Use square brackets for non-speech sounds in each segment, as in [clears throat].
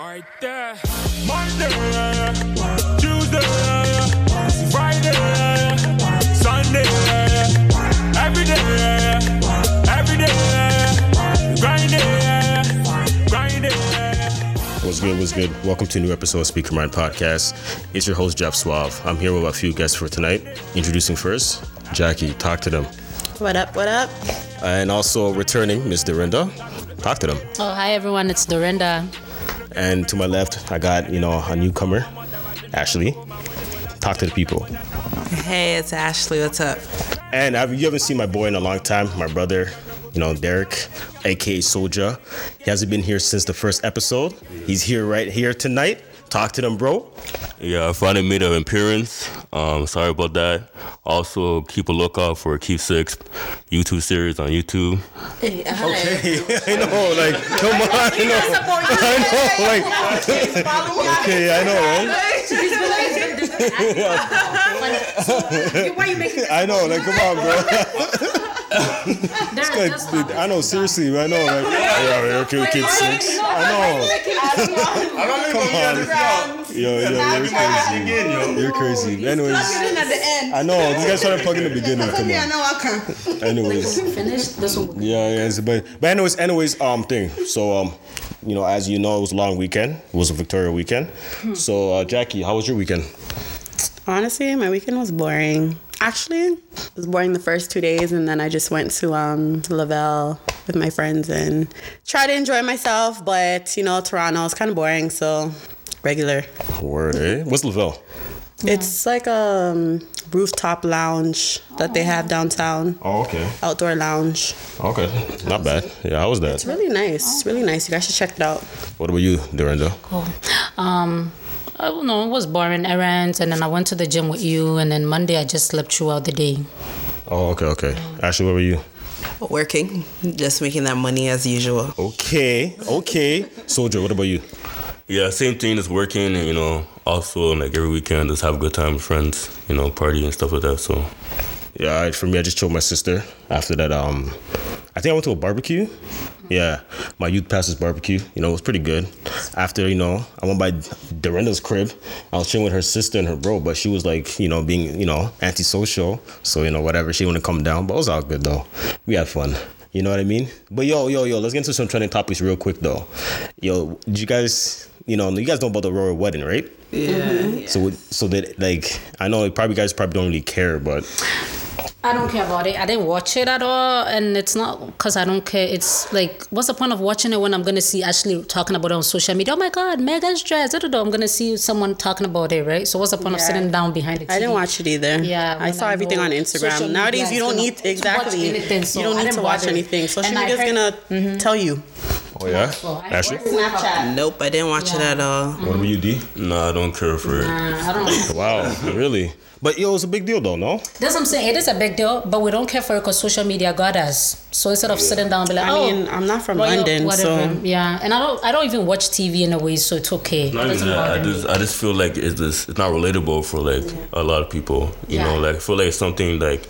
Right there. Monday, Tuesday, Friday, Sunday, every day, every day, grinding, grinding. What's good? What's good? Welcome to a new episode of Speaker Mind Podcast. It's your host Jeff Suave. I'm here with a few guests for tonight. Introducing first, Jackie. Talk to them, What up? What up? and also returning Miss Dorinda. Talk to them. Oh, hi everyone, it's Dorinda. And to my left, I got you know a newcomer, Ashley. Talk to the people. Hey, it's Ashley. What's up? And I've, you haven't seen my boy in a long time, my brother, you know, Derek, aka Soldier. He hasn't been here since the first episode. He's here right here tonight. Talk to them, bro. Yeah, I finally made an appearance. Um, sorry about that. Also, keep a lookout for Keep Six YouTube series on YouTube. Okay, [laughs] I know, like, come on, I know, [laughs] I know, like, [laughs] okay, I know, right? Why you making I know, like, come on, bro. Like, I know, seriously, I know, like, yeah, yeah, okay, kid six. I know. [laughs] Come on, yo, yo, you're crazy. You're crazy. Anyways, at the end. I know this guy started plugging in the beginning. Come Yeah, I on. know I can. Anyways. finish this one? Yeah, yeah, but but anyways, anyways, um, thing. So um, you know, as you know, it was a long weekend. It was a Victoria weekend. So uh, Jackie, how was your weekend? Honestly, my weekend was boring. Actually, it was boring the first two days, and then I just went to um, Lavelle with my friends and tried to enjoy myself. But you know, Toronto is kind of boring, so regular. Word, eh? What's Lavelle? It's like a um, rooftop lounge that they have downtown, Oh, okay. outdoor lounge. Okay, not bad. Yeah, how was that? It's really nice. It's really nice. You guys should check it out. What about you, Dorinda? Um, I don't know, it was boring errands, and then I went to the gym with you, and then Monday I just slept throughout the day. Oh, okay, okay. Ashley, where were you? Working, just making that money as usual. Okay, okay. Soldier, what about you? Yeah, same thing. Just working, and you know, also like every weekend, just have a good time with friends. You know, party and stuff like that. So Yeah, for me, I just chilled my sister. After that, um, I think I went to a barbecue. Yeah, my youth pastor's barbecue. You know, it was pretty good. After you know, I went by Dorinda's crib. I was chilling with her sister and her bro, but she was like, you know, being you know antisocial. So you know, whatever. She wouldn't come down, but it was all good though. We had fun. You know what I mean? But yo, yo, yo, let's get into some trending topics real quick though. Yo, did you guys, you know, you guys know about the royal wedding, right? Yeah. So, so that like, I know probably guys probably don't really care, but I don't care about it. I didn't watch it at all, and it's not because I don't care. It's like, what's the point of watching it when I'm gonna see Ashley talking about it on social media? Oh my God, Meghan's dress. I don't know. I'm gonna see someone talking about it, right? So what's the point of sitting down behind the TV? I didn't watch it either. Yeah, I when saw everything on Instagram. Nowadays, media you don't need gonna- to exactly. anything, so you don't need to watch bother. anything. Social And I media is gonna mm-hmm. tell you. oh yeah, Well, Ashley. work with her. Nope, I didn't watch it at all. What about you, D? No, I don't care for it. Nah, I don't. [laughs] Wow, really? But yo, it's a big deal though, no? That's what I'm saying. It is a big deal, but we don't care for it because social media got us. So instead of sitting down and be like, I oh, mean, I'm not from royal- London, whatever. so yeah, and I don't, I don't even watch TV in a way, so it's okay. Not It even that. I bother me. just, I just feel like it's just, it's not relatable for like a lot of people. You Yeah. know, like I feel like it's something like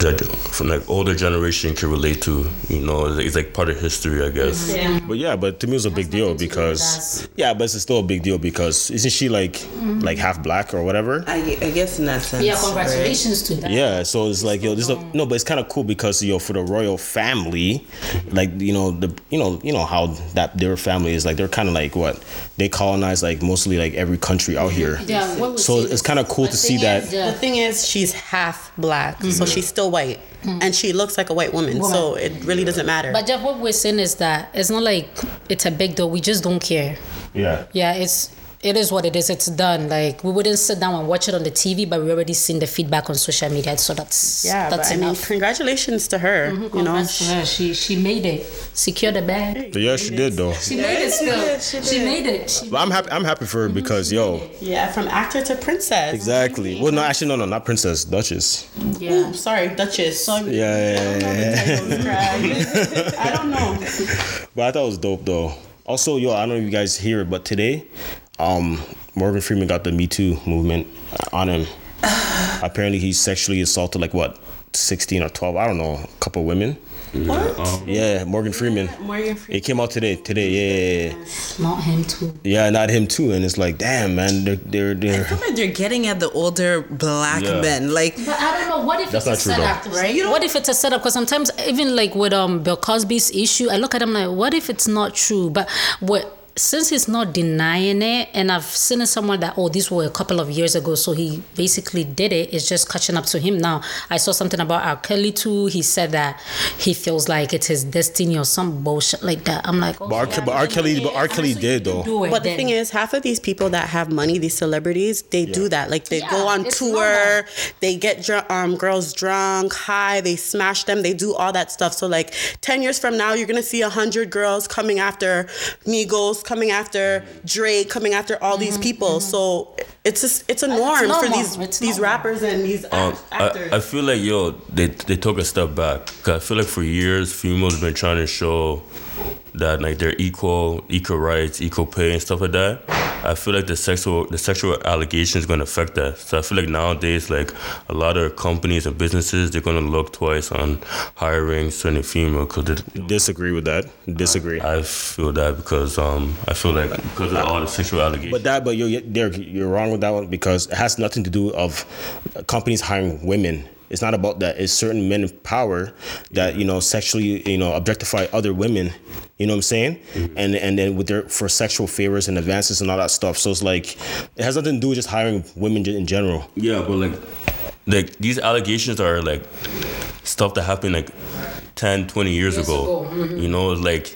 that from like older generation can relate to. You know, it's, it's like part of history, I guess. Yeah. But yeah, but to me it's a big deal nothing to do with because yeah, but it's still a big deal because isn't she like mm-hmm. like half black or whatever? I, I guess in that sense. Yeah, right? congratulations to that. Yeah, so it's like yo, this is a, no, but it's kind of cool because yo, for the royal family, like you know the you know you know how that their family is like they're kind of like what they colonize like mostly like every country out here. Yeah, what was So it? it's kind of cool to see that. that. is, the thing is, she's half black, so mm-hmm. she's still white, mm-hmm. and she looks like a white woman. So it really doesn't matter. But Jeff, what we're saying is that it's not like it's a big deal. We just don't care. Yeah. Yeah, it's it is what it is. It's done. Like we wouldn't sit down and watch it on the TV, but we already seen the feedback on social media. So that's yeah, that's but I mean, enough. congratulations to her. Mm-hmm, you know, Congrats to her. She she made it. Secure the bag. Yeah, she did though. She made it. Still, she, made it. She, But I'm happy. I'm happy for her because yo, mm-hmm. yeah, from actor to princess. exactly. Well, no, actually, no, no, not princess, duchess. yeah. Sorry, Duchess. Sorry. Yeah, yeah, yeah, yeah. I don't know. [laughs] But I thought it was dope though. Also, yo, I don't know if you guys hear it, but today, um, Morgan Freeman got the Me Too movement on him. [sighs] Apparently, he sexually assaulted like what, sixteen or twelve? I don't know, a couple women. What? Yeah, Morgan Freeman. Morgan Freeman. It came out today. Today, yeah, yeah, yeah. Not him too. Yeah, not him too. And it's like, damn, man, they're they're they're. feel like they're getting at the older black Yeah. men. Like, But I don't know. What if That's it's a not true, setup, though. right? You don't- What if it's a setup? Because sometimes even like with um Bill Cosby's issue, I look at him like, what if it's not true? But what since he's not denying it, and I've seen it somewhere that oh, these were a couple of years ago, so he basically did it. It's just catching up to him now. I saw something about R. Kelly too. He said that he feels like it's his destiny or some bullshit like that. I'm like, oh, But R. yeah, but R. Kelly, but R. Kelly did though. do it But the then. thing is, half of these people that have money, these celebrities, they do that. Like they Yeah, go on tour, normal. they get dr- um, girls drunk, high, they smash them, they do all that stuff. So like ten years from now, you're gonna see a hundred girls coming after Migos, coming after Drake, coming after all these people. So it's just, it's a norm for these It's these normal. rappers and these Um, act- I, actors. I feel like yo, they they took a step back. Cause I feel like for years, females been trying to show that like they're equal, equal rights, equal pay, and stuff like that. I feel like the sexual the sexual allegations gonna affect that. So I feel like nowadays, like a lot of companies and businesses, they're gonna look twice on hiring certain female because Disagree with that. Disagree. I feel that because um I feel like because of all the sexual allegations. But that, but you're, Derek, you're wrong with that one because it has nothing to do of companies hiring women. It's not about that. It's certain men in power that you know sexually you know objectify other women. You know what I'm saying? And and then with their for sexual favors and advances and all that stuff. So it's like it has nothing to do with just hiring women in general. Yeah, but like, like these allegations are like stuff that happened like 10, 20 years, Years ago. ago, mhm. You know, it's like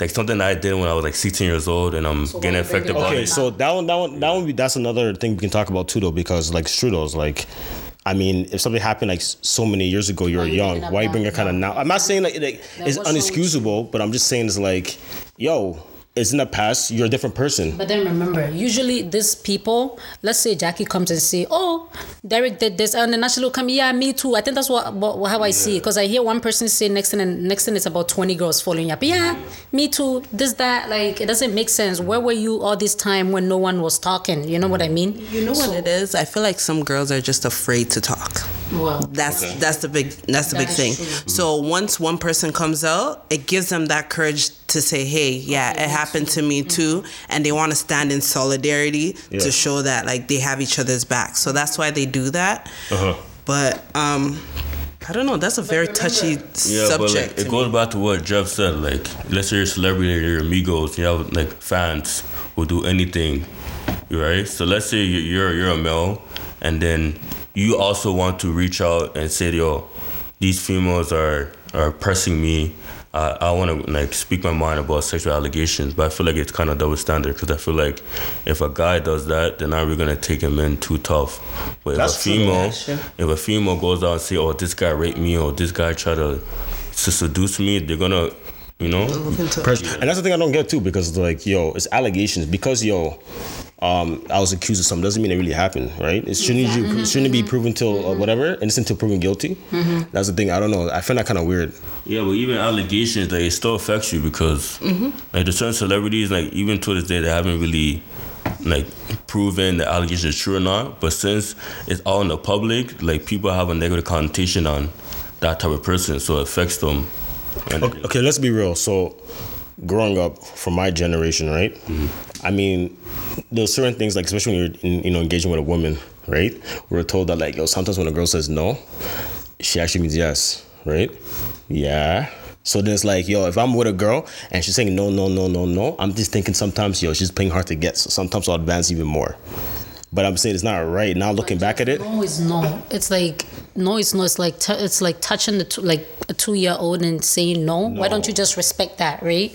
like something I did when I was like 16 years old, and I'm why getting affected bring it by Okay, it. so that one, that one, that one, that's another thing we can talk about too, though, because like it's true though. It's like, I mean, if something happened like so many years ago, you're you young. bringing it Why you bring it kind of now? I'm not saying like, like Like, it's unexcusable, but I'm just saying it's like, yo, it's in the past. You're a different person. But then remember, usually these people, let's say Jackie comes and say, "Oh, Derek did this," and then Ashley will come, "Yeah, me too." I think that's what, what how I see it because I hear one person say next thing and next thing it's about twenty girls following up. Yeah, me too. This that like it doesn't make sense. Where were you all this time when no one was talking? You know what I mean? you know what it is? I feel like some girls are just afraid to talk. Well, That's that's the big that's the That big thing. true. So once one person comes out, it gives them that courage to say, "Hey, yeah, it happened to me too," and they want to stand in solidarity Yeah. to show that like they have each other's back. So that's why they do that. Uh-huh. But um, I don't know. That's a very touchy Yeah, but like, subject. it goes me. back to what Jeff said. Like, let's say you're a celebrity, you're a Migos, you have like fans who do anything, right? So let's say you're you're a male, and then you also want to reach out and say, "Yo, these females are are pressing me." I, I want to like speak my mind about sexual allegations, but I feel like it's kind of double standard because I feel like if a guy does that, then are we gonna take him in too tough? But if That's a true, female, that's true. if a female goes out and say, "Oh, this guy raped me," or "This guy tried to, to seduce me," they're gonna, you know, Look into it. Pressure. And that's the thing I don't get too, because like, yo, it's allegations. Because yo, um, I was accused of something doesn't mean it really happened, right? It shouldn't you shouldn't it be proven till uh, whatever innocent till proven guilty. That's the thing. I don't know. I find that kind of weird. yeah. But even allegations, like it still affects you because, like, the certain celebrities, like even to this day, they haven't really. Like proven the allegation is true or not, but since it's all in the public, like people have a negative connotation on that type of person, so it affects them. Okay, okay, let's be real. So, growing up from my generation, right? I mean, there's certain things like, especially when you're in, you know engaging with a woman, right? We're told that like, yo, sometimes when a girl says no, she actually means yes, right? Yeah. So then it's like, yo, if I'm with a girl and she's saying no, no, no, no, no, I'm just thinking sometimes, yo, she's playing hard to get. So sometimes I'll advance even more. But I'm saying it's not right. Now looking back at it, no is no. It's like no is no. It's like t- it's like touching the two, like a two year old and saying no. Why don't you just respect that, right?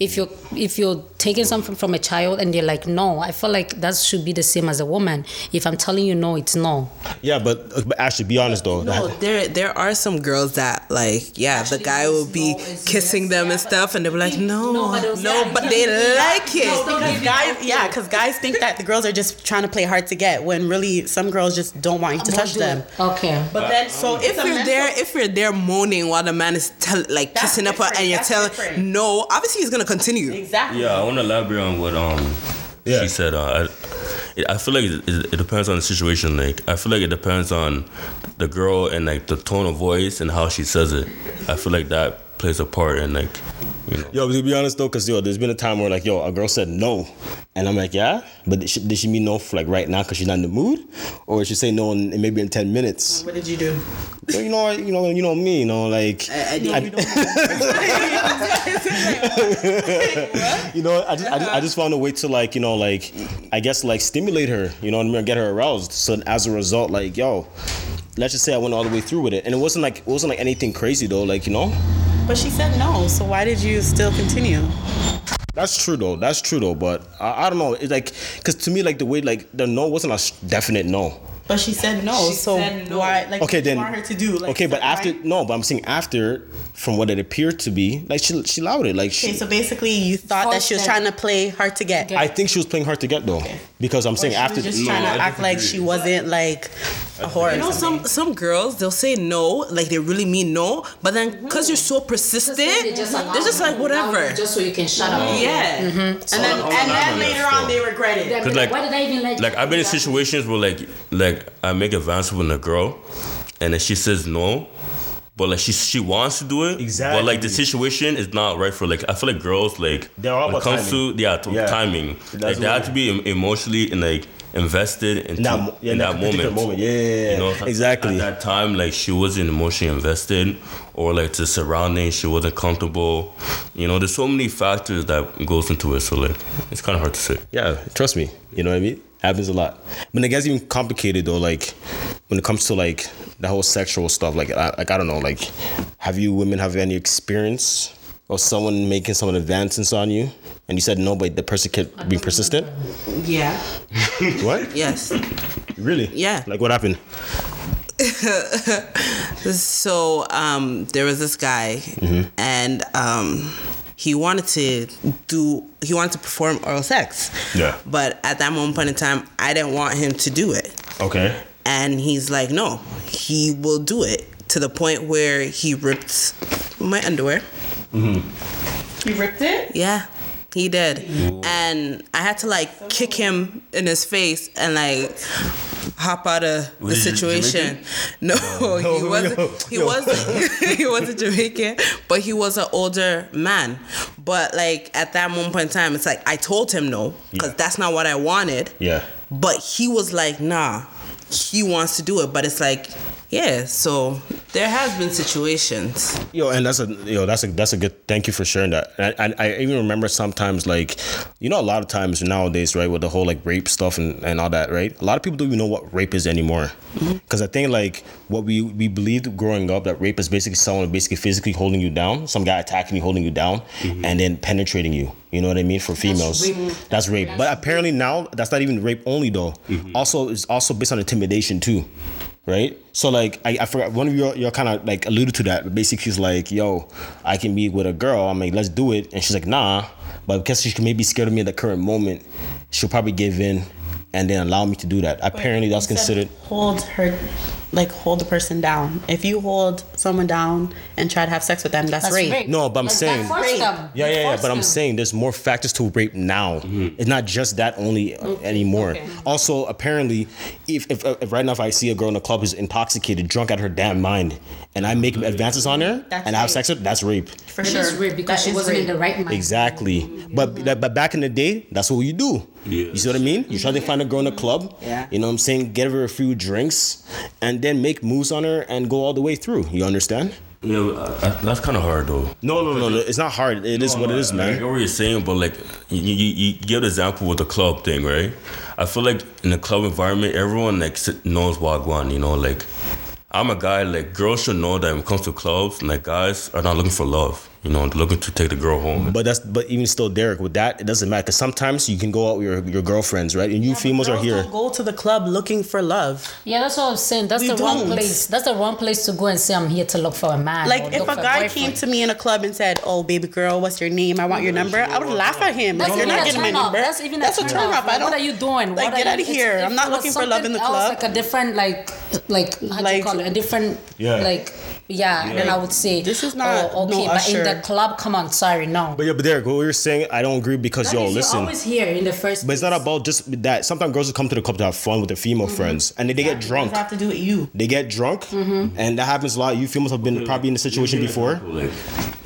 If you're if you're taking something from a child and they're like no, I feel like that should be the same as a woman. If I'm telling you no, it's no. yeah. But, but actually, be honest though. No, there there are some girls that like yeah, the guy will be kissing them and stuff, and they'll be like, no, No, no, but it was- but they like it. Because guys, yeah, because guys think that the girls are just trying to play hard to get when really some girls just don't want you to touch them. Okay. But then, So if you're mental- there, if you're there moaning while the man is tell, like That's kissing up her, and you're that's telling different. no, obviously he's gonna continue. exactly. Yeah, I want to elaborate on what um Yeah. she said. Uh, I, I feel like it, it, it depends on the situation. Like I feel like it depends on the girl and like the tone of voice and how she says it. I feel like that plays a part in like you know. Yo, to be honest though, cause yo, there's been a time where like, yo, a girl said no, and I'm like, yeah, but did she, did she mean no for like right now, cause she's not in the mood, or did she say no in, maybe in ten minutes? What did you do? Yo, you know, you know, you know me, you know, like, I, I No, don't- we don't. [laughs] you know, I just, I just, I just found a way to like, you know, like, I guess like stimulate her, you know what I mean, get her aroused. So as a result, like, yo, let's just say I went all the way through with it, and it wasn't like it wasn't like anything crazy though, like you know. But she said no. So why did you still continue? That's true though. That's true though. But I, I don't know. It's like, cause to me, like the way like the no wasn't a definite no. But she said no. She so said no. why? Like, Okay, what do you then. want her to do? Like, okay, but why- after no, but I'm saying after, from what it appeared to be, like she she allowed it. Like she, Okay, so basically, you thought that she was trying to play hard to get. I think she was playing hard to get though, because I'm saying She after. was just No, trying I to act like she wasn't like a whore. You know, some some girls they'll say no, like they really mean no, but then because you're so persistent, They just allow they're just like whatever. just so you can shut up. yeah. Mm-hmm. and then, and then later on on. they regret it. They're Cause like, why did I even like? like I've been in situations where like like I make advances with a girl, and then she says no, but like she she wants to do it. Exactly. But like the situation is not right for like I feel like girls like They're all when it about comes timing. to yeah, to Yeah. timing. That's like they have to be emotionally and like invested into, In that yeah, in in that that moment. moment. Yeah, yeah, yeah. You know, Exactly. At that time, like she wasn't emotionally invested, or like the surroundings, she wasn't comfortable. You know, there's so many factors that goes into it. So like, it's kind of hard to say. Yeah, trust me. You know what I mean? Happens a lot. But it gets even complicated though. Like when it comes to like the whole sexual stuff. Like I, like I don't know. Like have you women have any experience of someone making some advances on you, and you said no, but the person kept being persistent? Yeah. [laughs] What? Yes. Really? Yeah. Like what happened? [laughs] So um, there was this guy, Mm-hmm. and um, he wanted to do. He wanted to perform oral sex. Yeah. But at that moment point in time, I didn't want him to do it. Okay. And he's like, no, he will do it to the point where he ripped my underwear. Mm-hmm. He ripped it. Yeah, he did. And I had to like kick him in his face and like hop out of the Was he situation. [laughs] No, he No, wasn't. no, he no. wasn't. [laughs] he wasn't Jamaican, but he was an older man. But like at that moment in time, it's like I told him no because Yeah. that's not what I wanted. Yeah. But he was like, nah, he wants to do it. But it's like, yeah. So there has been situations. Yo, and that's a yo, that's a that's a good. Thank you for sharing that. And I, I, I even remember sometimes like, you know, a lot of times nowadays, right, with the whole like rape stuff and, and all that, right. A lot of people don't even know what rape is anymore. Mm-hmm. Because I think like what we we believed growing up that rape is basically someone basically physically holding you down, some guy attacking you, holding you down, mm-hmm. and then penetrating you. You know what I mean? For females, that's rape. But apparently now that's not even rape only though. Mm-hmm. Also, it's also based on intimidation too right? So like I, I forgot one of your your kind of like alluded to that. But basically, she's like, "Yo, I can be with a girl. I'm like, let's do it," and she's like, "Nah," but because she may be scared of me at the current moment, she'll probably give in and then allow me to do that. Apparently, that's considered. hold her, like hold the person down. If you hold someone down and try to have sex with them, that's, That's rape. rape. No, but I'm Like, saying- that Rape. them. Yeah, yeah, yeah. Forced But I'm saying there's more factors to rape now. Mm-hmm. It's not just that only uh, mm-hmm. anymore. okay. Also, apparently, if, if, uh, if right now if I see a girl in a club who's intoxicated, drunk out of her damn mind, and I make advances on her That's and I have sex with, her, that's rape. For It sure. is rape because That she wasn't in the right mind. Exactly. Mm-hmm. But but back in the day, that's what you do. You see what I mean? You try to find a girl in a club. Yeah. You know what I'm saying? Get her a few drinks, and then make moves on her and go all the way through. You understand? Yeah, uh, that's kind of hard though. No, no, no, no. It's not hard. It is what it is, I man. get what you're saying, but like you, you, you give the example with the club thing, right? I feel like in the club environment, everyone like knows Wagwan. You know, like I'm a guy. Like girls should know that when it comes to clubs, like guys are not looking for love. You know, looking to take the girl home. But that's but even still, Derek, with that, it doesn't matter because sometimes you can go out with your, your girlfriends, right? And you females are here. don't go to the club looking for love. Yeah, that's what I'm saying. That's We the wrong don't. place. That's the wrong place to go and say I'm here to look for a man. Like if a guy boyfriend. came to me in a club and said, "Oh, baby girl, what's your name? I want your number," I would laugh at him. That's Like you're not getting my off. number. That's even That's a a turn turn off. off. I don't. what are you doing? Like What get are out of here. I'm not looking for love in the club. Like a different, like, like how do you call it? A different, Yeah. like, yeah. Then I would say This is not Oh, okay, no but in the club, come on, sorry, no. But yeah, but Derek, what you're saying, I don't agree because That yo, means you're listen. always here in the first. But it's not about just that. Sometimes girls will come to the club to have fun with their female mm-hmm. friends, and then they get drunk. What have to do with you? They get drunk, mm-hmm. and that happens a lot. You females have been probably in the situation before.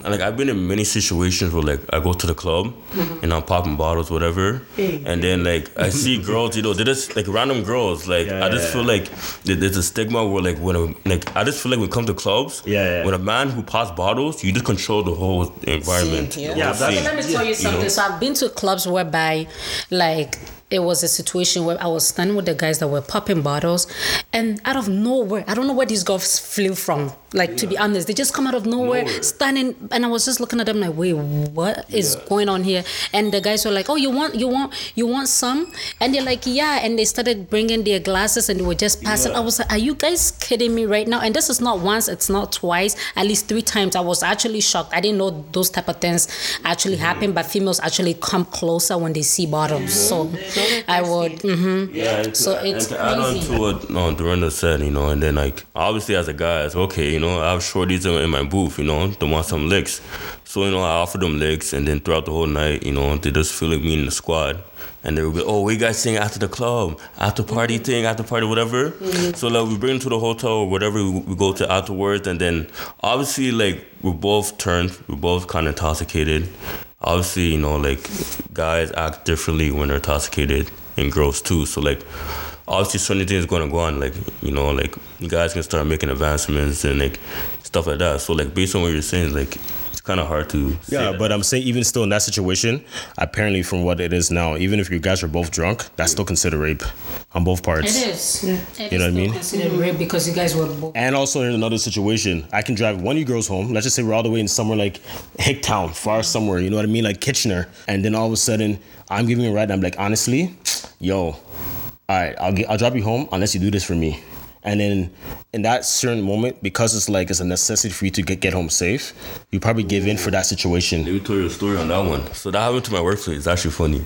Like, I've been in many situations where like I go to the club Mm-hmm. and I'm popping bottles, whatever, and then like I see [laughs] girls, you know, they're just like random girls. Like I just Yeah. feel like there's a stigma where like when a, like I just feel like when we come to clubs, Yeah, yeah. when a man who pops bottles, you just control the whole environment. Scene, yeah. the Yeah, whole that's- Let me tell you something. know? So I've been to clubs whereby, like, it was a situation where I was standing with the guys that were popping bottles, and out of nowhere, I don't know where these girls flew from. Like to be honest, they just come out of nowhere, Nowhere. standing, and I was just looking at them like, wait, what is going on here? And the guys were like, oh, you want, you want, you want some? And they're like, yeah. And they started bringing their glasses, and they were just passing. I was like, are you guys kidding me right now? And this is not once, it's not twice, at least three times. I was actually shocked. I didn't know those type of things actually happen, but females actually come closer when they see bottles. So I would. Mm-hmm. Yeah, and to, So and it's to add on crazy. to what no, Dorinda said, you know, and then like obviously as a guy, it's okay, you know, I have shorties in, in my booth, you know, they want some licks. So, you know, I offer them licks and then throughout the whole night, you know, they just feel like me in the squad. And they would be, oh, we guys sing after the club, after party mm-hmm. thing, after party, whatever. Mm-hmm. So like we bring them to the hotel or whatever we, we go to afterwards, and then obviously like we're both turned, we're both kind of intoxicated. Obviously, you know, like guys act differently when they're intoxicated, and girls too. So like obviously certain things gonna go on, like you know, like you guys can start making advancements and like stuff like that. So like based on what you're saying, like kind of hard to Yeah, that. but I'm saying even still in that situation, apparently from what it is now, even if you guys are both drunk, that's still considered rape on both parts. It is. It You know what I is still mean? Considered rape because you guys were both. And also in another situation, I can drive one of you girls home. Let's just say we're all the way in somewhere like Hicktown, far somewhere. You know what I mean, like Kitchener. And then all of a sudden, I'm giving you a ride. And I'm like, honestly, yo, all right, I'll get, I'll drop you home unless you do this for me. And then in that certain moment, because it's like it's a necessity for you to get get home safe, you probably give in for that situation. Let me tell you a story on that one. So that happened to my workplace. It's actually funny.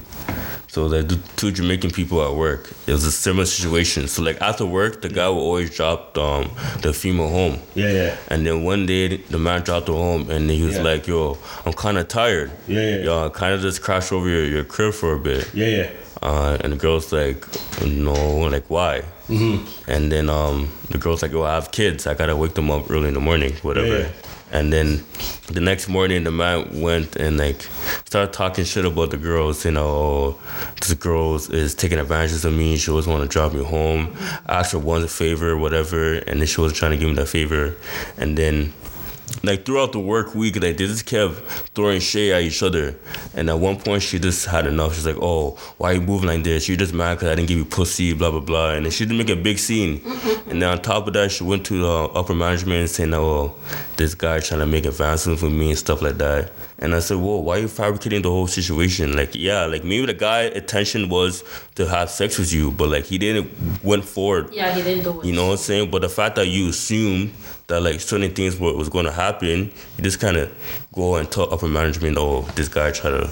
So the the two Jamaican people at work, it was a similar situation. So like after work, the guy will always drop um, the female home. Yeah, yeah. And then one day the man dropped her home and he was Yeah. like, "Yo, I'm kind of tired. Yeah, yeah. Yo, kind of just crash over your, your crib for a bit." Yeah, yeah. Uh, and the girl's like, "No, like why?" Mm-hmm. And then um, the girl's like, "Oh, I have kids. I gotta wake them up early in the morning, whatever." Yeah. And then the next morning, the man went and like started talking shit about the girls. You know, "Oh, this girl is taking advantage of me. She always want to drop me home. I asked her once a favor, whatever, and then she wasn't trying to give me that favor. And then like throughout the work week, like they just kept throwing shade at each other. And at one point, she just had enough. She's like, "Oh, why you moving like this? You're just mad because I didn't give you pussy, blah blah blah." And then she didn't make a big scene. And then on top of that, she went to the upper management and saying, "Oh, this guy trying to make advancements with me and stuff like that." And I said, "Whoa, why are you fabricating the whole situation? Like, yeah, like maybe the guy intention was to have sex with you, but like he didn't went forward Yeah, he didn't do it. you know what I'm saying? But the fact that you assume that like certain things were, was going to happen, you just kind of go and tell upper management, oh, this guy tried to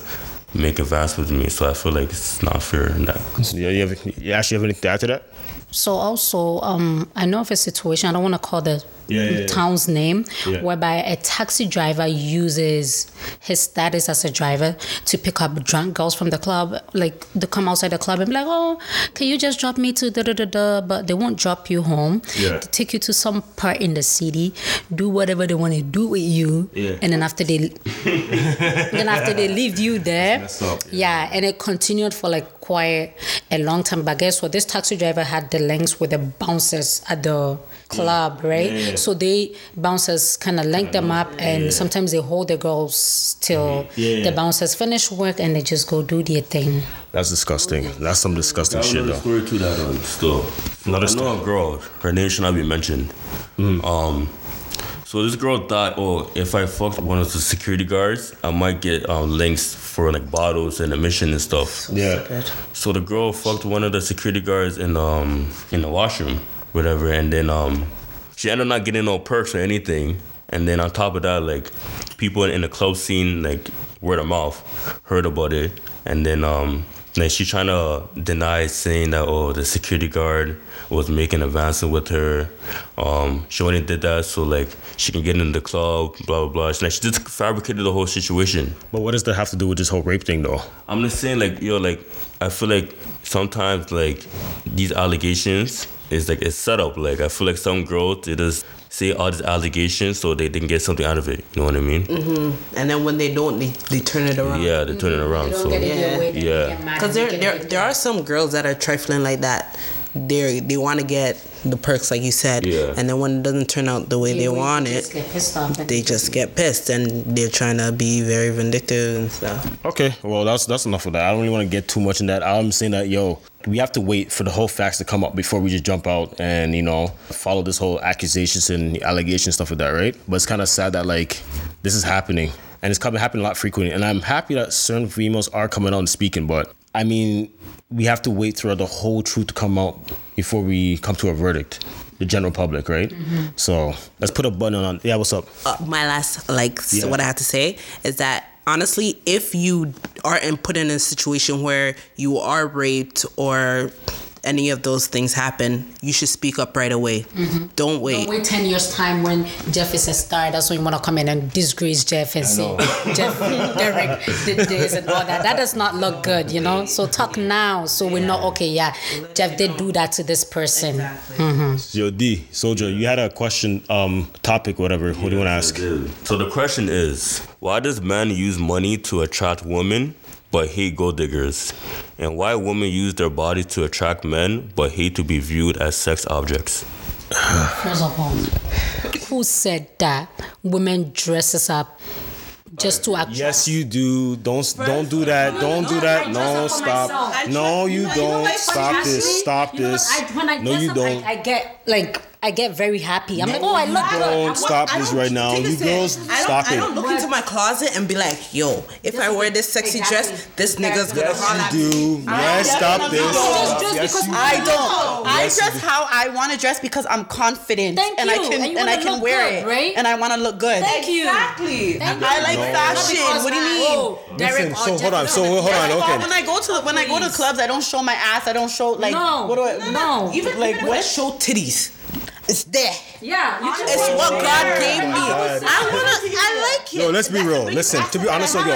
make advances with me. So I feel like it's not fair in that. So, yeah, you, have, you actually have anything to add to that? So also, um, I know of a situation. I don't want to call the Yeah, yeah, town's name, whereby a taxi driver uses his status as a driver to pick up drunk girls from the club. Like they come outside the club and be like, "Oh, can you just drop me to da da da da?" But they won't drop you home. Yeah. They take you to some part in the city, do whatever they want to do with you, Yeah. and then after they, [laughs] then after they leave you there, yeah, and it continued for like quite a long time. But guess what? This taxi driver had the links with the bouncers at the club, right? Yeah, yeah. So they bouncers kind of link them up, and sometimes they hold the girls till Yeah, the bouncers finish work and they just go do their thing. That's disgusting. That's some disgusting shit, though. story to that one still. Another I know a girl, her name should not be mentioned. Mm. Um, so this girl thought, oh, if I fucked one of the security guards, I might get um, links for like bottles and admission and stuff. Yeah. So the girl fucked one of the security guards in um in the washroom, whatever, and then um she ended up not getting no perks or anything. And then on top of that, like people in the club scene, like word of mouth, heard about it, and then um like she trying to deny saying that oh the security guard was making advances with her. Um, she only did that so like she can get in the club, blah blah blah. Like she just fabricated the whole situation. But what does that have to do with this whole rape thing, though? I'm just saying, like, yo, like, I feel like sometimes, like, these allegations, it's like it's set up. Like I feel like some girls they just say all these allegations so they, they can get something out of it. You know what I mean? Mhm. And then when they don't, they, they turn it around. Yeah, they turn it around. They don't So get it their Yeah. Because and there, there, there are some girls that are trifling like that. They they want to get the perks, like you said, Yeah. and then when it doesn't turn out the way they Yeah, we want just it, get pissed off they just get pissed and they're trying to be very vindictive and stuff. Okay, well that's that's enough of that. I don't really want to get too much in that. I'm saying that yo, we have to wait for the whole facts to come up before we just jump out and you know follow this whole accusations and allegations stuff like that, right? But it's kind of sad that like this is happening and it's coming happening a lot frequently. And I'm happy that certain females are coming out and speaking, but I mean we have to wait for the whole truth to come out before we come to a verdict. The general public, right? So let's put a button on. Yeah, what's up? uh, my last like Yeah. what I have to say is that honestly, if you are in, put in a situation where you are raped or any of those things happen, you should speak up right away. Don't wait. Don't wait 10 years time when Jeff is a star. That's when you want to come in and disgrace Jeff and say, [laughs] Jeff, Derek did this and all that. That does not look good, you know? So talk now so we know, okay, yeah, Jeff did do that to this person. Yo, D, Soldier, you had a question, um, topic, whatever. What do you want to ask? So the question is, why does men use money to attract women but hate gold diggers? And why women use their bodies to attract men but hate to be viewed as sex objects? First of all, who said that women dresses up just to attract? Yes, you do. Don't don't do that. Don't do that. No, stop. No, you don't. Stop this. Stop You this. I, when I No, dress you up, don't. I, I get like I get very happy. I'm like, oh, I look good. Don't stop I this don't- right now. You girls, I don't, I don't it. look into my closet and be like, yo, if I wear this sexy dress, this nigga's gonna holler Yes, at you me. do. Yes, stop this. Just- just Yes, because you I do. don't. I dress you- how I want to dress because I'm confident Thank and I can And and, I can wear good, it right? and I want to look good. Thank you. Exactly. Thank I you. like fashion. What do you mean? Oh, Derek Listen, oh, so hold on. So hold on. First of all, Okay. when I go to when I go to clubs, I don't show my ass. I don't show like No. what do I? No. Even Like like what? what? Show titties. It's there. Yeah, you just It's what God gave oh me. God. I wanna. I like it. No, let's be real. Listen, to be honest with you,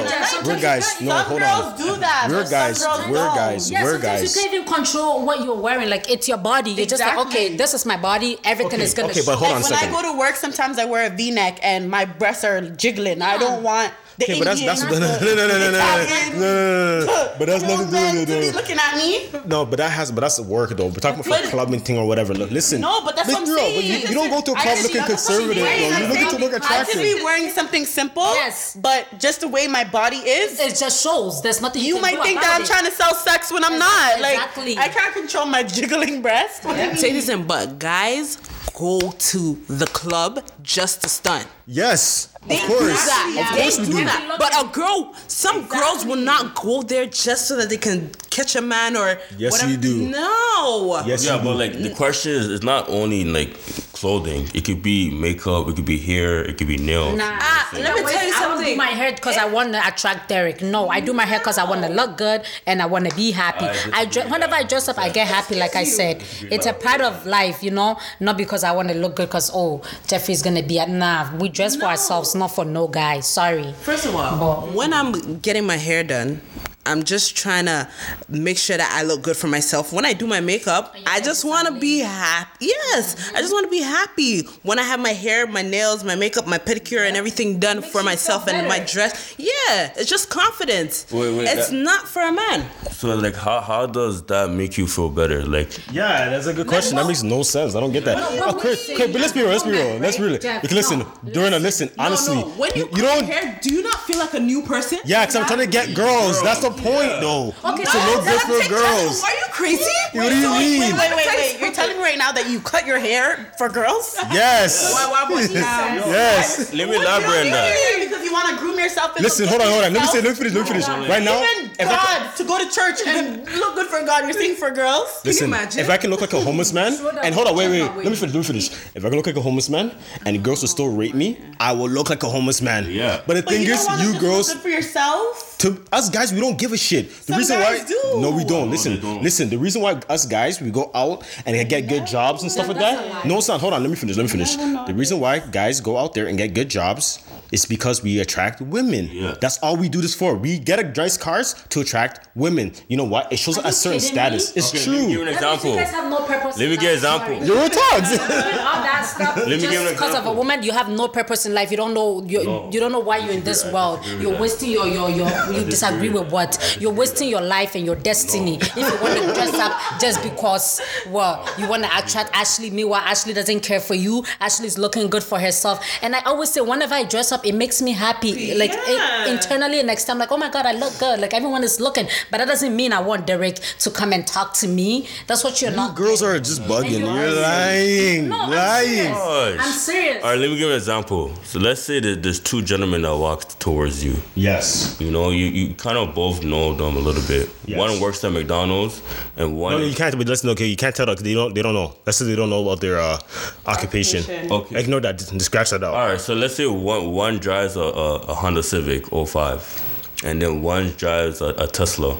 we're guys. No, hold on. do that. We're guys. We're guys. Yeah, We're sometimes guys. you can't even control what you're wearing. Like it's your body. You're just like, okay, this is my body. Everything Okay, is gonna. okay, but hold on a When. I go to work, sometimes I wear a V-neck and my breasts are jiggling. I don't want the Okay, but that's that's Indian, [laughs] no no no no no no no no no no. But that's nothing to do to be with it. looking at me. No, but that has but that's the work though. We're talking about But- clubbing thing or whatever. Look, listen. No, but that's Be what I'm real, saying. But you, you don't go to a club looking that's what I'm conservative. saying. Though. You're looking to look I could attractive. be wearing something simple, Yes. but just the way my body is, It just shows. There's nothing you, you can might do think about that I'm it. trying to sell sex when I'm not. Exactly. Like I can't control my jiggling breast. What do you mean? Say this in, but guys go to the club just to stunt. Yes, They of course. do that. Of They we do do. that. But a girl, some girls will not go there just so that they can catch a man or Yes, whatever. you do. No. Yes, Yeah, you but do. like the question is, it's not only like clothing. It could be makeup. It could be hair. It could be nails. Nah, Ah, let me Wait, tell you something. I don't do my hair because I want to attract Derek. No, I do my hair because I want to look good and I want to be happy. I I dre- whenever. I dress up, I get happy. Like I said, it's a part of life, you know. Not because I want to look good because oh Jeffrey's gonna be at nah. We dress for ourselves, not for no guy. Sorry. First of all, but, when I'm getting my hair done, I'm just trying to make sure that I look good for myself. When I do my makeup, I just want to be happy. Yes, I just want to be happy. When I have my hair, my nails, my makeup, my pedicure, and everything done for myself and my dress, yeah, it's just confidence. Wait, wait, it's that- not for a man. So like, how how does that make you feel better? Like, Yeah, that's a good question. That makes no sense. I don't get that. Oh, Chris, okay, but let's be real. Let's be real. Let's really. Jeff, Because listen, no. during a listen, honestly, no, no. When you, you cut don't. your hair, do you not feel like a new person? Yeah, because I'm trying to get girls. That's the point, though. Okay, to so look good for girls. Are you crazy? What do you mean? Wait, wait, wait, wait. You're telling me right now that you cut your hair for girls? Yes. Why, why, why, yeah. Yes. let me elaborate on that. Because you want to groom yourself. And Listen, hold on, hold on. Let me say, yourself? let me finish, let me finish. Right now, Even if I can, God to go to church and look good for God. You're saying for girls? listen, imagine? if I can look like a homeless man, and hold on, wait, wait, let me finish, let me finish. If I can look like a homeless man, and girls will still rape me, I will look like a homeless man. Yeah. But the thing is, you girls, look good for yourself. To us guys, we don't give a shit. The Some reason guys why, do. no, we don't. No, listen, don't. listen. The reason why us guys we go out and get good jobs and stuff like that. No, son, hold on. Let me finish. Let me finish. The reason why guys go out there and get good jobs is because we attract women. Yeah. That's all we do this for. We get a nice cars to attract women. You know what? It shows Are a certain status. me? It's Okay, let me true. give you an example. You guys have no purpose. Let me give an example. You're talks. Doing all that stuff me give just an because of a example. woman you have no purpose in life. You don't know you, No. you don't know why you're in this world. you're wasting your your, your you disagree with what? You're wasting your life and your destiny. If you want to dress up just because well you want to attract Ashley meanwhile Ashley doesn't care for you. Ashley's looking good for herself. And I always say whenever I dress up it makes me happy. Like Yeah. it, internally next time like oh my god I look good. Like everyone is looking. But that doesn't mean I want Derek to come and talk to me. That's what you're You not girls are just bugging. you're You're lying. No, lying. Serious. I'm serious All right, let me give an example. So let's say that there's two gentlemen that walk towards you. Yes. You know, you, you kind of both know them a little bit. Yes. One works at McDonald's, and one. No, no, you can't. But listen, okay, you can't tell that 'cause they don't. They don't know. Let's say they don't know about their uh, occupation. Occupation. Okay. Ignore that. Just scratch that out. All right, so let's say one one drives a, a, a Honda Civic 05, and then one drives a, a Tesla.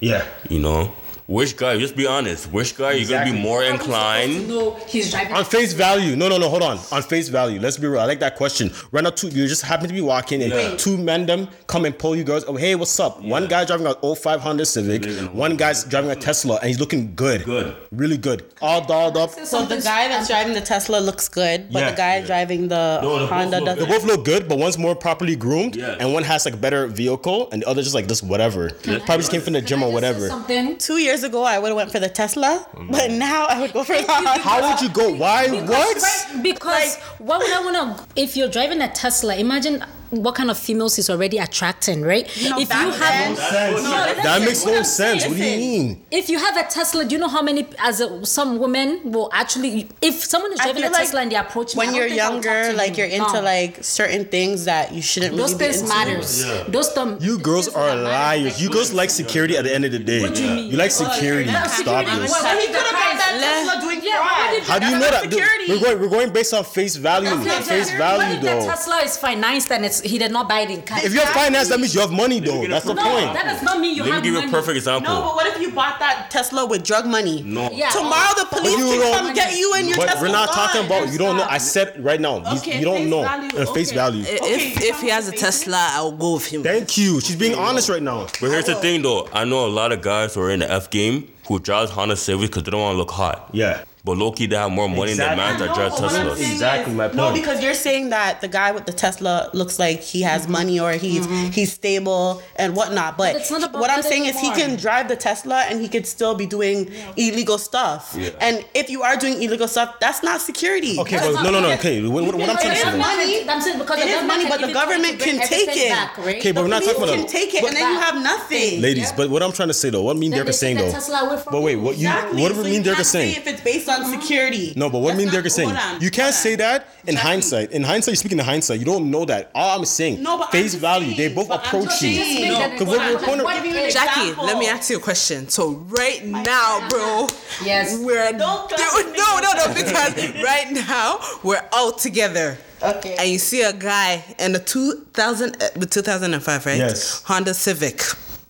Yeah. You know, which guy? Just be honest. Which guy you're gonna be more How are we supposed to inclined? know he's driving. On face value. No, no, no. Hold on. On face value. Let's be real. I like that question. Right now, two you just happen to be walking, and Yeah. two men them come and pull you girls. Oh, hey, what's up? One guy driving a 05 Honda Civic. One guy's driving a Tesla, and he's looking good. Good. Really good. All dolled up. So the guy that's driving the Tesla looks good, but Yeah. the guy driving the No, they Honda They doesn't. They both look good, but one's more properly groomed, Yeah. and one has like a better vehicle, and the other just like this whatever. Probably just came from the gym or whatever. Something. Two years ago, I would have went for the Tesla, oh, but now I would go for the Honda. How would you go? Why? Because, what? right, because why would I want to? If you're driving a Tesla, imagine what kind of females he's already attracting, right? know, if back you have, then- No, That makes no I'm sense. What do you mean? If you have a Tesla, do you know how many? As a, some women will actually, if someone is driving a like Tesla and they approach me, when don't you're think I would talk younger, to like you're into No. like certain things that you shouldn't those really be things into. matters. Those them. You girls are that matter. liars. You girls like security at the end of the day. What do you mean? You like Oh, security. yeah, Stop security. this. Well, Well, he could have got that. Tesla doing Yeah, fraud. How do you know that? We're going, we're going based on face value. Face value, What if the though. Tesla is financed and it's he did not buy it in cash? If you have finance, that means you have money, though. That's the No, no, point. that does not mean you have money. Let me have give you a perfect example. No, but what if you bought that Tesla with drug money? No. Yeah. Tomorrow the police you can don't- come get you and your But Tesla we're not talking about. You don't know. I said right now. You- Okay, you don't face know. value, Uh, face okay. value. If if he has a Tesla, I'll go with him. Thank you. She's being honest right now. But here's the thing, though. I know a lot of guys who are in the F game who drive Honda Civics because they don't want to look hot. Yeah. But Loki key, they have more money Exactly. than man that No, drive but what I'm Teslas. Exactly is- my No, point. because you're saying that the guy with the Tesla looks like he has money or he's he's stable and whatnot. But, Mm-hmm. But it's not about what I'm that saying is he can drive the Tesla and he could still be doing illegal stuff. Yeah. And if you are doing illegal stuff, that's not security. Okay, That's but not- no, no, no. Okay, what, what, what I'm It trying to is say. money. I'm saying because It the is money, but the give it to government you to bring can take it. back, right? Okay, but we're not talking about can the- take it and then you have nothing. Ladies, but what I'm trying to say though, what me and Then Derek they is saying though. Tesla away from But wait, what you what So me you and Derek can't is saying? If it's based on security. No, but what me and Derek is saying, on, you can't say that in Exactly. hindsight. In hindsight, you're speaking in hindsight. You don't know that. All I'm saying, No, but I'm face value. saying, they both but I'm approach you. saying. No, Because we're, we're pointing- What you- Jackie, let me ask you a question. So right now, bro, Yes. we're Don't no, clap no, no, no, because [laughs] right now we're all together. Okay. And you see a guy in a 2000, uh, 2005, right? Yes. Honda Civic.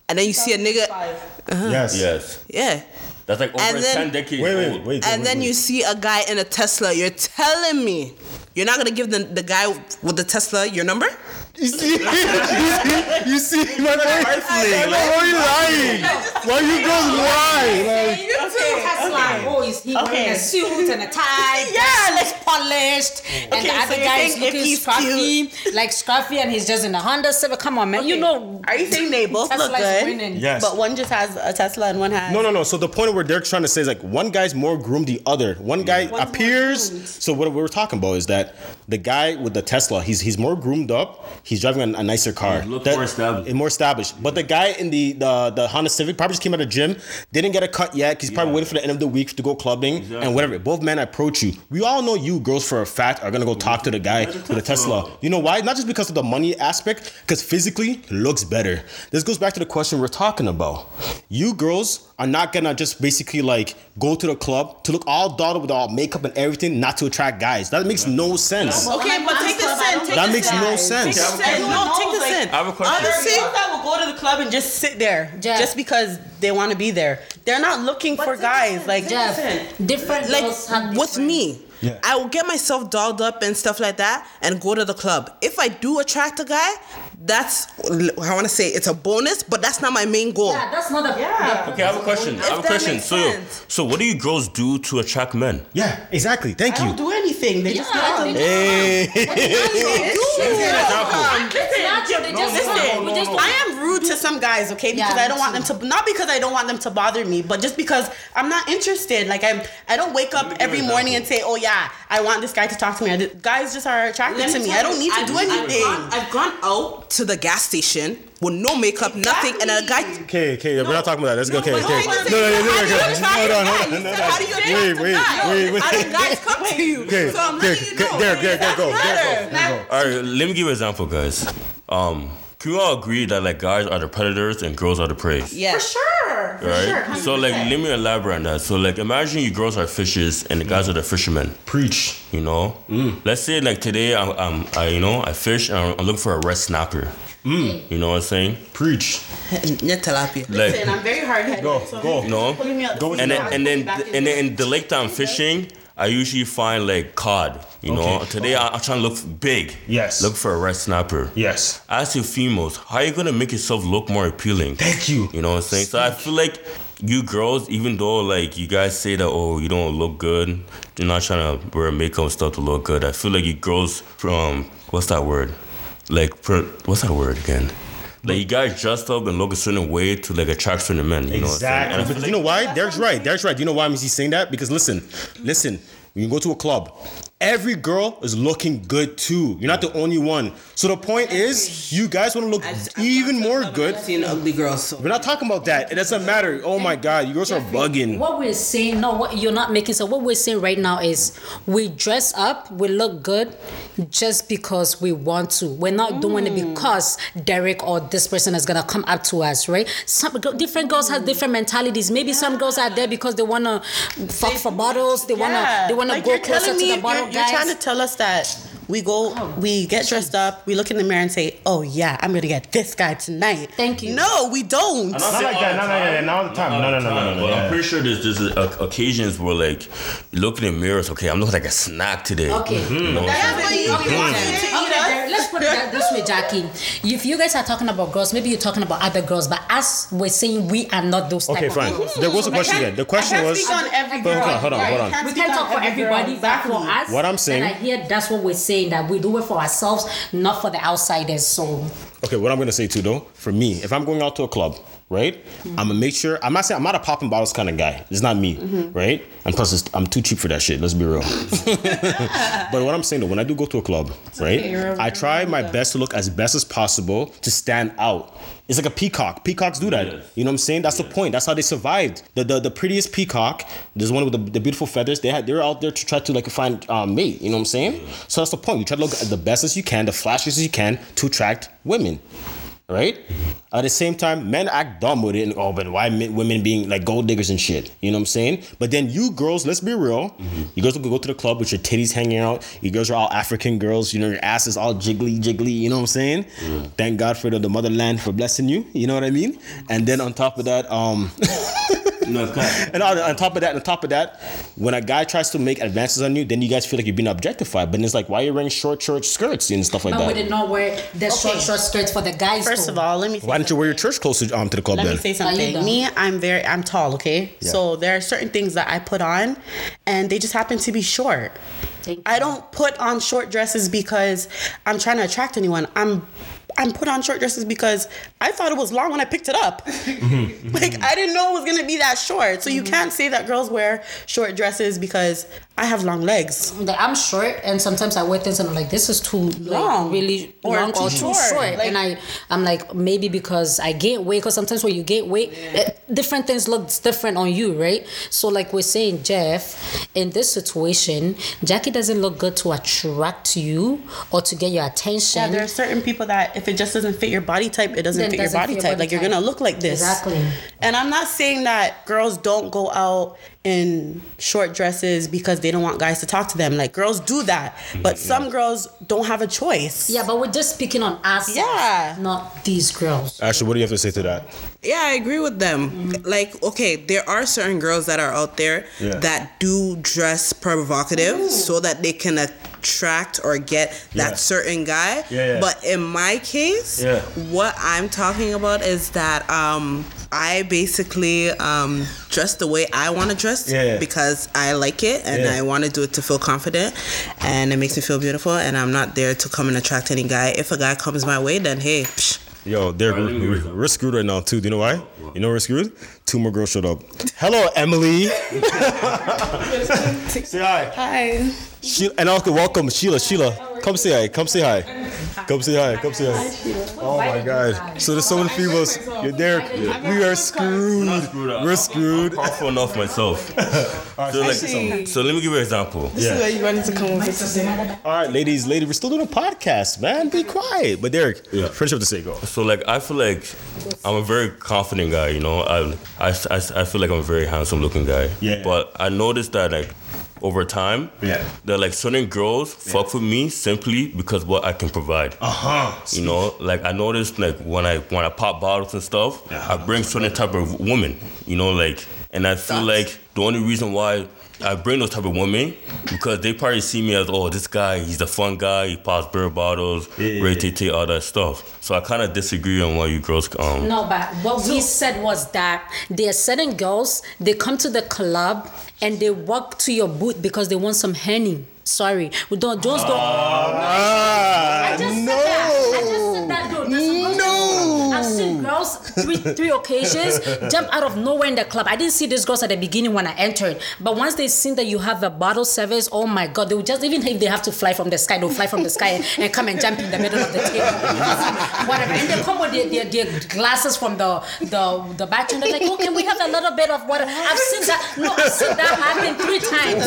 And then you see a nigga, Yes. Yes. yeah. That's like over And then- 10 decades Wait, wait, old. wait. And wait, then wait. you see a guy in a Tesla. You're telling me you're not gonna give the, the guy with the Tesla your number? [laughs] You see, you see, you see my point. I know why you lying. Why are you girls lie? Like, Tesla. Oh, is he wearing Okay. a suit and a [laughs] tie. Yeah, like polished, and Okay, the other you're guy is looking he's scruffy, like scruffy, and he's just in a Honda Civic. Come on, man. You know, Are you saying they both Tesla look good? winning. Yes. But one just has a Tesla and one has. No, no, no. So the point where Derek's trying to say is like one guy's more groomed the other. One mm. guy One's appears. So what we were talking about is that the guy with the Tesla, he's he's more groomed up. He's driving a, a nicer car. He look That- more established. more established. But the guy in the the, the Honda Civic probably just came out of the gym, didn't get a cut yet. He's probably Yeah. waiting for the end of the week to go clubbing Exactly. and whatever. Both men approach you. We all know you girls for a fact are gonna go talk to the guy with a Tesla. Tesla. You know why? Not just because of the money aspect, because physically looks better. This goes back to the question we're talking about. You girls are not gonna just basically like go to the club to look all dolled with all makeup and everything, not to attract guys. That makes no sense. Okay, but take this in. Take That makes no Take sense. this in. No, take this in. I have a question. Honestly, girls that will go to the club and just sit there Jeff. just because they want to be there. They're not looking for guys. Like, Jeff, different Like girls have with me, Yeah. I will get myself dolled up and stuff like that and go to the club. If I do attract a guy, that's I want to say it's a bonus, but that's not my main goal. Yeah, that's not a. Yeah. Okay, I have a question. I have a question. So, so what do you girls do to attract men? Yeah, exactly. Thank I you. don't do anything. They just Yeah, I come. think- Hey. It's natural. They just Listen, come. We just I am rude to some guys, okay? Because Yeah, I don't want them to not because I don't want them to bother me, but just because I'm not interested. Like I'm I don't wake up every morning and say, "Oh yeah, I want this guy to talk to me." Just- guys just are attracted Let to me. tell I don't need to I've- do I've anything. gone- I've gone out to the gas station with no makeup, nothing, and a guy. Okay, okay, we're not talking about that. Let's go. Okay, okay. wait, No, wait, no, no, no, how no, do you okay. attract Hold on, a hold guy? on. You No, said, no, how do you attract Wait, a wait, guy? wait, wait. How do guys come to you? Okay, So I'm okay, letting you okay, know. Derek, Derek, Derek, go, Derek, go, Derek, go. All right, let me give you an example, guys. Um, can we all agree that like guys are the predators and girls are the prey? Yeah. For sure. For Right. sure. so like, let me elaborate on that. So like, imagine you girls are fishes and the guys are the fishermen. Preach. You know. Mm. Let's say like today I'm, I'm I you know I fish and I'm, I'm looking for a red snapper. Mm. You know what I'm saying? Preach. [laughs] Yeah, tilapia. Like. Listen, I'm very hard headed. Go, go. No. Pulling me up. Go and then and then and then in the lake that I'm fishing, I usually find like cod. You know, Okay. today I, I'm trying to look big. Yes. Look for a red snapper. Yes. As you females, how are you gonna make yourself look more appealing? Thank you. You know what I'm saying? So I feel like you girls, even though like you guys say that oh you don't look good, you're not trying to wear makeup and stuff to look good. I feel like you girls from what's that word? Like what's that word again? Like you guys dressed up and look a certain way to like attract certain men. You know I'm? Exactly. feel But like- you know why? Derek's right. Derek's right. Do you know why he's saying that? Because listen, listen. When you go to a club, every girl is looking good too. You're not the only one. So the point is, you guys want to look even more good. Seen ugly girls. So. We're not talking about that. It doesn't matter. Oh my God, you girls are bugging. What we're saying, no, what you're not making. So what we're saying right now is, we dress up, we look good, just because we want to. We're not doing it mm. because Derek or this person is gonna come up to us, right? Some different girls have different mentalities. Maybe some girls are there because they wanna fuck for bottles. They wanna they wanna Like, go closer to the bottle, you're, guys. trying to tell us that we go, we get dressed up, we look in the mirror and say, "Oh yeah, I'm gonna get this guy tonight." Thank you. No, we don't. Not like that, all not the like that, not all the time. No, no, no, no, no, But yeah. I'm pretty sure there's there's uh, occasions where like you look in the mirrors. Okay, I'm looking like a snack today. Okay. You know what That's what you want to eat okay, us. Derek, let's put it this way, Jackie. If you guys are talking about girls, maybe you're talking about other girls, but us, we're saying we are not those type Okay, of fine. girls. There was a question can't- The question I was. speak on every But hold girl. on, hold on, hold on. Can't We can't talk for everybody, but for us. What I'm saying- And I hear that's what we're saying that we do it for ourselves, not for the outsiders. So Okay, what I'm gonna say too though, for me, if I'm going out to a club, right, I'm gonna make sure I'm not saying I'm not a popping bottles kind of guy. It's not me, mm-hmm. right? And plus, it's, I'm too cheap for that shit. Let's be real. [laughs] but what I'm saying though, when I do go to a club, right, okay, I try my best to look as best as possible to stand out. It's like a peacock. Peacocks do that. Yes. You know what I'm saying? That's the point. That's how they survived. The the, the prettiest peacock, there's one with the, the beautiful feathers. They had they're out there to try to like find um, mate. You know what I'm saying? So that's the point. You try to look at the best as you can, the flashiest as you can to attract women right? At the same time, men act dumb with it. And, oh, but why men, women being like gold diggers and shit? You know what I'm saying? But then you girls, let's be real. You girls will go to the club with your titties hanging out. You girls are all African girls. You know, your ass is all jiggly, jiggly. You know what I'm saying? Thank God for the, the motherland for blessing you. You know what I mean? And then on top of that, um, [laughs] No, it's not. and on, on top of that, on top of that, when a guy tries to make advances on you, then you guys feel like you're being objectified. But it's like, why are you wearing short, short skirts and stuff like that? but we did not wear the short, short skirts for the guys. First though. of all, let me. Say Why didn't you wear your church clothes to, um, to the club Let then? me say something. done? Me, I'm very, I'm tall. Okay, so there are certain things that I put on, and they just happen to be short. Thank you. I don't put on short dresses because I'm trying to attract anyone. I'm I'm put on short dresses because I thought it was long when I picked it up. [laughs] like I didn't know it was gonna be that short. So you can't say that girls wear short dresses because I have long legs. I'm short, and sometimes I wear things, and I'm like, this is too like, Long. really Or long too or too short. short. Like- and I, I'm like, maybe because I gain weight, because sometimes when you gain weight, eh, different things look different on you, right? So, like we're saying, Jeff, in this situation, Jackie doesn't look good to attract you or to get your attention. Yeah, there are certain people that if if it just doesn't fit your body type, it doesn't Then fit your doesn't body fit type. body like you're gonna look like this. Exactly. And I'm not saying that girls don't go out in short dresses because they don't want guys to talk to them. Like girls do that, but mm-hmm. some girls don't have a choice. Yeah, but we're just speaking on us. Yeah. Not these girls. Ashley, what do you have to say to that? Yeah, I agree with them. Mm-hmm. Like, okay, there are certain girls that are out there Yeah. that do dress provocative mm. so that they can attract or get that Yeah. certain guy. Yeah, yeah. But in my case, Yeah. what I'm talking about is that um I basically um dress the way I want to dress Yeah, yeah. because I like it and Yeah. I want to do it to feel confident and it makes me feel beautiful and I'm not there to come and attract any guy. If a guy comes my way, then hey, psh, Yo, they're Alright, let me we're, we're screwed right now too. Do you know why? You know we're screwed? Two more girls showed up. Hello, Emily. [laughs] say hi. Hi. Sheila, and also welcome Sheila. Sheila, come say hi. Come say hi. Come say hi. Come say hi. Oh my God. So there's so many females. You're there. We are screwed. We're screwed. I'm powerful enough myself. [laughs] so, like, so let me give you an example. Yeah. you wanted to come with All right, ladies, ladies, we're still doing a podcast, man. Be quiet. But Derek, Yeah. friendship to say go. So like I feel like I'm a very confident guy, you know. I, I, I, I feel like I'm a very handsome looking guy. Yeah. But I noticed that like over time, Yeah. that like certain girls fuck with me simply because what I can provide. Uh huh. You know, like I noticed like when I when I pop bottles and stuff, I bring certain type of woman. You know, like and I feel like the only reason why I bring those type of women because they probably see me as oh this guy he's a fun guy he pops beer bottles, yeah, Ray yeah. All that stuff. So I kind of disagree on why you girls um. No, but what we said was that there are certain girls, they come to the club and they walk to your booth because they want some henny. Sorry. We don't just don't Ah, I just no. Three three occasions [laughs] jump out of nowhere in the club. I didn't see these girls at the beginning when I entered, but once they seen that you have a bottle service, oh my god, they will just even if they have to fly from the sky, they'll fly from the sky and, [laughs] and come and jump in the middle of the table. [laughs] Whatever. And they come with their, their, their glasses from the the the bathroom. They're like, oh, can we have a little bit of water? I've seen that. No, I've seen that happen three times.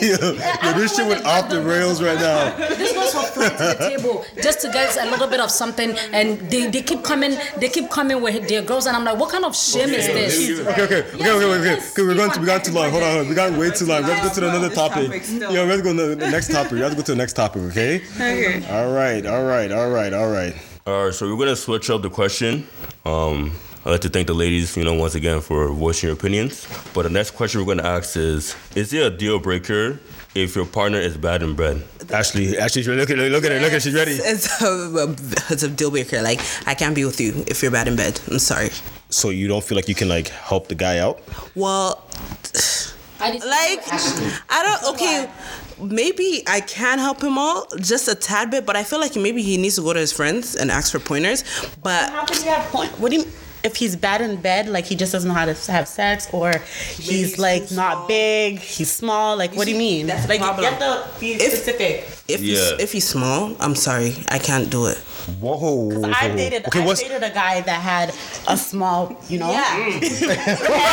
yeah, yeah, this shit went off the rails right now. This was for flying to the table just to get a little bit of something, and they, they keep coming, they keep coming with their girls, and I'm like, what kind of shame is this? Okay, okay, okay, okay, okay, okay. okay we're going to, we got too long. Hold on, hold on. we got way too long. Let's go to another topic. topic still. Yeah, let's go to the next topic. We have to go to the next topic, okay? Okay. All right, all right, all right, all right. All right, so we're gonna switch up the question. Um, I'd like to thank the ladies, you know, once again for voicing your opinions. But the next question we're gonna ask is: Is it a deal breaker if your partner is bad in bed? Ashley, Ashley, look at her, look at her, look at her. She's ready. It's a, it's a deal breaker. Like I can't be with you if you're bad in bed. I'm sorry. So you don't feel like you can like help the guy out? Well, I like. I don't. Okay, maybe I can help him out just a tad bit, but I feel like maybe he needs to go to his friends and ask for pointers. But How can you have point? What do you? If he's bad in bed, like he just doesn't know how to have sex, or he's he's like not small. big, he's small. Like, what do you mean? that's like, problem. you have be If- specific. if he's if he's small, I'm sorry, I can't do it. Whoa. I dated. Okay, I what's dated a guy that had a small, you know. Yeah. [laughs]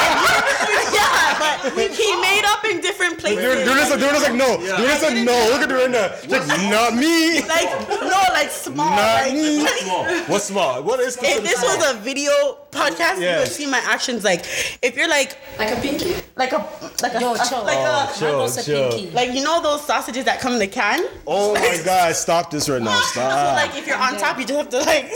yeah, but he made up in different places. Dude, dude, this, dude, this like no. Dude, this like no. Look at her now. Like, not me. like no, like small. Not like, me. like, What's small? What is if this small? was a video out podcast, Yeah. you would see my actions. Like, if you're like, Like a pinky. like a, like a, Yo, a- chill. like a, oh, chill, What's a chill. pinky? like you know those sausages that come in the can. Oh my [laughs] God! Stop this right now! So Stop. like, if you're on top, you just have to like. [laughs]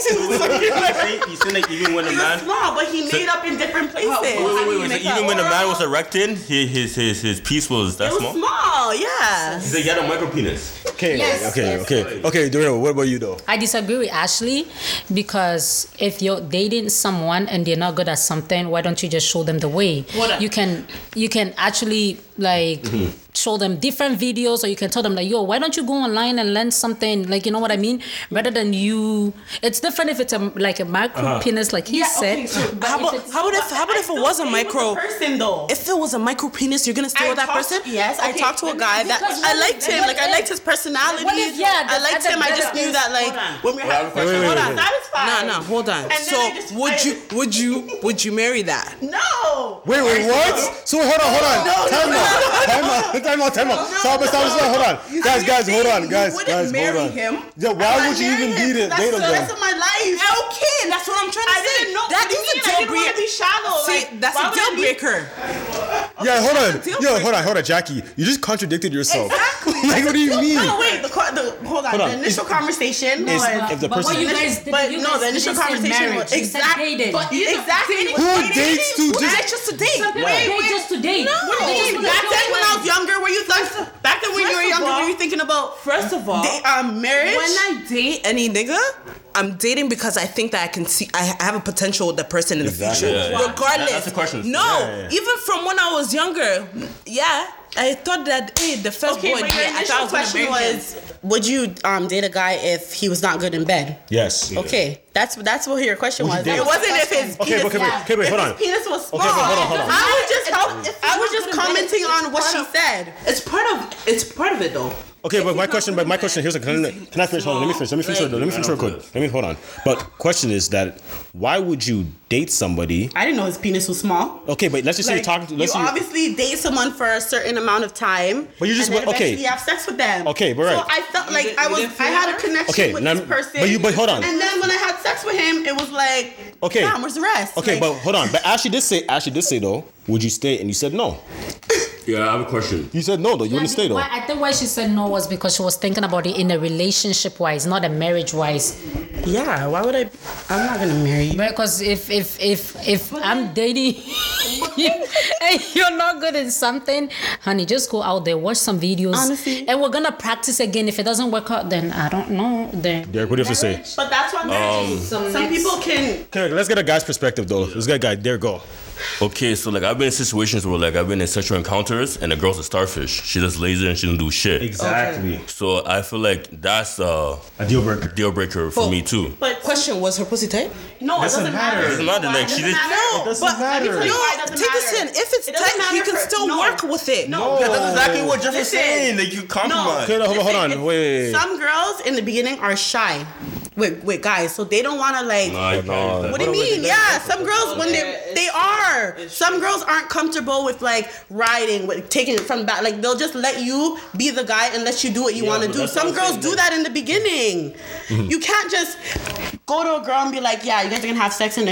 You see, like even when the man, small, but he made up in different places. wait, wait, wait, wait, so even when the man was a erected, his his his, his piece was that it was small. small, yeah. He said he had a micro penis. Okay, Yes, okay, yes. okay, okay. Dorito, what about you though? I disagree with Ashley because if you're dating someone and they're not good at something, why don't you just show them the way? What- You can you can actually like mm-hmm. show them different videos or you can tell them like, yo, why don't you go online and learn something? Like you know what I mean? Rather than you it's different if it's a like a micro uh-huh. penis like he said. but How about how about if how about if it was a micro? person though. If it was a micro penis, you're gonna stay I with that talked- person? Yes, I talked to a guy that I liked him. what Like I liked his personality. personality. What if- yeah, I liked him. I just knew that like hold on. when we I have a question. Wait, wait, hold wait, on, wait. satisfied. No, no, hold on. So would you would you would you marry that? [laughs] No. Wait, wait, what? So hold on, hold on. time out. [laughs] Time out. Time out. Time out. Stop, stop, stop. Hold on. Guys, guys, hold on. Guys, you wouldn't guys, hold on. him. Yeah, why would you even him. date? That's Date the him then? rest of my life. Okay, that's what I'm trying to I say. didn't know. That what do you mean? a I deal didn't want to breaker. be shallow. See, like, that's a deal breaker. [laughs] Yeah, hold on. deal Yo, hold on, hold on, Jackie. You just contradicted yourself. Exactly. [laughs] like, what do you mean? No, wait. The, the hold on. Hold on. The initial Is- conversation is- was. if the but person- what you guys did, but you no, guys the initial conversation was exactly. But exactly. Who dates to Who just? dates just to date? Some people Wait, date just to date. No, They just wanna back then when I was younger, were you like back then when you were younger, all- were you thinking about First of all, da- um, marriage? when I date any nigga, I'm dating because I think that I can see I have a potential with the person in the Exactly. future, Yeah, yeah. regardless. That's the question. No, Yeah, yeah, yeah. even from when I was younger, yeah, I thought that hey, the first okay, boy, but your initial I question gonna marry him. was, would you um, date a guy if he was not good in bed? Yes. Okay, that's that's what your question Would was. It wasn't if his Okay, penis, okay, wait, okay, wait, if hold his on. penis was small. Okay, but hold on, hold on. I was just help, I was just good bed, commenting on what she of- said. It's part of it's part of it though. Okay, but my question, but my question here's a can, I- can I finish? Hold on, let me finish. Let me finish. Let me finish real quick. Let me hold on. But question is that why would you date somebody? I didn't know his penis was small. Okay, but let's just say you're talking. To, you let's say you- obviously date someone for a certain amount of time, But you just and then okay. eventually have sex with them. Okay, but right. So I felt like did- I was, I had a connection Okay, with now- this person. but you- but hold on. And then when I had sex with him, it was like, Okay. damn, where's the rest? Okay, Like, but hold on. But Ashley did say. Ashley did say though. Would you stay? And you said no. Yeah, I have a question. You said no though. You wouldn't stay though. Why, I think why she said no was because she was thinking about it in a relationship wise, not a marriage wise. yeah, why would I? I'm not gonna marry you. Because if if if if if I'm dating [laughs] you and you're not good in something, honey, just go out there, watch some videos, Honestly. and we're gonna practice again. If it doesn't work out, then I don't know. Then Derek, what do you have to say? But that's what marriage is. Some Some people can. Okay, let's get a guy's perspective though. Let's get a guy. There, go. Okay, so like I've been in situations where like I've been in sexual encounters and the girl's a starfish. She just lays there and she don't do shit. Exactly. So I feel like that's uh, A deal breaker. deal breaker for Well, me too. But Question was her pussy tight? no, it Doesn't doesn't matter. matter. Doesn't matter, like, It she doesn't just- matter. No, doesn't but matter. Let me tell you no, it take matter. this in. If it's It tight, you can for- still no. work with it. No, That's exactly what Jeff was saying, Like you compromise. Okay, no, hold on, hold on. Listen, Wait, wait, wait. Some girls in the beginning are shy with with guys, so they don't want to like. Nah, you no. What do you mean? Yeah, some girls when they they are. Some girls aren't comfortable with like riding, with taking it from the back. Like they'll just let you be the guy and let you do what you want to do. Some girls do that in the beginning. Mm-hmm. You can't just go to a girl and be like, "Yeah, you guys are gonna have sex," and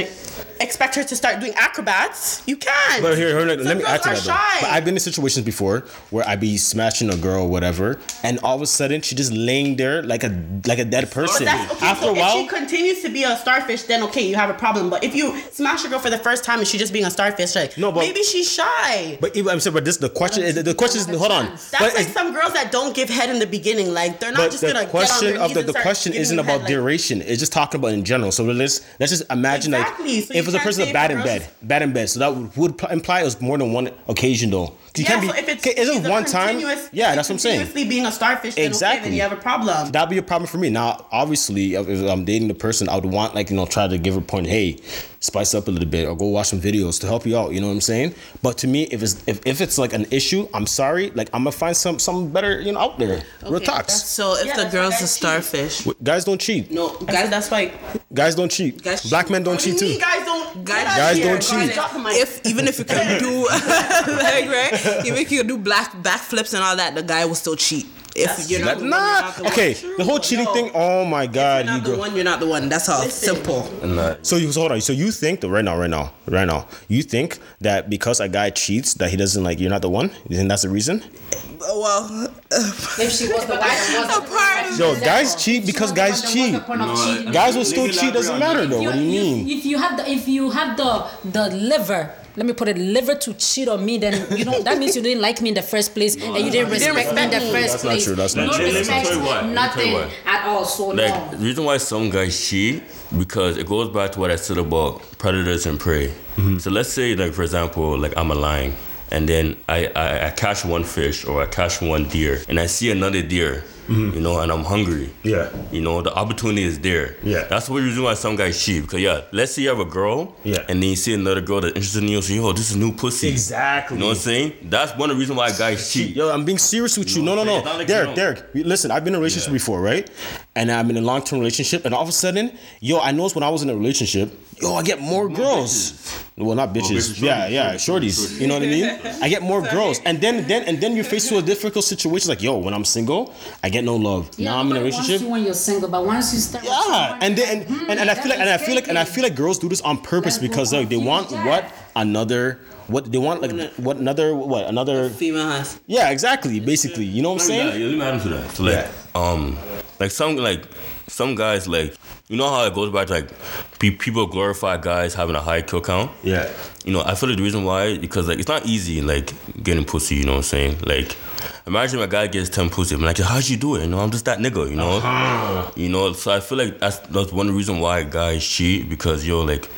expect her to start doing acrobats. You can't. But here, here let, let me add to that though. But I've been in situations before where I'd be smashing a girl or whatever, and all of a sudden she just laying there like a like a dead oh, person. But that's okay. After so a while, if she continues to be a starfish, then okay, you have a problem. But if you smash a girl for the first time and she just being a starfish, like No, but- maybe she's shy. but even, I'm saying, but this the question. is The question is hold on. That's But like some girls that don't give head in the beginning. Like they're not just the gonna question get on their of the, the question isn't about head, like- duration. It's just talking about in general. So let's let's just imagine Exactly. like So if it's a person say bad in bed, bad in bed. So that would, would imply it was more than one occasion though. You Yeah, can't be. so if it's is it either one time? Yeah, that's what I'm saying. Continuously being a starfish, then okay, Exactly. then you have a problem. That'd be a problem for me. Now, obviously, if if I'm dating the person, I would want like you know try to give her a point. Hey, spice up a little bit, or go watch some videos to help you out. You know what I'm saying? But to me, if it's if, if it's like an issue, I'm sorry. Like I'm gonna find some something better you know out there. Real talks. So if Yeah, the girl's a guys cheat. starfish, Guys don't cheat. no, Guys, guys, that's why. Guys don't cheat. Guys cheat. Black men don't What do you cheat mean too. guys don't? Guys- Guys don't cheat. drop the mic. if even if you can do [laughs] like right, even if you can do black backflips and all that, the guy will still cheat. If you're not That- the one, you're not the one. Okay, the whole cheating No. thing. Oh my If God, you're you not the girl. one, you're not the one. That's all. Listen. Simple. So you so hold on. So you think that right now, right now, right now, you think that because a guy cheats that he doesn't like you're not the one? You think that's the reason? Well, if she was the one that wasn't. [laughs] Apart- Yo, guys cheat because guys cheat. No, Guys will still cheat. Doesn't matter though. What do you mean? If you have the if you have the the liver, let me put it, liver to cheat on me, then you know that means you didn't like me in the first place and you didn't respect, me in the first That's not place. true, that's not no true. Let me respect, tell you why, let me tell nothing at all. So like no. the reason why some guys cheat because it goes back to what I said about predators and prey. Mm-hmm. So let's say like for example like I'm a lion and then I, I I catch one fish or I catch one deer, and I see another deer, Mm-hmm. you know, and I'm hungry. Yeah. You know, the opportunity is there. Yeah. That's the reason why some guys cheat. Because yeah, let's say you have a girl. Yeah. And then you see another girl that's interested in you, so yo, this is new pussy. Exactly. You know what I'm saying? That's one of the reasons why guys cheat. Yo, I'm being serious with you. No, no, no. like Derek, Derek, listen, I've been in a relationship Yeah. before, right? And I'm in a long term relationship, and all of a sudden, yo, I noticed when I was in a relationship, yo, I get more, girls. Well, not bitches. bitches, yeah, shorties, yeah, shorties, shorties. You know what I mean? [laughs] I get more girls, and then, then, and then you're faced with a difficult situation. Like, yo, when I'm single, I get no love. now I'm in a nobody wants relationship. you when you're single, but once you start, with Yeah, someone, and then and, like, and, and I feel like and I feel like and I feel like girls do this on purpose Let's because like they want confuse what another what they want like what another what another Female has. yeah exactly basically you know what I'm Yeah, saying yeah, let me add into that. So like, um, like some like some guys like you know how it goes back to like pe- people glorify guys having a high kill count. yeah You know, I feel like the reason why because like it's not easy like getting pussy. You know what I'm saying? Like, imagine a guy gets ten pussy. I'm like, how'd you do it? You know, I'm just that nigga. You know, Uh-huh. you know. So I feel like that's that's one reason why guys cheat because yo like,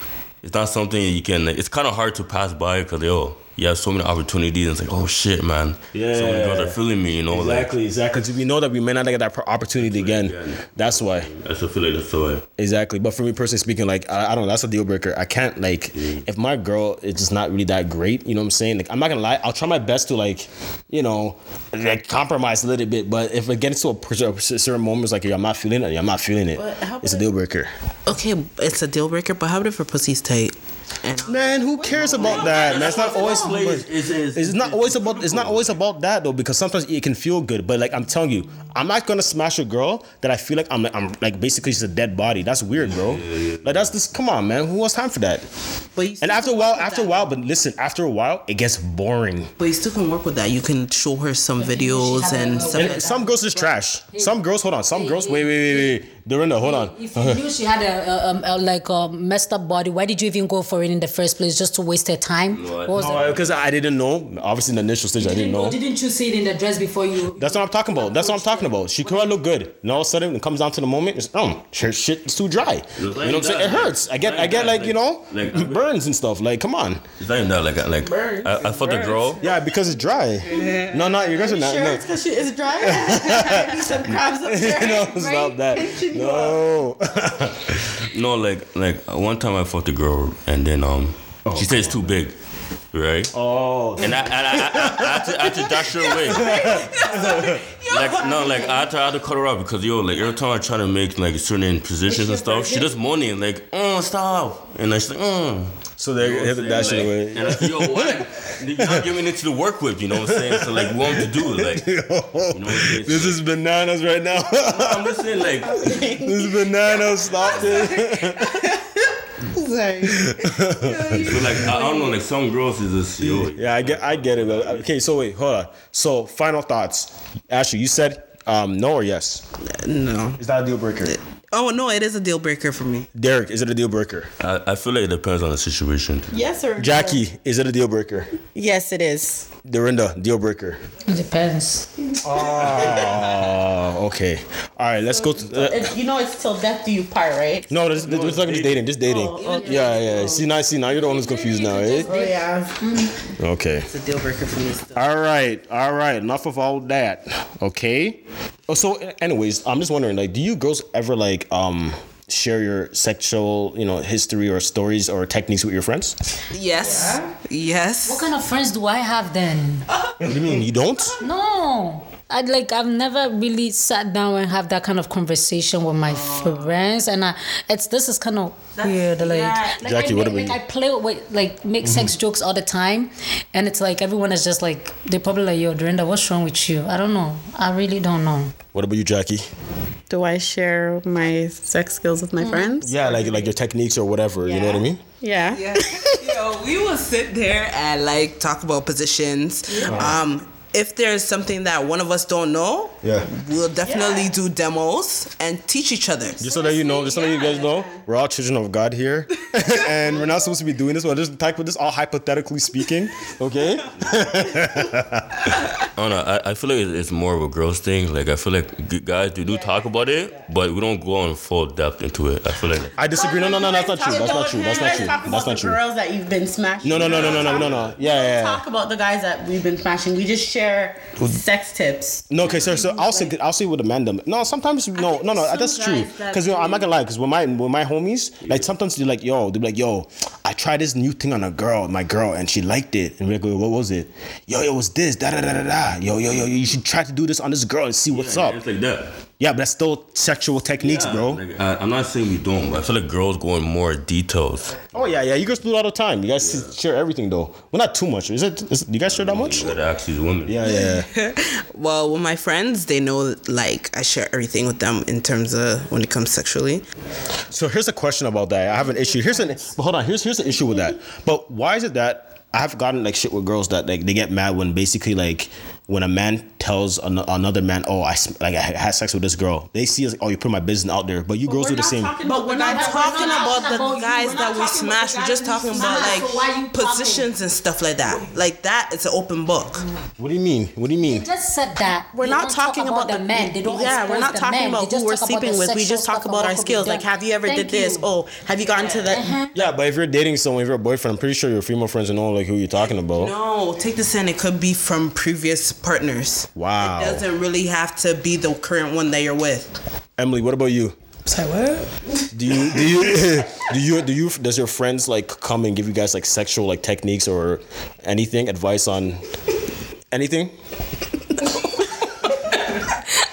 it's not something you can. Like, it's kind of hard to pass by because yo. You have so many opportunities, and it's like, oh shit, man. Yeah. so many girls are feeling me, you know. exactly exactly Because we know that we may not get that opportunity again again. that's why Like, I still feel like that's the way. exactly but for me personally speaking like I, I don't know that's a deal breaker I can't like mm. if my girl is just not really that great you know what I'm saying like I'm not gonna lie I'll try my best to like you know like compromise a little bit but if it gets to a per- certain moments like yeah, I'm not feeling it I'm not feeling it it's a deal breaker Okay, it's a deal breaker, but how about if her pussy's tight? And Man, who cares about that? Man, it's not always. It's not always about. It's not always about that though, because sometimes it can feel good. But like I'm telling you, I'm not gonna smash a girl that I feel like I'm. I'm like basically just a dead body. That's weird, bro. Like that's just. Come on, man. Who has time for that? but And after a while, after a while, but listen, after a while, it gets boring. But you still can work with that. You can show her some videos and a- stuff. And like some girls is trash. Some girls, hold on. Some girls, wait, wait, wait, wait. Dorinda, hold on. If you knew she had a, a, um, a like a messed up body, why did you even go for it in the first place? Just to waste her time? No, I- What was that? Because I didn't know. Obviously, in the initial stage, I didn't know. Didn't you see it in the dress before you? That's what I'm talking about. That's what I'm talking about. She could look good. And all of a sudden, it comes down to the moment, it's, um, her shit is too dry. You know what I'm saying? It hurts. I get, I get like, you know, Like- burns and stuff. Like, come on. It's not even that. Like, I- like I, I fought the girl. Yeah, because it's dry. No, no, you guys are not. No, because she is dry. [laughs] [laughs] Some crabs [laughs] up there. no, stop that. No. [laughs] No, like, like one time I fought a girl, and then um, she said it's too big, right? Oh. And I, and I, I, I, I, had to, I had to dash her away. [laughs] [laughs] like no, like I had, to, I had to cut her off because yo, like every time I try to make like certain positions and stuff, she just moaning like, "Oh, stop!" And I she's like, "Oh." So they hit the dash like, away. And I said, yo, what? You're not giving it to the work with, you know what I'm saying? So like, what to do? Like, [laughs] you know what I'm? This is bananas right now. I'm just saying, like, [laughs] this is bananas. Stop it. Sorry. but like I don't know, like some girls is just yo. Yeah, I get, I get it. But, okay, so wait, hold on. So, final thoughts. Ashley, you said um, no or yes? no. Is that a deal breaker? Oh no, it is a deal breaker for me. Derek, is it a deal breaker? I, I feel like it depends on the situation. Yes or no? Jackie, is it a deal breaker? Yes, it is. Dorinda, deal breaker. It depends. Oh, okay. All right, let's go to. Uh, you know, it's till death do you part, right? no, this, this, this like just dating, just dating. Yeah, yeah. See now, see now, you're the one who's confused now, eh? Oh yeah. Okay. It's a deal breaker for me still. All right, all right. Enough of all that. Okay. Oh, so, anyways, I'm just wondering, like, do you girls ever like um share your sexual, you know, history or stories or techniques with your friends? Yes. Yes. What kind of friends do I have then? What do you mean you don't? No. I like I've never really sat down and have that kind of conversation with my friends, and I, it's this is kind of weird. Like, like Jackie, I, what about like I play with like make sex jokes all the time, and it's like everyone is just like they probably like yo Dorinda, what's wrong with you? I don't know. I really don't know. What about you, Jackie? Do I share my sex skills with my friends? Yeah, like like your techniques or whatever. You know what I mean? Yeah. Yeah. [laughs] Yo, we will sit there and like talk about positions. Um, if there's something that one of us don't know, Yeah. we'll definitely do demos and teach each other. Just so that you know, just so that you guys know, we're all children of God here, [laughs] and we're not supposed to be doing this. We're just type with this all hypothetically speaking, okay? [laughs] I don't know. I, I feel like it's- it's more of a girls thing. Like I feel like g- guys do do talk about it, but we don't go on full depth into it. I feel like I disagree. No, no, no, that's not true. That's not true. That's not true. That's not true. Girls that you've been smashing. No, no, no, no, no, no, no, no. Yeah, yeah, yeah. Talk about the guys that we've been smashing. We just share sex tips. No, okay, so so I'll say I'll say with Amanda. No, sometimes no, think no, no. some That's true. Because you know, I'm not gonna lie. Because with my with my homies, like sometimes they're like, yo, they're like, yo, I tried this new thing on a girl, my girl, and she liked it. And we're like, what was it? Yo, it was this. Da da da da da. Yo, yo, yo, you should try to do this on this girl and see what's up. It's like that. Yeah, but that's still sexual techniques, Yeah, bro. like, I, uh, I'm not saying we don't, but I feel like girls go in more details. oh yeah, yeah. You guys do it all the time. You guys share everything though. Well, not too much. Is it? Is, do you guys share that much? You gotta ask these women. Yeah, yeah. yeah. [laughs] Well, with my friends, they know like I share everything with them in terms of when it comes sexually. So here's a question about that. I have an issue. Here's an but hold on. Here's here's the issue with that. But why is it that I have gotten like shit with girls that like they get mad when basically like when a man tells an- another man, oh I s- like I had sex with this girl, they see as like, oh you put my business out there, but you girls do the same. But we're not talking about the guys that we smash. We're just talking about like positions and stuff like that. Like that, it's an open book. What do you mean? What do you mean? They just said that. We're They not don't talk talking about, the men. They don't Yeah, we're not talking men. About who we're sleeping with. We just talk about our what could be skills. Like, have you ever Thank did this? you. Oh, have you gotten to that? Uh-huh. Yeah, but if you're dating someone, if you're a boyfriend, I'm pretty sure your female friends will know like who you're talking about. No, take this in. It could be from previous partners. Wow. It doesn't really have to be the current one that you're with. Emily, what about you? Say what? Do you do you [laughs] do you do you does your friends like come and give you guys like sexual like techniques or anything advice on anything?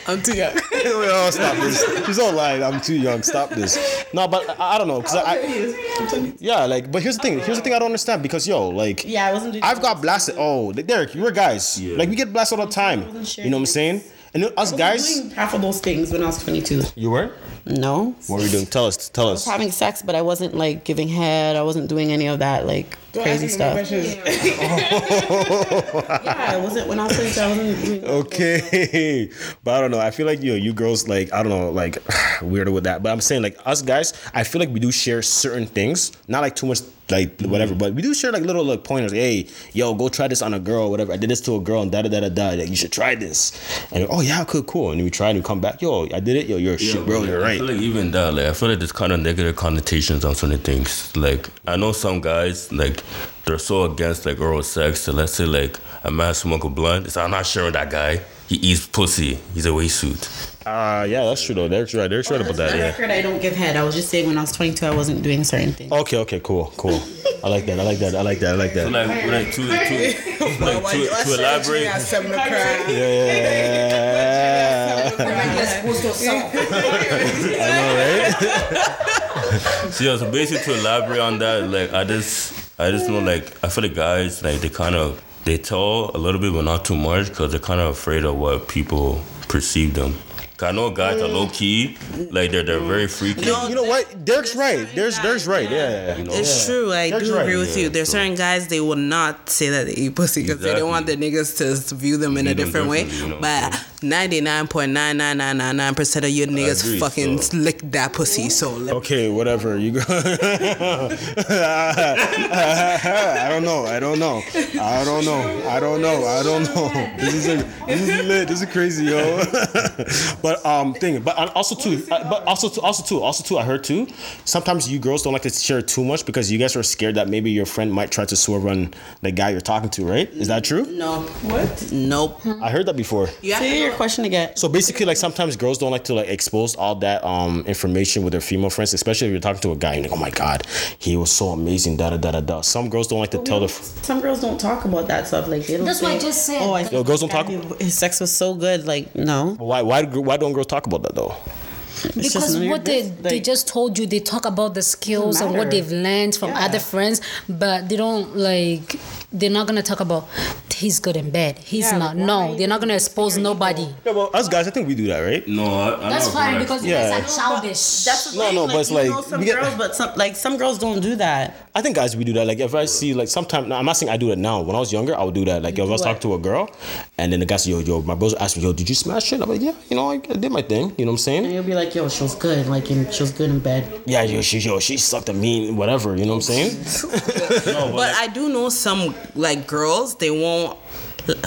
I'm too young. [laughs] Oh, oh, stop this. She's all lying. I'm too young. Stop this. No, but I, I don't know. Cause I, yeah, like, but here's the thing. Here's the thing I don't understand because yo, like, Yeah, I wasn't doing I've got blasted. Oh, like, Derek, you were guys. Yeah. Like, we get blasted all the time. You know what I'm saying? And then us guys, doing half of those things when I was 22. you were. No. What were you doing? Tell us. Tell us. having sex, but I wasn't like giving head. I wasn't doing any of that like crazy stuff. [laughs] [laughs] yeah, I wasn't when I was 22. I wasn't doing Okay, [laughs] but I don't know. I feel like you know, you girls like I don't know, like [sighs] weirder with that. But I'm saying like us guys, I feel like we do share certain things, not like too much like whatever, mm-hmm. but we do share like little like pointers. Hey, yo, go try this on a girl, whatever. I did this to a girl and da da da da da. Like, you should try this. And oh yeah, cool, cool. And we try and we come back. Yo, I did it. Yo, you're a shit, bro. You're I right. feel like even that, like I feel like there's kind of negative connotations on certain things. Like I know some guys, like they're so against like oral sex. So let's say like a man smoke a blunt. It's I'm not sharing that guy. He eats pussy. He's a waist suit. Ah, yeah, that's true though. Derek's right. Derek's right about that. On Yeah. record, I don't give head. I was just saying when I was 22, I wasn't doing certain things. Okay, okay, cool, cool. I like that. I like that. I like that. I like So that. like, like to, to, [laughs] like, to, to elaborate. Yeah, yeah, yeah. I know, right? [laughs] So, yeah, so basically to elaborate on that, like I just I just know like I feel like guys like they kind of they tell a little bit, but not too much, because they're kind of afraid of what people perceive them. I know guys mm. are low key, like they're they're mm. very freaky. You know what? Derek's right. There's Derek's right. Yeah, yeah. You know? it's true. I Derek's do right. agree with yeah, you. There's true. certain guys they will not say that they eat pussy because exactly. they don't want the niggas to view them in a different way. You know, but. 99.99999% of you niggas agree, fucking so. lick that pussy. So okay, whatever you go. [laughs] I don't know. I don't know. I don't know. I don't know. I don't know. This is a, this is lit. This is crazy, yo. [laughs] but um, thing. But also too. Uh, but also too. Also too. Also too. I heard too. Sometimes you girls don't like to share too much because you guys are scared that maybe your friend might try to swerve on the guy you're talking to. Right? Is that true? No. What? Nope. I heard that before. Yeah your question again. So basically, like sometimes girls don't like to like expose all that um information with their female friends, especially if you're talking to a guy and you're like, oh my god, he was so amazing, da da da da da. Some girls don't like to tell the. F- Some girls don't talk about that stuff. Like they don't. That's what I just said. Oh, I Yo, girls don't talk. His sex was so good. Like no. Why why why don't girls talk about that though? It's because none of your what they business. they just told you they talk about the skills and what they've learned from Yeah. other friends but they don't like they're not gonna talk about he's good in bed. He's Yeah, not. No, they're not gonna expose nobody. Yeah, well, us guys, I think we do that, right? No, I, I That's fine agree. because Yeah. you guys are childish. That's the No, thing, no, but it's you like, know some get- girls, but some like some girls don't do that. I think guys we do that. Like if I see like sometimes I'm not saying I do it now. When I was younger, I would do that. Like if I was what? talking to a girl, and then the guy said, "Yo, yo," my bros asked me, "Yo, did you smash it?" I'm like, "Yeah, you know, I, I did my thing." You know what I'm saying? And you'll be like, yo, she was good, like, and she was good in bed. Yeah, yo, she, yo, she sucked a mean, whatever. You know what I'm saying? No, [laughs] but, But I do know some like girls. They won't.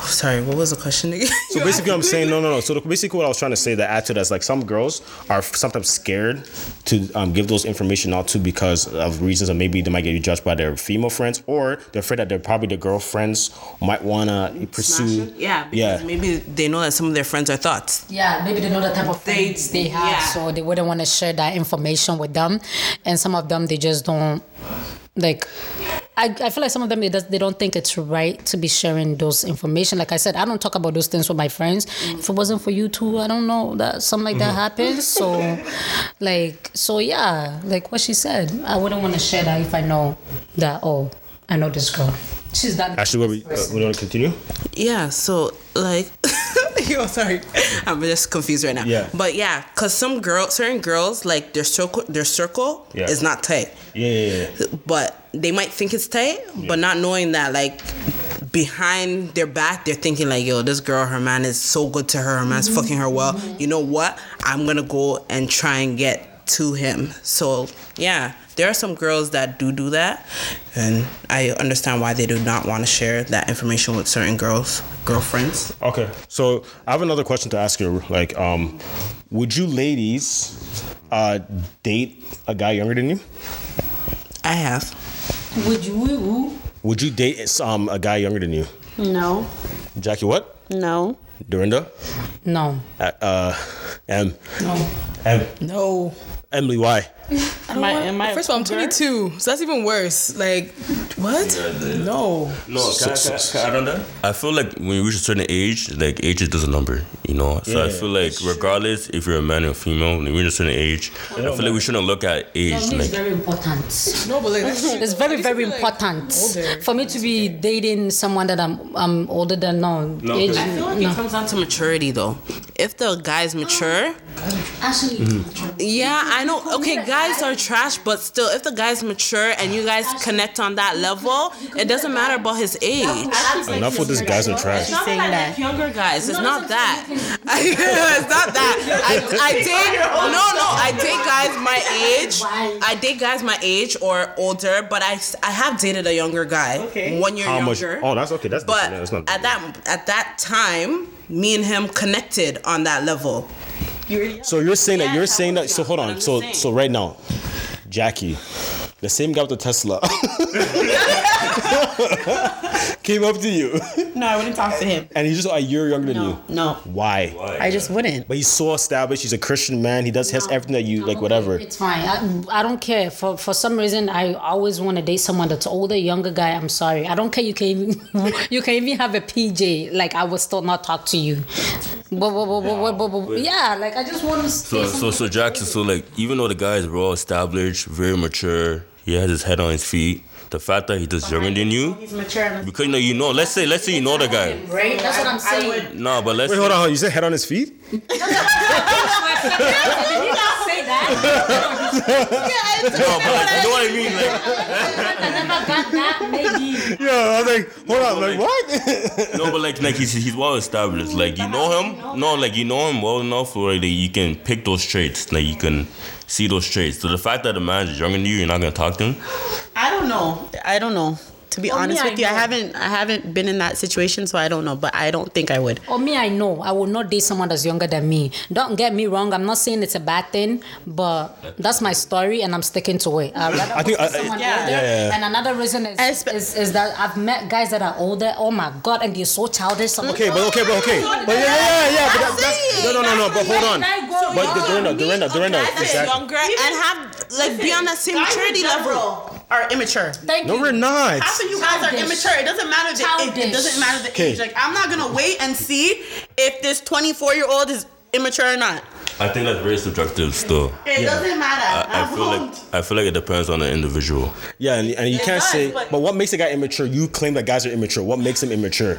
Sorry, what was the question again? [laughs] So basically, I'm saying no, no, no. So the, basically, what I was trying to say that add to that is like some girls are sometimes scared to um, give those information out to because of reasons of maybe they might get judged by their female friends or they're afraid that they're probably their girlfriends might wanna pursue. yeah, because Yeah. Maybe they know that some of their friends are thoughts. Yeah, maybe they know the type of They- they have, yeah. so they wouldn't want to share that information with them. And some of them, they just don't like. I, I feel like some of them they, they don't think it's right to be sharing those information. Like I said, I don't talk about those things with my friends. If it wasn't for you two, I don't know that something like that happens. Mm. So, like, so yeah, like what she said, I wouldn't want to share that if I know that. Oh, I know this girl. She's that. Actually, what we, uh, we want to continue? Yeah, so like, [laughs] yo, sorry, I'm just confused right now. Yeah. but yeah, cause some girls, certain girls, like their circle, their circle Yeah. is not tight, Yeah, yeah, yeah. but they might think it's tight, but not knowing that like behind their back, they're thinking like, yo, this girl, her man is so good to her, her man's fucking her well. You know what? I'm gonna go and try and get to him. So yeah. There are some girls that do do that, and I understand why they do not want to share that information with certain girls, girlfriends. Okay, so I have another question to ask you. Like, um, would you ladies uh, date a guy younger than you? I have. Would you? Would you date um, a guy younger than you? No, Jackie, what? no, Dorinda? No. Uh, uh, M. No. M. No. Emily, why? am I, am I a First of all, I'm 22, so that's even worse. Like, what? No. no, can, I- can, I- can I add that? I feel like when you reach a certain age, like age is just a number, you know. So I feel like regardless if you're a man or a female, when you reach a certain age, I feel like we shouldn't look at age For me, it's very important. No, but like, that's It's very, very important older. for me to be dating someone that I'm I'm older than. No, No, age. okay. I feel like no. it comes down to maturity though. If the guy's mature, Actually, yeah, I know. Okay, guys are trash, but still, if the guy's mature and you guys connect on that level, it doesn't matter about his age. Enough with this guys are trash. It's not saying that I like younger guys. It's not that. [laughs] it's not that. I, I date no no. I date guys my age. I date guys my age or older, but I I have dated a younger guy. Okay. One year How much? younger. Oh, that's okay. That's But. That's not at that at that time, me and him connected on that level. [laughs] So you're saying that you're saying that. So hold on. So so right now, Jackie, the same guy with the Tesla, [laughs] came up to you, No, I wouldn't talk to him. and he's just a year younger than you. No, no, Why? I just wouldn't. But he's so established. He's a Christian man. He does has everything that you like. Whatever. It's fine. I, I don't care. For for some reason, I always want to date someone that's older, younger guy. I'm sorry. I don't care. You can even [laughs] you can even have a PJ. Like I would still not talk to you. But, but, but, but, but, but, but, yeah, like I just want to. So, so, so Jackson, so like, even though the guy is well established, very mature, he has his head on his feet. The fact that he's just younger than you, He's mature. because you know, you know, let's say, let's say you know the guy. Right? That's what I'm saying. No, but let's Wait, hold on. hold on. You said head on his feet? [laughs] Did you not say that? [laughs] [laughs] No, but you know what I mean? Like, I never got. Maybe. Yeah. I was like, hold on. Like what? [laughs] no, but like, like he's he's well established. Like you know him. No, like you know him well enough where like, you can pick those traits. Like you can see those traits. So the fact that the man is younger than you, you're not gonna talk to him. I don't know. I don't know. To be Well, me, honest I with you, I haven't I haven't been in that situation, so I don't know. But I don't think I would. Or me, I know I will not date someone that's younger than me. Don't get me wrong. I'm not saying it's a bad thing, but that's my story, and I'm sticking to it. I'd rather I think I- uh, someone yeah. older. Yeah, yeah. And another reason is, Espe- is is that I've met guys that are older. Oh my god, and they're so childish. I'm Okay, but okay, but okay. Oh but yeah, yeah, yeah, yeah. But that, that's, no, no, no, no. But hold on. Can But young? Dorinda, Dorinda, Dorinda. Exactly. younger and have like be on that same maturity level. Are immature. Thank No, you. we're not. Half of you guys are immature. It doesn't matter the age. It Childish. doesn't matter the Okay. age. Like I'm not gonna wait and see if this 24 year old is immature or not. I think that's very subjective still. It doesn't matter. I feel like I feel like it depends on the individual. Yeah, and, and you can't does, say. but- But what makes a guy immature? You claim that guys are immature. What makes them immature?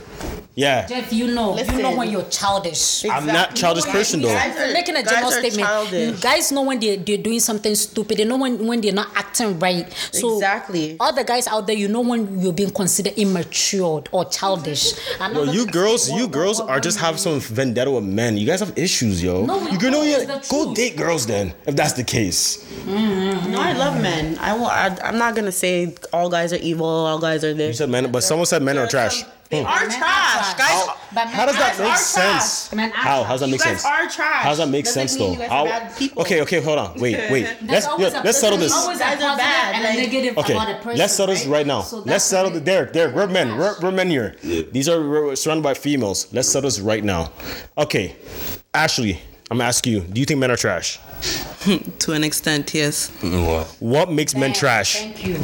Yeah, Jeff, you know, you know when you're childish. I'm not childish person though. Guys are- making a guys general are statement. childish. Guys know when they they're doing something stupid. They know when, when they're not acting right. So Exactly. all the guys out there, you know when you're being considered immature or childish. I'm Yo, you girls, you girls are just have some vendetta with men. You guys have issues, yo. No, you know, don't. yeah, It's the go date girls then, if that's the case. No, I love men. I will. I, I'm not gonna say all guys are evil. All guys are there. You said men, but someone said men are trash. They Hmm. are Men trash, guys. But How does that make sense? Men How? How does that You make guys sense? are trash. How does that make Doesn't sense mean though? you guys How? are bad people. Okay, okay, hold on. Wait, wait. Let's yeah, a- let's settle this. always Guys are bad, and like- negative Okay, about a person, let's settle this right now. So let's settle the- the Derek. Derek, we're men. We're, we're men here. These are we're surrounded by females. Let's settle this right now. Okay, Ashley, I'm gonna you. Do you think men are trash? [laughs] To an extent, yes. What? What makes men Thank- trash? Thank you.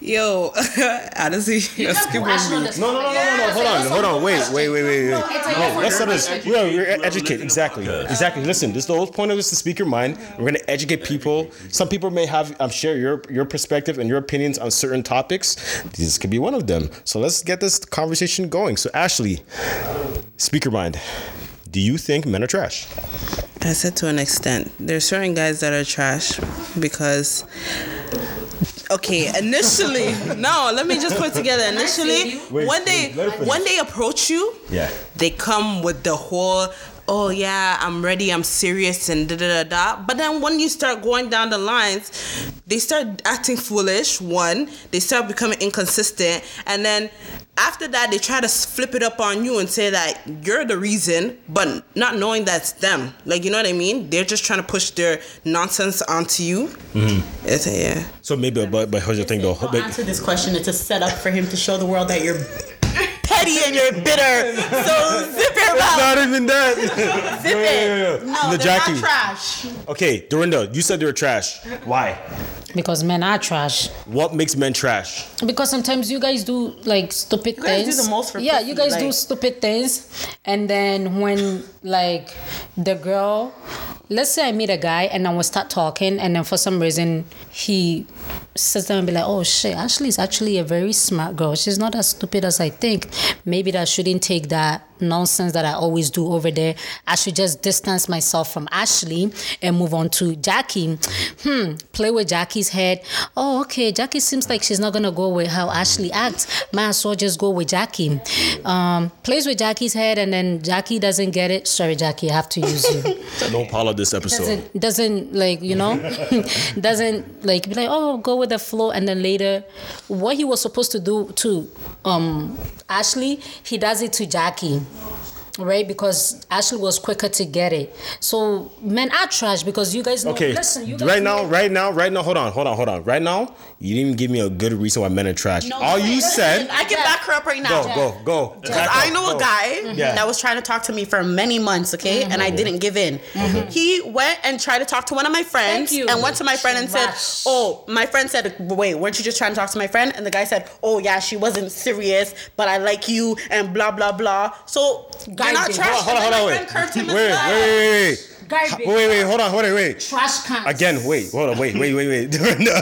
Yo, [laughs] honestly, you're skipping me. No, no, no, no, no, no. Hold on, hold on. Wait, wait, wait, wait, wait. No, let's settle this. We are, we're educate. Exactly, exactly. Listen, this is the whole point of this to speak your mind. We're gonna educate people. Some people may have um, share your your perspective and your opinions on certain topics. This could be one of them. So let's get this conversation going. So Ashley, speak your mind. Do you think men are trash? I said to an extent. There's certain guys that are trash because okay, initially [laughs] no, let me just put it together. Initially Wait, when they wait, let her finish. when they approach you, Yeah. they come with the whole oh yeah i'm ready i'm serious and da da da da but then when you start going down the lines they start acting foolish one they start becoming inconsistent and then after that they try to flip it up on you and say that you're the reason but not knowing that's them like you know what i mean they're just trying to push their nonsense onto you Mm-hmm. it's, yeah So maybe, but but here's the thing though. To But- answer this question, it's a setup for him to show the world that you're petty and you're bitter. So zip your mouth. Not even that. Zip it. No, The they're Jackie. not trash. Okay, Dorinda, you said they were trash. Why? Because men are trash. What makes men trash? Because sometimes you guys do like stupid You guys do things. the most for yeah, pussy, you guys do stupid things, and then when like the girl, let's say I meet a guy and then we start talking, and then for some reason he sits down and be like, "Oh shit, Ashley is actually a very smart girl. She's not as stupid as I think. Maybe that I shouldn't take that nonsense that I always do over there. I should just distance myself from Ashley and move on to Jackie. Hmm, play with Jackie's head. Oh, okay. Jackie seems like she's not gonna go with how Ashley acts. Might as well just go with Jackie. Um, plays with Jackie's head, and then Jackie doesn't get it. Sorry, Jackie, I have to use you. [laughs] Don't follow this episode. doesn't doesn't like you know [laughs] doesn't like be like oh go with the flow and then later what he was supposed to do to um Ashley he does it to Jackie right because Ashley was quicker to get it so men are trash because you guys know Okay, listen you guys right now, right now, right now, hold on, hold on, hold on. Right now, you didn't give me a good reason why men are trash. All you said, I can back her up right now. go, go, go. Because I know go. a guy Yeah. that was trying to talk to me for many months, okay, mm-hmm. and I didn't give in. Mm-hmm. He went and tried to talk to one of my friends, Thank you. and went to my friend and said, "Oh, my friend said, wait, weren't you just trying to talk to my friend?" And the guy said, "Oh yeah, she wasn't serious, but I like you," and blah blah blah. So you're not Garbage. trash. Hold on, hold on, hold on, friend curved him wait, wait, wait, wait, wait, Garbage. wait, wait, wait, hold on, hold on, wait. trash cans Again, wait, hold on, wait, wait, wait, wait. [laughs] Dorinda.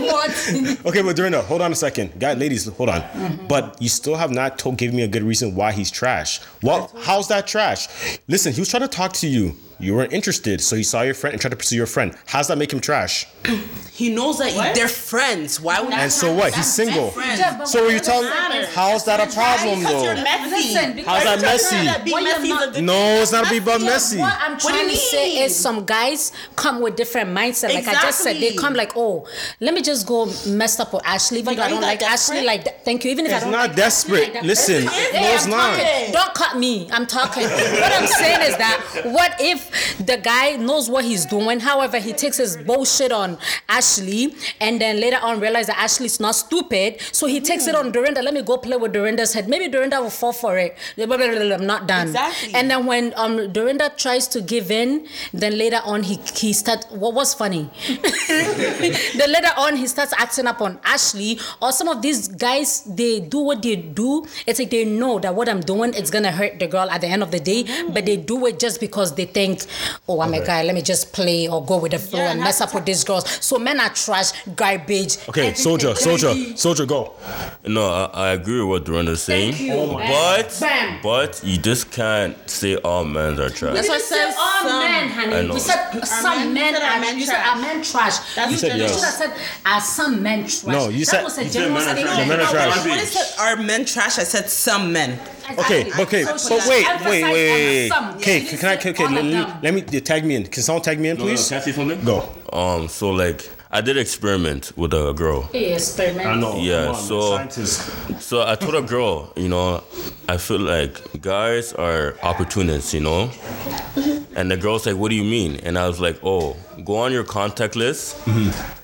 what [laughs] okay, but Dorinda, hold on a second. Guys, ladies, hold on. But you still have not told, given me a good reason why he's trash. What? How's that trash? Listen, he was trying to talk to you. You weren't interested, so he saw your friend and tried to pursue your friend. How's that make him trash? [clears throat] he knows that they're friends why would And so what? He's single. Yeah, So what are you telling? matter? How's that a problem Because you're though? messy. Listen, because- How's that messy? That being messy not- No, it's not be about Yeah, messy. What I'm do you trying to say mean? is some guys come with different mindset. Like I just said, they come like, oh, let me just go mess up with Ashley. Even Like, though I don't that like Ashley like that. Thank you. Even if It's I don't not like desperate. Ashley like. Listen, it is. no, it's not. talking. Don't cut me. I'm talking. what I'm saying is that what if if the guy knows what he's doing, however, he takes his bullshit on Ashley, and then later on realize that Ashley's not stupid, so he takes it on Dorinda. Let me go play with Dorinda's head. Maybe Dorinda will fall for it. I'm not done. Exactly. And then when um Dorinda tries to give in, then later on he he starts. What was funny? [laughs] then later on he starts acting up on Ashley or some of these guys. They do what they do. It's like they know that what I'm doing it's gonna hurt the girl at the end of the day, but they do it just because they think, oh I'm a guy. Let me just play or go with the flow Yeah, and and mess that's up with these girls. So men are trash, garbage. Okay, soldier, soldier, soldier, go. No, I, I agree with what Dorinda's saying. Thank you. Oh but Bam. but you just can't say all men are trash. That's We why I said all some. men, I honey. know. We said some men- men, you said our are men you said trash. are men trash. That's you said you yes. should have said are some men trash. No, you that said- was a You said general men are trash. men are trash. When I said are men trash, I said some men. Okay, Exactly. okay, So but she wait, wait, wait. Okay, She can I? said Okay, let, of let- let me you tag me in. Can someone tag me in, No, no, please? can I say something? Go. Um, so like I did experiment with a girl. Yeah, experiment. I know. Yeah, so so I told a girl, you know, I feel like guys are opportunists, you know. And the girl's like, "What do you mean?" And I was like, "Oh, go on your contact list,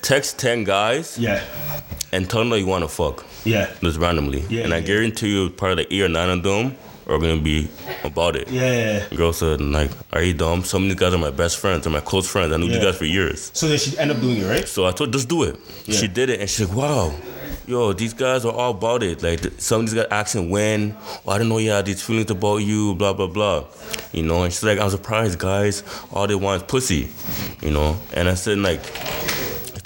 text ten guys, Yeah, and tell them that you want to fuck, yeah, just randomly. Yeah, and I yeah. guarantee you, probably like eight or nine of them are gonna be about it." yeah. Girl said, "Like, are you dumb? Some of these guys are my best friends, they're my close friends. I knew Yeah. guys for years." So then she end up doing it, right? So I told, just do it. Yeah. She did it, and she's like, wow, yo, these guys are all about it. Like, some of these guys asking when, oh, I don't know you had these feelings about you, blah, blah, blah. You know, and she's like, I'm surprised, guys, all they want is pussy, you know? And I said, like,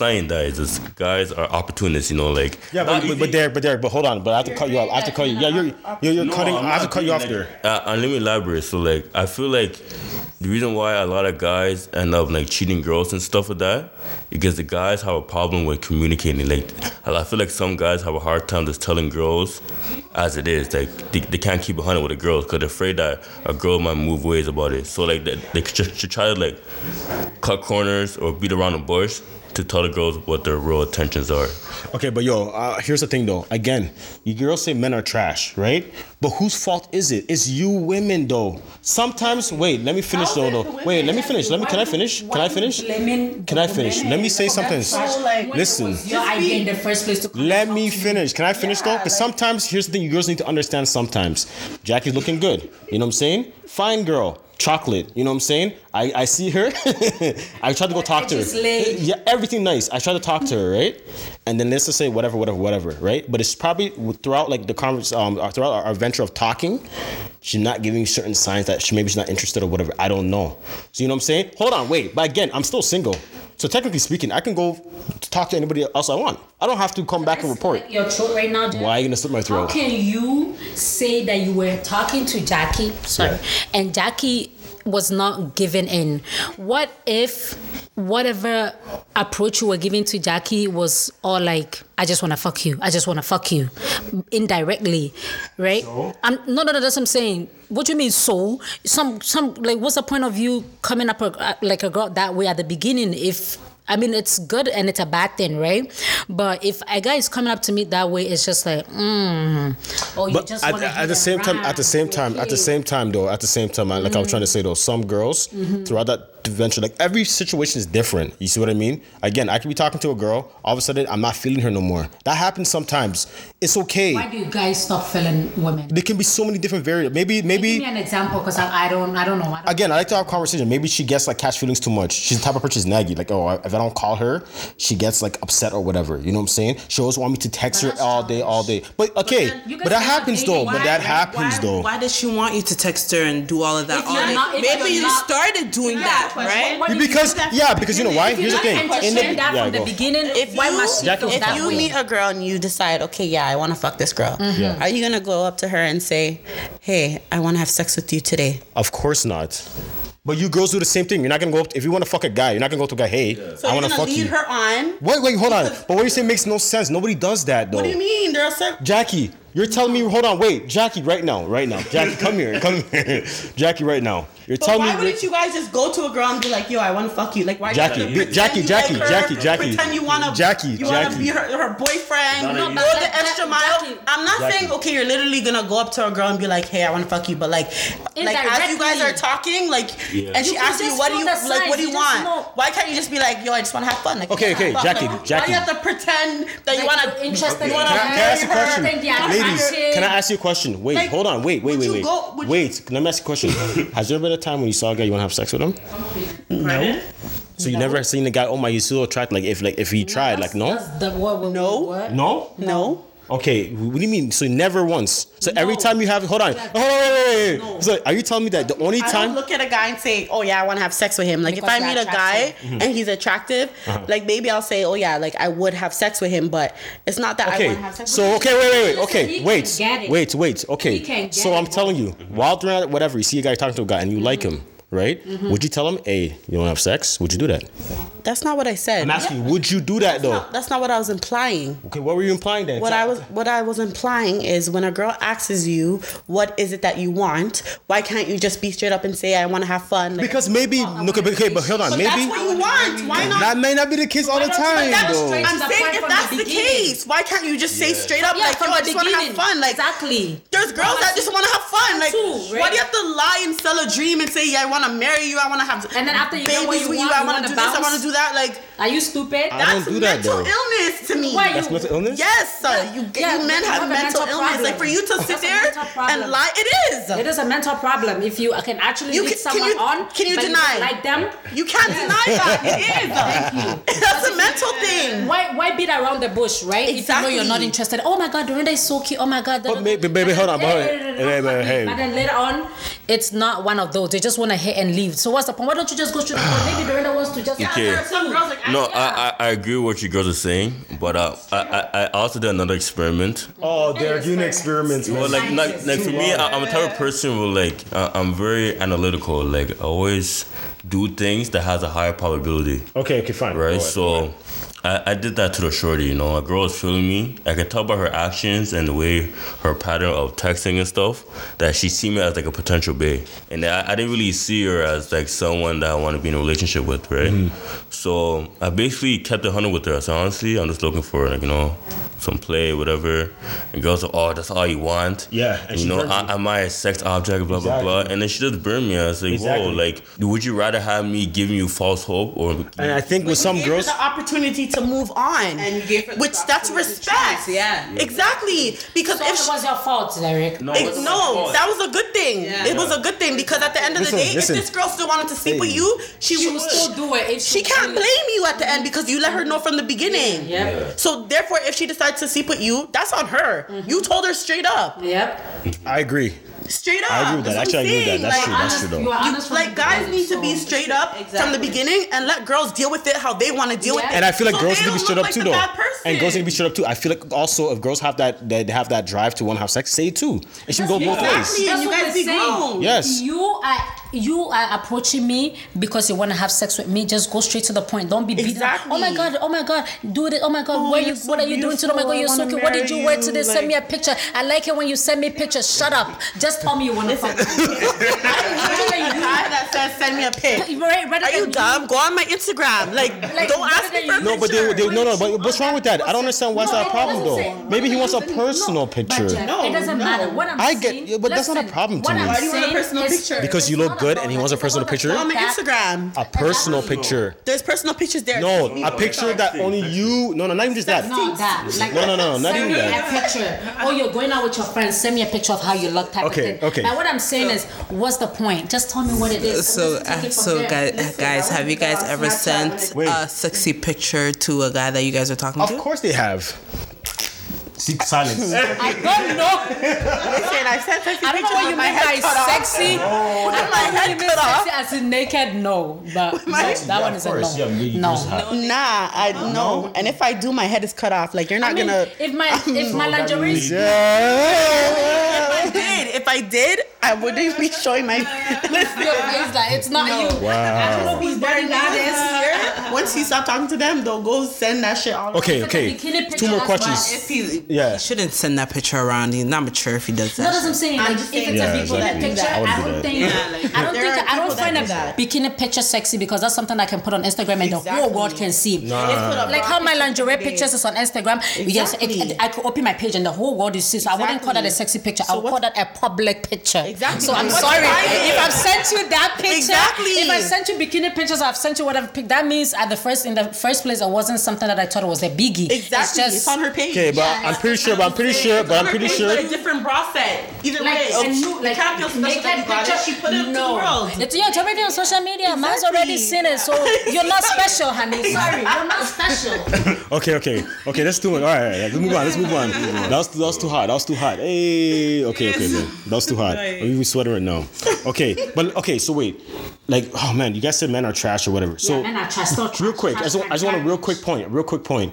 it's not even that, it's just guys are opportunists, you know, like. Yeah, but, but, but Derek, but Derek, but hold on, but I have to cut you off. I have to cut you. Yeah, you're you're, you're No, cutting. I'm I have to cut you off thinking there. that- Uh, and let me elaborate. So, like, I feel like the reason why a lot of guys end up like cheating girls and stuff like that, because the guys have a problem with communicating. Like, I feel like some guys have a hard time just telling girls as it is. Like, they, they can't keep a hundred with the girls because they're afraid that a girl might move ways about it. So, like, they, they should, should try to like cut corners or beat around the bush to tell the girls what their real intentions are. Okay, but yo, uh, here's the thing though. Again, you girls say men are trash, right? But whose fault is it? It's you women though. Sometimes, wait, let me finish though. though. Wait, let me finish. Let me. Can I finish? Can I finish? Can I finish? Let me say something. Listen. Your idea in the first place Let me finish. Can I finish though? Because sometimes, here's the thing you girls need to understand sometimes. Jackie's looking good. You know what I'm saying? Fine girl. Chocolate. You know what I'm saying? I, I see her. [laughs] I tried to go talk to her. [laughs] Yeah, everything nice. I tried to talk to her, right? And then let's just say whatever, whatever, whatever, right? But it's probably throughout like the convers, um, uh, throughout our, our venture of talking, she's not giving certain signs that she maybe she's not interested or whatever. I don't know. So you know what I'm saying? Hold on, wait. But again, I'm still single. So technically speaking, I can go talk to anybody else I want. I don't have to come back and report. your throat right now, Jeff? Why are you gonna slit my How throat? can you say that you were talking to Jackie, sorry, and Jackie was not given in? What if whatever approach you were giving to Jackie was all like, I just want to fuck you, I just want to fuck you, indirectly, right? I'm, no, no, no, that's what I'm saying. What do you mean? So some, some like, what's the point of you coming up a, like a girl that way at the beginning if I mean, it's good and it's a bad thing, right? But if a guy is coming up to me that way, it's just like, mm, oh, you But just at, want to at the same time, at the same time, at the same time, though, at the same time, like I was trying to say, though, some girls throughout that adventure, like every situation is different. You see what I mean? Again, I could be talking to a girl, all of a sudden, I'm not feeling her no more. That happens sometimes. It's okay. Why do you guys stop feeling women? There can be so many different variables. Maybe, maybe. Give me an example, because I, I don't, I don't know. I don't, Again, I like to have a conversation. Maybe she gets like catch feelings too much. She's the type of person who's naggy. Like, oh, if I don't call her, she gets like upset or whatever. You know what I'm saying? She always want me to text her all day, all day. But okay, then but, that happens though. dating. But that happens why, though. Why does she want you to text her and do all of that? All day? not- Maybe you're not- started doing Yeah, that, but right? why did because that yeah, because you know why? Here's the thing. In the- that yeah, from the beginning, if why you, must she Jackie feel was if you meet a girl and you decide, okay, yeah, I want to fuck this girl, mm-hmm. are you gonna go up to her and say, hey, I want to have sex with you today? Of course not. But you girls do the same thing. You're not gonna go up if you want to fuck a guy. You're not gonna go to a guy. Hey, So I you're want to gonna fuck lead you. her on. Wait, wait, hold on. But what you say makes no sense. Nobody does that though. What do you mean? There are certain. Jackie, you're telling me. Hold on, wait, Jackie, right now, right now, Jackie, come here, come here, [laughs] Jackie, right now. You're But telling why me. Why wouldn't you guys just go to a girl and be like, "Yo, I want to fuck you"? Like, why? Jackie, you be- pretend Jackie, you Jackie, like her, Jackie, Jackie. Pretend you wanna, Jackie, you wanna Jackie. be her, her boyfriend. Donna, go you- the That- extra that- mile. Jackie. I'm not Jackie. saying okay, you're literally gonna go up to a girl and be like, "Hey, I want to fuck you," but like, like as you guys Indirectly. are talking, like, Yeah. and she You can asks you, just "What do feel you the like? What signs, do you you just want?" know. Why can't you just be like, "Yo, I just want to have fun"? Like, Okay, okay, fuck. Jackie, Why Jackie. you have to pretend that you want to? interested you wanna Can I, can I ask you a marry her? Think the other Ladies, can I ask you a question? Wait, Like, hold on. Wait, wait, wait, wait. go- would you- wait, let me ask you a question. [laughs] Has there been a time when you saw a guy you want to have sex with him? No. So you never seen the guy, oh my, you still attracted, like if like if he tried, like no? That's the what, what, No. What? No? No. Okay, what do you mean? So never once. So every time you have, hold on, hold on, wait, wait, wait. So are you telling me that the only I don't time? look at a guy and say, "Oh yeah, I want to have sex with him." Like Because if I you're meet a guy attractive. and he's attractive, uh-huh. like maybe I'll say, "Oh yeah, like I would have sex with him," but it's not that I want Okay, to have sex. so with him. okay, wait, wait, wait. Okay, he can wait, get it. wait, wait. He Okay, can get so I'm it. telling you, while they're at whatever, you see a guy talking to a guy and you like him, right? Mm-hmm. Would you tell him, "Hey, you want to have sex?" Would you do that? that's not what I said. I'm asking, you, would you do that though? That's not what I was implying. Okay, what were you implying then? What I was what I was implying is when a girl asks you, "What is it that you want?" Why can't you just be straight up and say, "I want to have fun"? Like, because maybe look, okay, but hold on, but maybe that's what you want. Why not? that may not be the case all the don't you time let that though. straight- I'm the saying point if from that's the the beginning. case, why can't you just say straight up Yeah, like, from "Yo, I the just want to have beginning. fun"? Like exactly. There's girls that just want to have fun. Like, too, right? why do you have to lie and sell a dream and say, "Yeah, I want to marry you. I want to have And then after you get babies what you with want, you. I want wanna to do this. I want to do that." Like, Are you stupid? I that's don't do that, mental though. illness to me. Why That's you- mental illness. Yes, sir. You, Yeah, you men you have have mental, mental illness. problem. Like for you to sit That's there and lie, it is. It is a mental problem. If you can actually You lead can- can someone you- on, can you deny? don't like them? You can't deny that. It is. Thank you. That's a mental thing. Why why beat around the bush, right? If you know you're not interested. Oh my god, Dorinda is so cute. Oh my god. But baby- baby, hold on, hold on. But then later on, it's not one of those. They just want to hit and leave. So what's the point? Why don't you just go straight to the point? Maybe Dorinda wants to just. Okay. There are some girls like No, I, I, I agree with what you girls are saying, but uh, I, I, I also did another experiment. Oh, they're doing experiments, Well, like, like, like for me, I, I'm a type of person who like uh, I'm very analytical. Like I always do things that has a higher probability, Okay, okay, fine. right? Go ahead, go. So. I, I did that to the shorty, you know. A girl was feeling me. I could tell by her actions and the way her pattern of texting and stuff that she see me as like a potential bae. And I, I didn't really see her as like someone that I want to be in a relationship with, right? Mm-hmm. So I basically kept it 100 with her. So honestly, I'm just looking for like, you know, some play, whatever. And girls are, oh, that's all you want. Yeah, and you know, I, am I a sex object, blah, blah, blah. And then she just burned me. I was like, Exactly. whoa, like, would you rather have me giving you false hope or And I think with some gave her girls, the opportunity to move on, And you gave her the which that's respect. choose, yeah. exactly. Because So if it was your fault, Derek. No, Like, it no, fault. that was a good thing. Yeah. It was a good thing because at the end of Listen, the day, listen. if this girl still wanted to sleep Hey. with you, she, She would still do it. If She can't blame you at the end because you let her know from the beginning. Yep. So therefore, if she decides to sleep with you, that's on her. You told her straight up, Yep. I agree. straight up. I agree with that. That's Actually, I agree with that. That's saying. true. Like, That's true, though. You are you- honest from like guys need to be straight up from the beginning and let girls deal with it how they want to deal with it. And I feel like So girls need to be straight up like too, though. And girls need to be straight up too. I feel like also if girls have that that have that drive to want to have sex, say it too. It should go both Exactly. ways. And That's you guys we're be saying. grown. Yes. You are you are approaching me because you want to have sex with me. Just go straight to the point. Don't be beating. up. Oh my god. Oh my god. Do it. Oh my god. Oh, Where you're so what are you doing today? Oh my god. You're so cute. What did you wear you, today? Send me a picture. I like it when you send me pictures. Shut up. Just tell me you want to fuck. [laughs] that says send me a pic. Right, rather Are you than dumb? Go on my Instagram. Like, Like, don't rather ask me for a No, but they, they no no. But what's wrong with that? I don't understand why is that a problem listen, though. Maybe he wants a personal picture. But Jeff, No, it doesn't no. matter. What I'm I get- saying, yeah, but that's not a problem to what me. I'm Why do you want a saying personal is- picture? Because you look not good and he wants a personal picture? On my fact that- Instagram. A personal picture. There's personal pictures there. No, a picture that only you. No, no, not even just that. Not that. Like, No, no, no, not even that. send me a picture. Oh, you're going out with your friends. Send me a picture of how you look, type Okay, of thing. okay. Now, what I'm saying is, what's the point? Just tell me what it is. So, and let's take uh, so guys, Listen, guys, have you guys ever sent a sexy picture to a guy that you guys are talking Of to? Of course they have. See silence. [laughs] I don't know. Listen, I sent sexy I don't know what you my mean head by cut off. sexy. I don't know my what head you mean sexy as in naked. No, but no, that one is a course. no. Yeah, you no. just have- Nah, I know. And if I do, my head is cut off. Like you're not I mean, gonna. if my [laughs] if my lingerie If Yeah. I did, if I did, I wouldn't be showing my. [laughs] your face like it's not you. Wow. I don't know who's wearing that is. once he stop talking to them, they'll go send that shit all. Okay, If it's a okay. bikini picture, Two more that's questions. If he, Yeah. he shouldn't send that picture around. He's not mature if he does that. No, that's what I'm saying. I'm Like, just if saying it's Yeah, a bikini exactly. picture, I I, do don't that. think. Yeah, like, I don't think. I don't find a that. bikini picture sexy because that's something I can put on Instagram and the whole world can see. Nah. Like how my lingerie pictures is on Instagram. Yes, it, Exactly. it- I could open my page and the whole world is see. So I wouldn't call that a sexy picture. I would call that a public picture. Exactly. So I'm What's sorry if I've sent you that picture. Exactly. If I sent you bikini pictures, I've sent you whatever. Pic, that means at the first in the first place, it wasn't something that I thought was a biggie. Exactly. It's It's, just on her page. Okay, but I'm pretty sure. But I'm pretty sure. But I'm pretty sure. a different bra set. Either like way, and it's new, like can't feel special naked that you got it. picture. She put it to no. the world. It's, yeah, it's already on social media. Man's already seen it, so [laughs] you're not special, honey. Sorry, you're not special. [laughs] Okay, okay, okay. Let's do it. All right, all right, let's move on. Let's move on. [laughs] That was that was too hot. That was too hot. Hey, okay, okay, okay. That was too hot. I'm even sweating right now. Okay, but okay. So wait, like, oh man, you guys said men are trash or whatever. So Men are trash, not trash, real quick, I just, I just want a real quick point. A real quick point.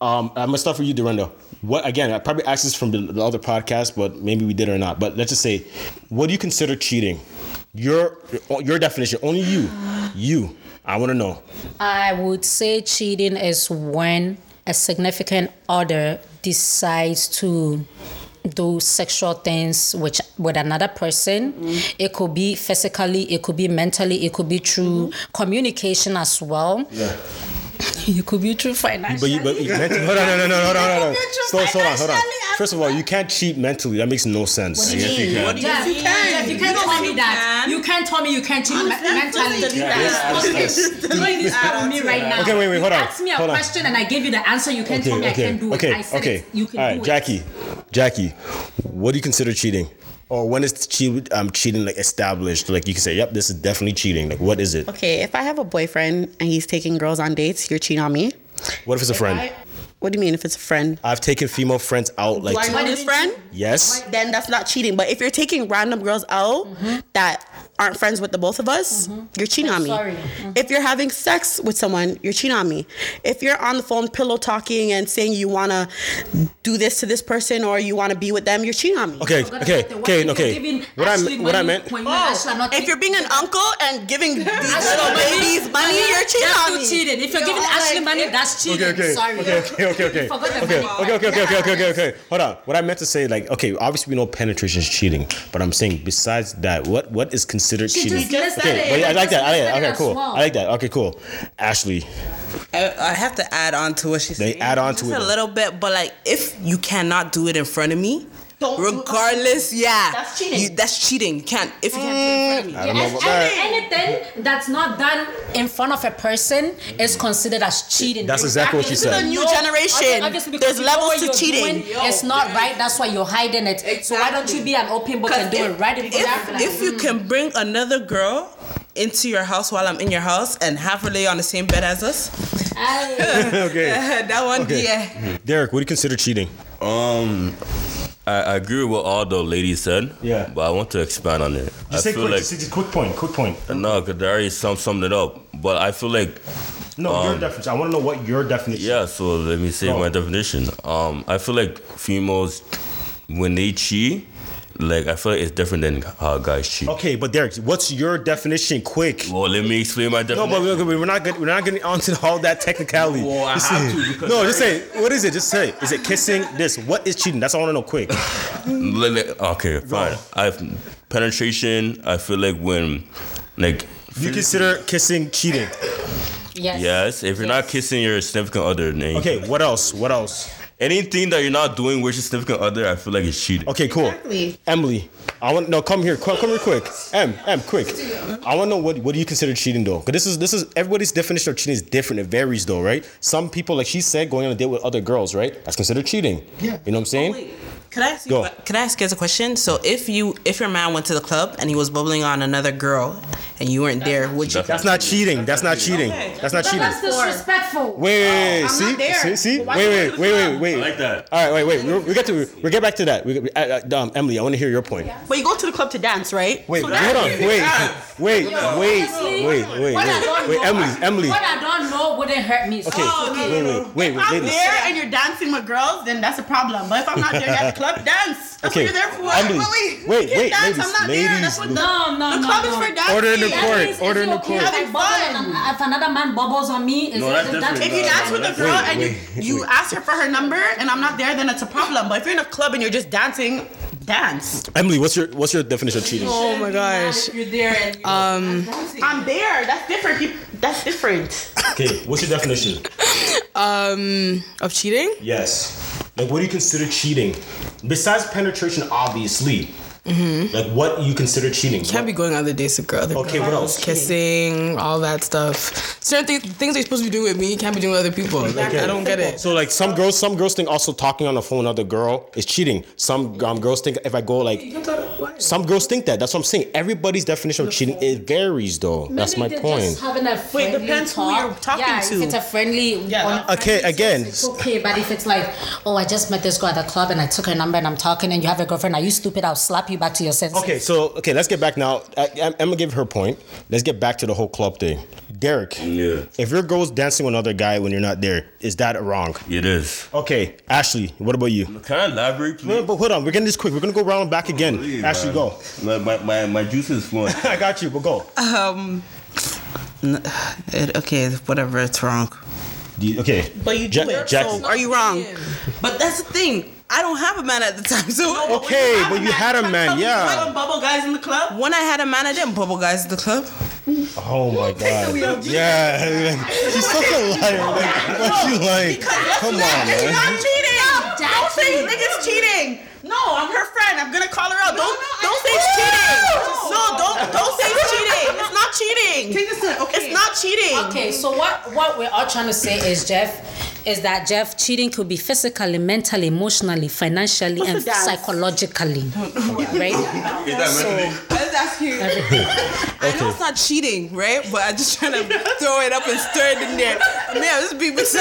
Um, I'm gonna start for you, Dorinda. What again? I probably asked this from the, the other podcast, but maybe we did or not. But let's just say, what do you consider cheating? Your your definition. Only you. You. I want to know. I would say cheating is when a significant other decides to do sexual things which with another person. It could be physically, it could be mentally, it could be through communication as well. Yeah. [laughs] It could be through financial. But you, but you mentally, hold on, no, no, no, hold on, hold on. You're Slow, slow hold on. First of all, you can't cheat mentally. That makes no sense. What do you mean? What do you Jeff, mean? You can't You tell me can. that. You can't tell me you can't cheat me- mentally. delete that. Yes, Okay, yes, yes. doing this for me right now. Okay, wait, wait, hold on, Ask me a hold on. question and I give you the answer. You can't Okay, tell me I okay, can't do okay, it. I said okay. it. You can All do it. Jackie, Jackie, what do you consider cheating? Or when is cheat, um, cheating like established? Like you can say, yep, this is definitely cheating. Like what is it? Okay, if I have a boyfriend and he's taking girls on dates, you're cheating on me. What if it's a friend? I- what do you mean if it's a friend? I've taken female friends out like Do I to- know this friend? yes. Then that's not cheating. But if you're taking random girls out that aren't friends with the both of us, mm-hmm. you're cheating on me. sorry. Mm-hmm. If you're having sex with someone, you're cheating on me. If you're on the phone pillow talking and saying you wanna do this to this person or you wanna be with them, you're cheating on me. Okay, Forgot okay, about the- okay, okay. What I Ashley what I meant. when you oh, and Ashley If you're being an uncle and giving [laughs] these Ashley little money, babies money, you're cheating that's on me. cheating. If you're Yo, giving Ashley like, money, that's cheating. Okay, okay, Sorry. okay, okay, okay, okay, [laughs] You forgot the okay, okay, okay, okay, okay, okay, okay. [laughs] Hold on. What I meant to say, like, okay, obviously we know penetration is cheating, but I'm saying besides that, what what is considered She cheating? just listed okay, it. but I like that. I like that. Okay, cool. as. I like that. Okay, cool. Ashley, I, I have to add on to what she's They saying. add on to it. a little bit, but like if you cannot do it in front of me, Don't do regardless, yeah, That's cheating. You, that's cheating. You can't if you can't do it in front of me. I don't know Yes, about that. anything that's not done in front of a person is considered as cheating. That's exactly what she said. This is a new No, generation. obviously because There's levels to cheating. doing, It's not right. That's why you're hiding it. So why don't you be an open book and do it right in front if, of if you can bring another girl into your house while I'm in your house and have her lay on the same bed as us, [laughs] okay. [laughs] that one, Okay. yeah. Derek, what do you consider cheating? Um, I, I agree with what all the ladies said. Yeah. But I want to expand on it. I Just say feel quick. like just, just quick point. Quick point. no, because they already sum, summed it up. But I feel like No, your Um, definition. I want to know what your definition. yeah. So let me say Go. my definition. Um, I feel like females when they cheat, like I feel like it's different than how guys cheat. Okay, but Derek, what's your definition? Quick. Well, let me explain my definition. No, but we're, we're not getting, we're not getting onto all that technicality. Well, I Just have say- to because no, just say what is it? Just say is it kissing? This what is cheating? That's all I want to know. Quick. [laughs] Let- let- Okay, fine. I've penetration. I feel like when, like, You consider kissing cheating? Yes. yes, if you're not kissing your significant other, then Okay. What else? What else? Anything that you're not doing with your significant other, I feel like it's cheating. Okay, cool. Exactly. Emily, I want no. Come here. Come, come here, quick. Em, Em, quick. I want to know what what do you consider cheating though? Because this is this is everybody's definition of cheating is different. It varies though, right? Some people, like she said, going on a date with other girls, right? That's considered cheating. Yeah. You know what I'm saying? Oh, Can I ask you? Go. Can I ask you guys a question? So if you if your man went to the club and he was bubbling on another girl and you weren't there, would you? That's not cheating. That's not cheating. That's not But cheating. that's disrespectful. Wait, wait, wait, I'm see, see, see, wait, wait, wait, wait, wait. I like that. All right, wait, wait. We, we get to we get back to that. We, uh, uh, um, Emily, I want to hear your point. But you go to the club to dance, right? Wait, So hold on, wait, wait, wait, Honestly, wait, wait, wait, wait, Emily, Emily. What I don't know wouldn't hurt me. So Okay, wait, wait, wait, If I'm there and you're dancing with girls, then that's a problem. But if I'm not there, you have to club, dance. That's Okay, what you're there for. Emily, Wait, wait, wait, dance. ladies, I'm not there. ladies, That's what the, No, no, the no, club no. is for dancing. Order in the court. means Order in the court. if Having fun. and If another man bubbles on me, is No, it- that's that's different. If you dance no, with a girl wait, and you, wait, you wait. ask her for her number and I'm not there, then it's a problem. But if you're in a club and you're just dancing, dance. Emily, what's your what's your definition of cheating? Oh my gosh. You're there and Um, I'm there. That's different. That's different. Okay, what's your definition? [laughs] um, of cheating? Yes. Like, what do you consider cheating? Besides penetration, obviously. Like, what you consider cheating? Mm-hmm. Can't be going on other dates with girl- other Okay, what else? Kissing, all that stuff. Certain things, things they're supposed to be doing with me you can't be doing with other people. Like, I don't get it. So like some girls, some girls think also talking on the phone with another girl is cheating. Some um, girls think if I go like, some girls think that. That's what I'm saying. Everybody's definition of cheating it varies though. That's my Maybe point. Just having a friendly depends who talk. you're talking yeah, to. If it's a friendly, Yeah, on a Okay, friendly again. sense, it's okay. But if it's like, oh, I just met this girl at the club and I took her number and I'm talking and you have a girlfriend, are you stupid? I'll slap you back to your senses. Okay, so okay, let's get back now. I, I'm, I'm gonna give her point. Let's get back to the whole club thing. Derek, Yeah, if your girl's dancing with another guy when you're not there, is that wrong? it is. Okay, Ashley, what about you? Can I elaborate, please? No, but hold on, we're getting this quick. We're gonna go round and back again. Please, Ashley, man. go. My, my, my, my juice is flowing. [laughs] I got you, but go. um, n- it, okay, whatever. It's wrong. You- okay, But you do Ja- it. Jackie. So are you wrong? But that's the thing. I don't have a man at the time, so Okay, but you had a man, yeah. When bubble guys in the club. when I had a man, I didn't bubble guys at the club. Oh my [laughs] god. Yeah, [laughs] she's such a liar. Like, what you like? Come on, man. not cheating. Don't say you think it's cheating. No, I'm her friend. I'm gonna call her out. Don't don't say it's cheating. No, don't don't say it's [laughs] cheating. It's not cheating. Take this in, okay. It's not cheating. Okay, so what what we're all trying to say is Jeff is that Jeff cheating could be physically, mentally, emotionally, financially, What's and the psychologically, right? Is that mentally? Let's ask you. [laughs] I know it's not cheating, right? But I'm just trying to throw it up and stir it in there. Yeah, this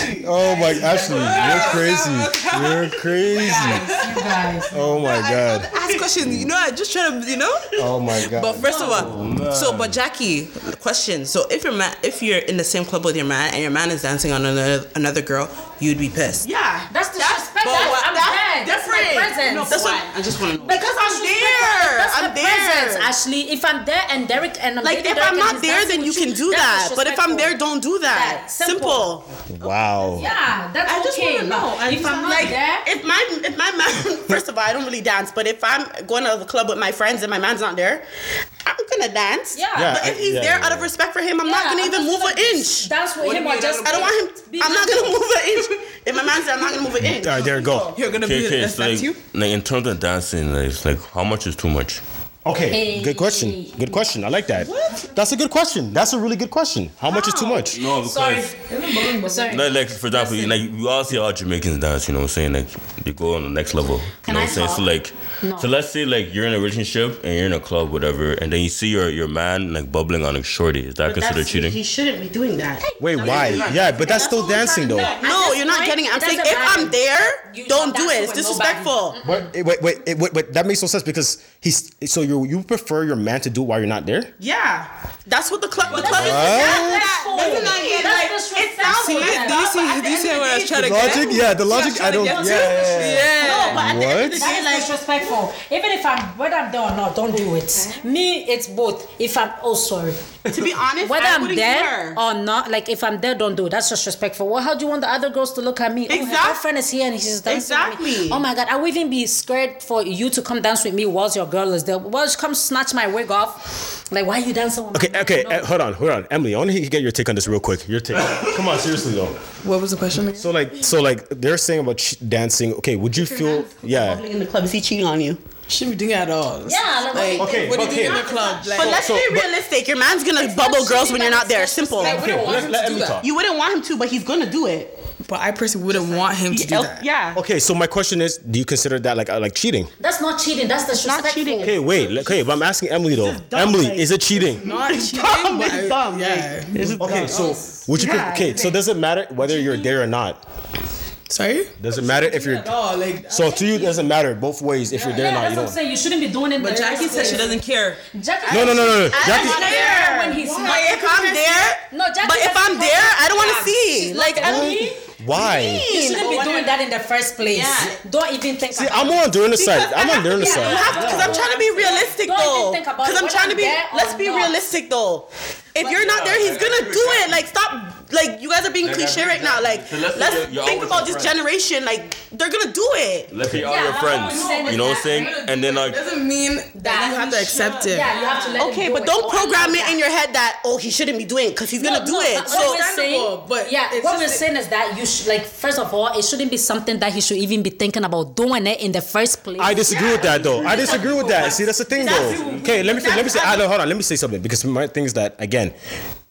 [laughs] be Oh my, Ashley, you're crazy. You're crazy. Oh my god. ask questions. You know, I just try to, you know. Oh my god. But first of all, oh, so but Jackie, question. So if you're man, if you're in the same club with your man and your man is dancing on another another girl, you'd be pissed. Yeah, That's disrespect. but That's, I'm that's dead. That's my different. presence. No, That's what I just want to know. because I'm there. That's I'm my presence, there. Ashley. If I'm there and Derek and I'm Like if Derek I'm not there, then you can do that. But if I'm there, don't do that. That, simple. Simple. Wow. Yeah, that's I just okay. want to know. but if I'm not like, there, if my if my man, [laughs] first of all, I don't really dance. But if I'm going to the club with my friends and my man's not there, I'm gonna dance. Yeah. Yeah, But if he's yeah, there yeah. out of respect for him, I'm not gonna I'm even move gonna an inch. Dance what him or just. I don't want him. Be I'm not gonna move an inch. [laughs] If my man's there, I'm not gonna move an inch. All right, there, you go. You're gonna Okay, be okay, that's, like, you. like in terms of dancing, like, it's like how much is too much? Okay, good question. Good question. I like that. What? That's a good question. That's a really good question. How much is too much? No, because Sorry. Sorry. like, like for example, like you all see all Jamaicans dance, you know what I'm saying? Like they go on the next level. You Can know what I'm saying? So like No. so let's say like you're in a relationship and you're in a club, whatever, and then you see your your man like bubbling on a shorty. Is that considered cheating? He shouldn't be doing that. Wait, why? Yeah, but that's still dancing though. No, you're not getting it. I'm saying if matter. I'm there, You don't don't it. It's with nobody. disrespectful. But wait, wait, eh, wait, wait, that makes no sense because he's so you you prefer your man to do it while you're not there. Yeah, that's what the club. The club is. Doesn't that get, That's like, disrespectful. it sounds Do you see? Do you see what I was trying to Logic, yeah, the logic. I don't. Yeah, yeah, yeah. No, but at the end of the What? day, like, is disrespectful. Even if I'm whether I'm there or not, don't do it. Me, it's both. If I'm oh sorry. to be honest, Whether I I'm there care. or not, like if I'm there, don't do it. That's disrespectful. Well, how do you want the other girls to look at me? Oh, Exact- her girlfriend is here and she's dancing with me. Exactly. Oh my god, I would even be scared for you to come dance with me whilst your girl is there. Well, she come snatch my wig off. Like, why are you dancing with Okay, my okay, No. eh, hold on, hold on, Emily. I want to get your take on this real quick. Your take. [laughs] Come on, seriously though. What was the question again? So like, so like, they're saying about ch- dancing. Okay, would you feel? Yeah. in the club, is he cheating on you? Shouldn't be doing it at all. Yeah, like, what- Okay, What do you okay. do in the club? Like, But let's so- be realistic. Your man's gonna bubble girls when you're not there. Simple. Like, we don't want let- him let to do Emily that. talk. You wouldn't want him to, but he's gonna do it. But I personally wouldn't want him to do Yeah, that. Yeah. Okay, so my question is, do you consider that like uh, like cheating? That's not cheating. That's not cheating. Okay, wait. Okay, but I'm asking Emily though. dumb, Emily, like- is it cheating? Not cheating, dumb, but it's dumb, Yeah. like, Okay, so would you? Yeah, okay, so does it matter whether you're there or not? Sorry. Does it matter if you're? At like So to you, it doesn't matter both ways if you're there or not. that's You what I'm don't. saying. You shouldn't be doing it. But Jackie said she doesn't care. Jackie, No, no, no, no. no. I Jackie, don't care when he's But not. if I'm there, No, Jackie but if I'm there, I don't want to see. Like I don't. There. why? You shouldn't be doing that in the first place. Yeah. Don't even think. See, about I'm on during the side. I'm on during the Yeah, side. you have to- Because I'm trying to be realistic Don't even though. think about Because it, I'm trying to be. I'm there or Let's be realistic though. If you're not there, he's gonna do it. Like stop. Like you guys are being Like, cliche right now. Like. So let's let's you're- you're think about with this friends. generation. Like they're gonna do it. Let's be all Yeah, your friends. You know what I'm saying? And then like, doesn't mean that you have to accept it. Yeah, you have to let him Okay, do but don't Oh, program love it in your head that oh he shouldn't be doing it, because he's gonna do no, it. So what we're understandable, saying, but yeah, what we're saying is that you should like first of all, it shouldn't be something that he should even be thinking about doing it in the first place. I disagree with that though. I disagree with that. See, that's the thing though. Okay, let me let me say. I, hold on. Let me say something because my thing is that again,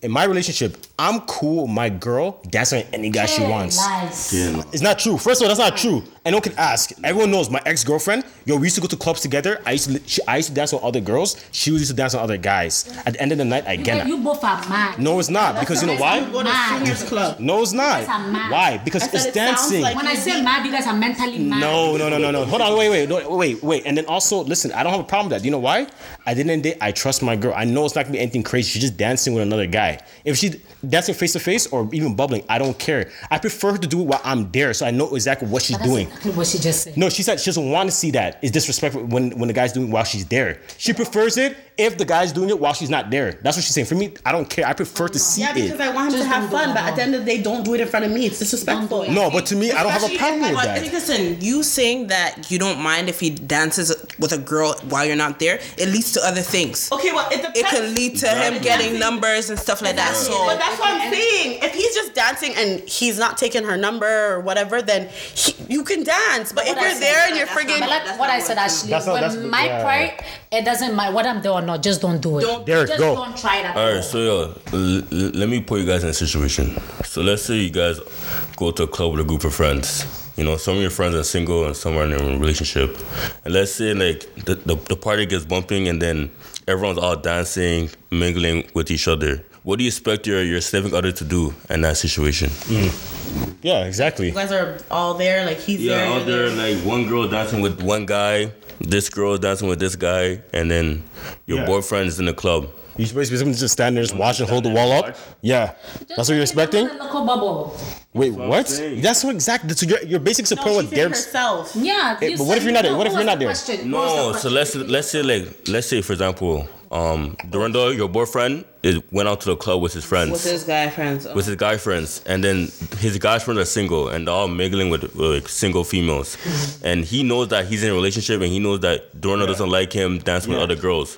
in my relationship, I'm cool with my girl dancing with any guy she wants. Lies. It's not true. First of all, that's not true. And no one can ask. Everyone knows my ex girlfriend. Yo, we used to go to clubs together. I used to she, I used to dance with other girls. She used to dance with other guys. At the end of the night, I get You, it. you both are mad. No, it's not because you know why? go to Mad. singers club. No, it's not. guys are mad. Why? Because I it's it dancing. like- When I say mad, you guys are mentally mad. No, no, no, no, no. Hold on, wait, wait, no, wait, wait. And then also, listen, I don't have a problem with that. Do You know why? At the end of the day, I trust my girl. I know it's not gonna be anything crazy. She's just dancing with another guy. If she's dancing face to face or even bubbling, I don't care. I prefer her to do it while I'm there, so I know exactly what she's doing. exactly what she just said. No, she said she doesn't want to see that. It's disrespectful when when the guy's doing it while she's there. She prefers it if the guy's doing it while she's not there. That's what she's saying. For me, I don't care. I prefer to see it. Yeah, because. I want him Just to have don't do fun, it but at the end of the day, don't do it in front of me. It's disrespectful. Don't do it. No, but to me, I don't have a problem with that. listen, you saying that you don't mind if he dances with a girl while you're not there, it leads to other things. Okay, well, it depends. It could lead to him getting numbers and stuff like that. So But that's what I'm saying. If he's just dancing and he's not taking her number or whatever, then he, you can dance. But if What I you're said, there and you're that's not- friggin' But like what I said, Ashley, That's not- when that's- my yeah. part, it doesn't matter what I'm doing or not. Just don't do it. Don't- Derek, just go. don't try it at All all. right, so yo, l- l- let me put you guys in a situation. So let's say you guys go to a club with a group of friends. You know, some of your friends are single and some are in a relationship. And let's say like the, the, the party gets bumping and then everyone's all dancing, mingling with each other. What do you expect your, your significant other to do in that situation? Mm. Yeah, exactly. you guys are all there, like he's Yeah, there. out you're there, like one girl dancing with one guy, this girl is dancing with this guy, and then your Yeah. boyfriend is in the club. You supposed to be just stand there, just watch and hold the wall up. Yeah, that's what you're expecting. Local bubble. Wait, what what? That's what exactly. So you're, you're basically No, supporting what she's Derek's. herself. Yeah. Hey, you but what if you're not there? What if you're not there? question? What was No, so let's let's say like let's say for example, um, Dorinda, your boyfriend, is went out to the club with his friends. with his guy friends. with his guy friends, and then his guy friends are single, and they're all mingling with, with like, single females, and he knows that he's in a relationship, and he knows that Dorna doesn't like him dancing with other girls,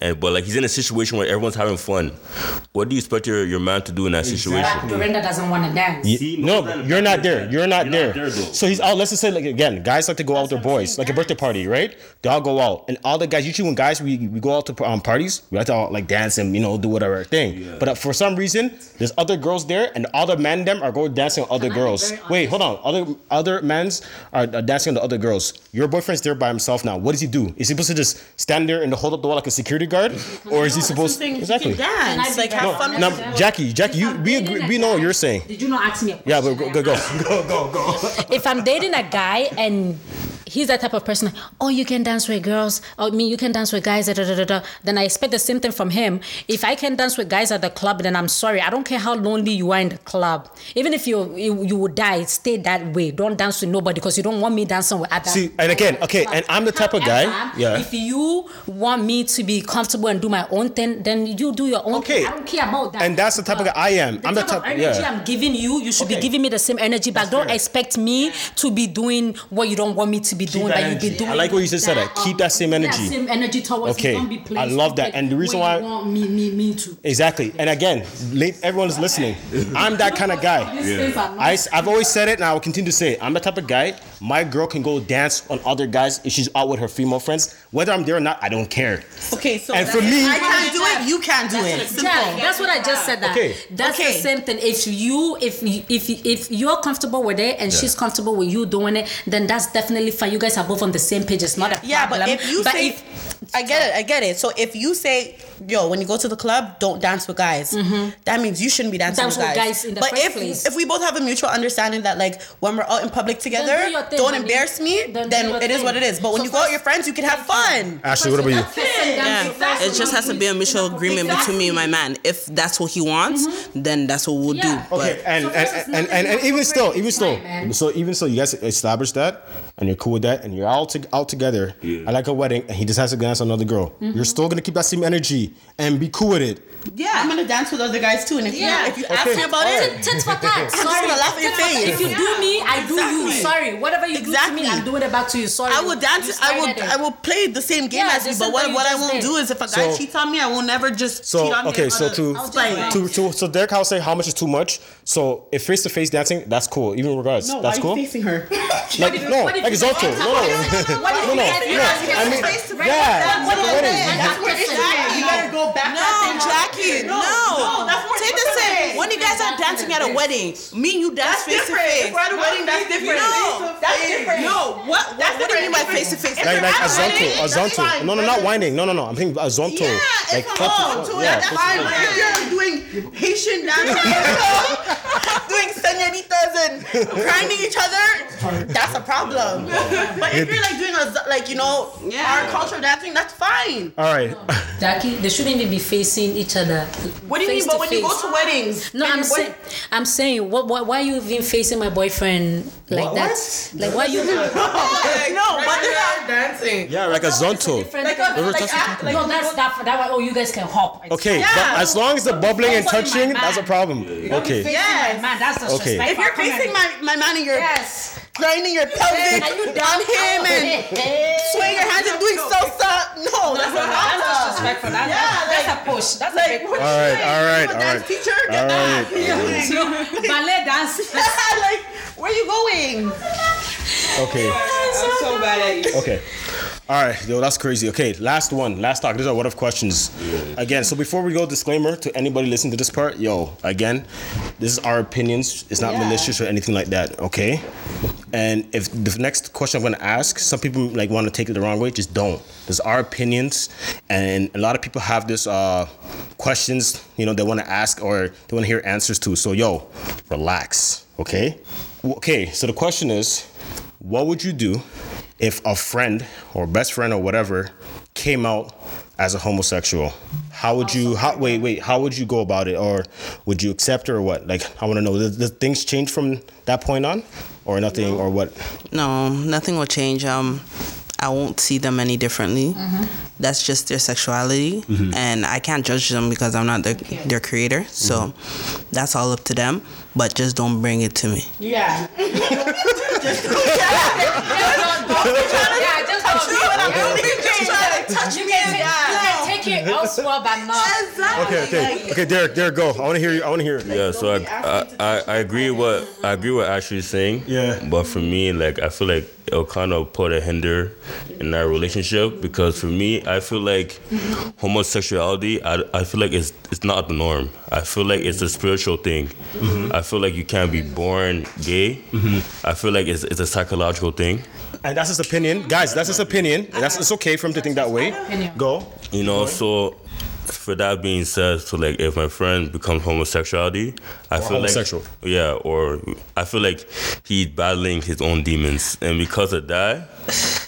and but like he's in a situation where everyone's having fun. What do you expect your, your man to do in that situation? That Dorinda doesn't want to dance. Ye- No, but you're not there. You're not there. So he's out. Let's just say like again, guys like to go out with their boys, like a birthday party, right? They all go out, and all the guys. Usually, when guys we, we go out to um, parties, we like to all like dance and you know do whatever thing. Yeah. But uh, for some reason, there's other girls there, and all the men them are going dancing with other Can girls. Wait, hold on. Other other men's are, are dancing with the other girls. Your boyfriend's there by himself now. What does he do? Is he supposed to just stand there and hold up the wall like a security guard, or is he supposed Exactly. exactly? You can Can dance. be Like have No, fun. honest? with now, Jackie, Jackie, you we agree, we know what you're saying. Did you not ask me a question? Yeah, but go go go go go go. if I'm dating a guy and he's that type of person, oh, you can dance with girls, or I mean, you can dance with guys, da, da, da, then I expect the same thing from him. If I can dance with guys at the club, then I'm sorry. I don't care how lonely you are in the club. Even if you you, you would die, stay that way. Don't dance with nobody because you don't want me dancing with other. See, and again, okay, and I'm the type of guy- yeah. If you want me to be comfortable and do my own thing, then you do your own Okay. thing. I don't care about that. And that's the type of guy I am. The I'm the type of energy yeah. I'm giving you, you should Okay. be giving me the same energy back. Don't expect me to be doing what you don't want me to be doing, that but you be energy. doing. I like what you just said, that. Keep uh, that same energy. That same energy towards Okay. me. Don't be playing I love that. And the reason why- you want me, me, me to. Exactly. And again, late, everyone is listening. I'm that kind of guy. These things are not- I, have always said it and I will continue to say it. I'm the type of guy, my girl can go dance on other guys if she's out with her female friends. Whether I'm there or not, I don't care. Okay, so And for me- I can't do it. You can't do it. Simple. Yeah, that's what I just said. That Okay. that's Okay. the same thing. If you, if you, if you- if you're comfortable with it and she's comfortable with you doing it, then that's definitely fine. You guys are both on the same page. It's not a Yeah, problem. but if you say, if- I get it, I get it. So if you say yo, when you go to the club, don't dance with guys. Mm-hmm. That means you shouldn't be dancing Dance with with guys. guys in the but if place. if we both have a mutual understanding that like when we're out in public together, do thing, don't embarrass me, Then then, do your it is what it is. But when So you go out with your friends, you can have fun. Ashley, what about you? Yeah, it just has to be a mutual agreement between me and my man. If that's what he wants, mm-hmm. then that's what we'll Yeah. do. Okay, But and So and, first and, and, and even still, even still, so even so, you guys established that, and you're cool with that, and you're all to, out together, Yeah. I like a wedding, and he just has to dance with another girl. Mm-hmm. You're still gonna keep that same energy and be cool with it. Yeah, I'm gonna dance with other guys too. And if Yeah. you if you ask me about Alright. it, Tits for tat. just Sorry. gonna laugh in your Tits for face. If you do me, I do you. Sorry. Whatever you do to me, I'm doing it back to you. Sorry. I will dance. I will. I will play the same game Yeah, as you. But what, way what I won't did. do is if a guy So- cheats on me, I will never just So cheat on okay, him. so out of to spite. to to so Derek House say how much is too much. So if face to face dancing, that's cool. Even regards, No, why that's are cool. you facing her? [laughs] Like no, like you- Zonto. No, no, no, no. I mean, yeah, What like a is wedding. That's where it's at. You better go back. no, Jackie, no. no, that's more Take this different. in. When you guys are dancing at a wedding, me and you dance face to face. If we're at a wedding, that's different. No, that's different. No, what? What, That's what do you mean by face to face? Like like a That's zonto, fine. a That's zonto. fine. No, no, not whining. No, no, no. I'm thinking a zonto. Yeah, like it's face to all face. to Yeah, that's fine. if you're doing Haitian dancing, [laughs] doing senoritas and grinding each other, that's a problem. But if you're like doing a z- like you know our culture dancing, that's fine. All right. Jackie, they shouldn't even be facing each other. What do you mean? But to when you go to weddings, No, I'm saying, I'm saying, what, what, why are you even facing my boyfriend like What? that? Like, why you? [laughs] no, but [laughs] they're not dancing. Yeah, like a zonto. like a We're like, just- act, like no, that's that. That way, oh, you guys can hop. It's Okay, Yeah. but as long as the bubbling and touching, that's a problem. Okay. facing Yes. my man. That's Okay. disrespectful. if you're facing my my man and you're yes, grinding your pelvic you on him and [laughs] swaying your hands and doing salsa, no, that's a That's problem. disrespectful. That's, Yeah, that's like- a push. That's Like, a big what push. All right, all right, You a all dance right. teacher? Get All back. right. [laughs] [laughs] Ballet dance. like, where are you going? Okay. [laughs] I'm so bad at you. Okay. All right, yo, that's crazy. Okay, last one, last talk. These are what if questions. Again, so before we go, disclaimer to anybody listening to this part, yo, again, this is our opinions. It's not Yeah. malicious or anything like that. Okay. And if the next question I'm gonna ask, some people like want to take it the wrong way, just don't. This is our opinions, and a lot of people have this uh, questions, you know, they want to ask or they want to hear answers to. So, yo, relax. Okay. Okay. So the question is, what would you do if a friend or best friend or whatever came out as a homosexual? How would you? How, wait, wait. How would you go about it, or would you accept it, or what? Like, I want to know. Did, did things change from that point on, or nothing, or what? No, nothing will change. Um, I won't see them any differently. Mm-hmm. That's just their sexuality, mm-hmm. and I can't judge them because I'm not their their creator. So mm-hmm. that's all up to them. But just don't bring it to me. Yeah. Yeah, just don't. touch You me. can take, Yeah. you can take it elsewhere, but not. Okay, okay, okay. Derek, Derek, go. I want to hear you. I want to hear it. Yeah, so I, I, I, I agree what I agree what Ashley's saying. Yeah. But for me, like I feel like it'll kind of put a hinder in our relationship because for me, I feel like homosexuality. I, I feel like it's it's not the norm. I feel like it's a spiritual thing. Mm-hmm. I feel like you can't be born gay. Mm-hmm. I feel like it's it's a psychological thing. And that's his opinion, guys. That's his opinion. That's it's okay for him to think that way. Go. You know, so for that being said, so like if my friend becomes homosexuality, I feel homosexual. like yeah, or I feel like he's battling his own demons, and because of that,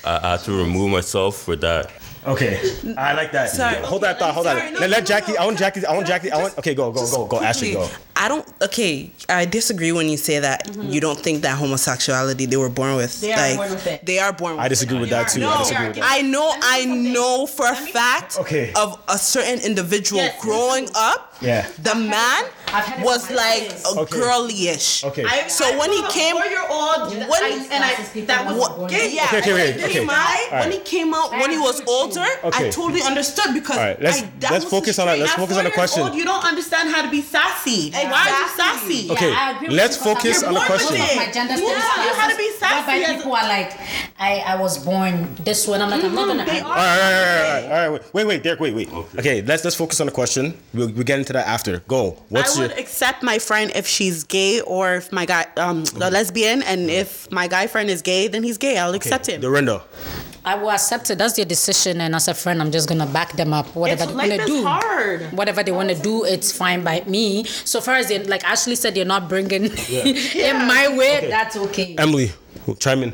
I, I have to remove myself for that. Okay, I like that. Sorry. Hold that thought. Hold Sorry, that. no, let, no, let Jackie. no, I want Jackie. I want Can I Jackie. I want. Okay, go, go, Just go, go. Ashley, go. I don't. Okay, I disagree when you say that mm-hmm. you don't think that homosexuality they were born with. They are born with it. They are born. With I disagree with that too. I disagree with that. I know. I know for a fact Okay. of a certain individual Yes. growing up. Yeah. The man I've had it was like kids. a Okay. girly-ish. Okay. I, So I when he came- four-year-old, When- I, and I that was What, yeah, Okay, okay, okay, he came out, when he came out, when he was older, Okay. I totally understood because All right, let's- I, that let's was focus on that. Let's focus on the question. Old, you don't understand how to be sassy. Why are you Exactly. sassy? Okay, I let's focus on the question. with it. My gender Yeah, studies you had to be classes, whereby sassy as a- people are like, I, I was born this way, and I'm like, I'm not gonna. they I- are. All right, all right, all right, all right, all right. Wait, wait, Derek, wait, wait. Okay, let's let's focus on the question. We'll, we'll get into that after. Go. What's I your? would accept my friend if she's gay or if my guy um a lesbian and if my guy friend is gay then he's gay I'll accept him. Dorinda. I will accept it. That's their decision, and as a friend, I'm just gonna back them up. Whatever It's- they wanna do, hard. whatever they wanna do, it's fine by me. So far as they, like Ashley said, you're not bringing [laughs] in my way. That's okay. Emily, chime in.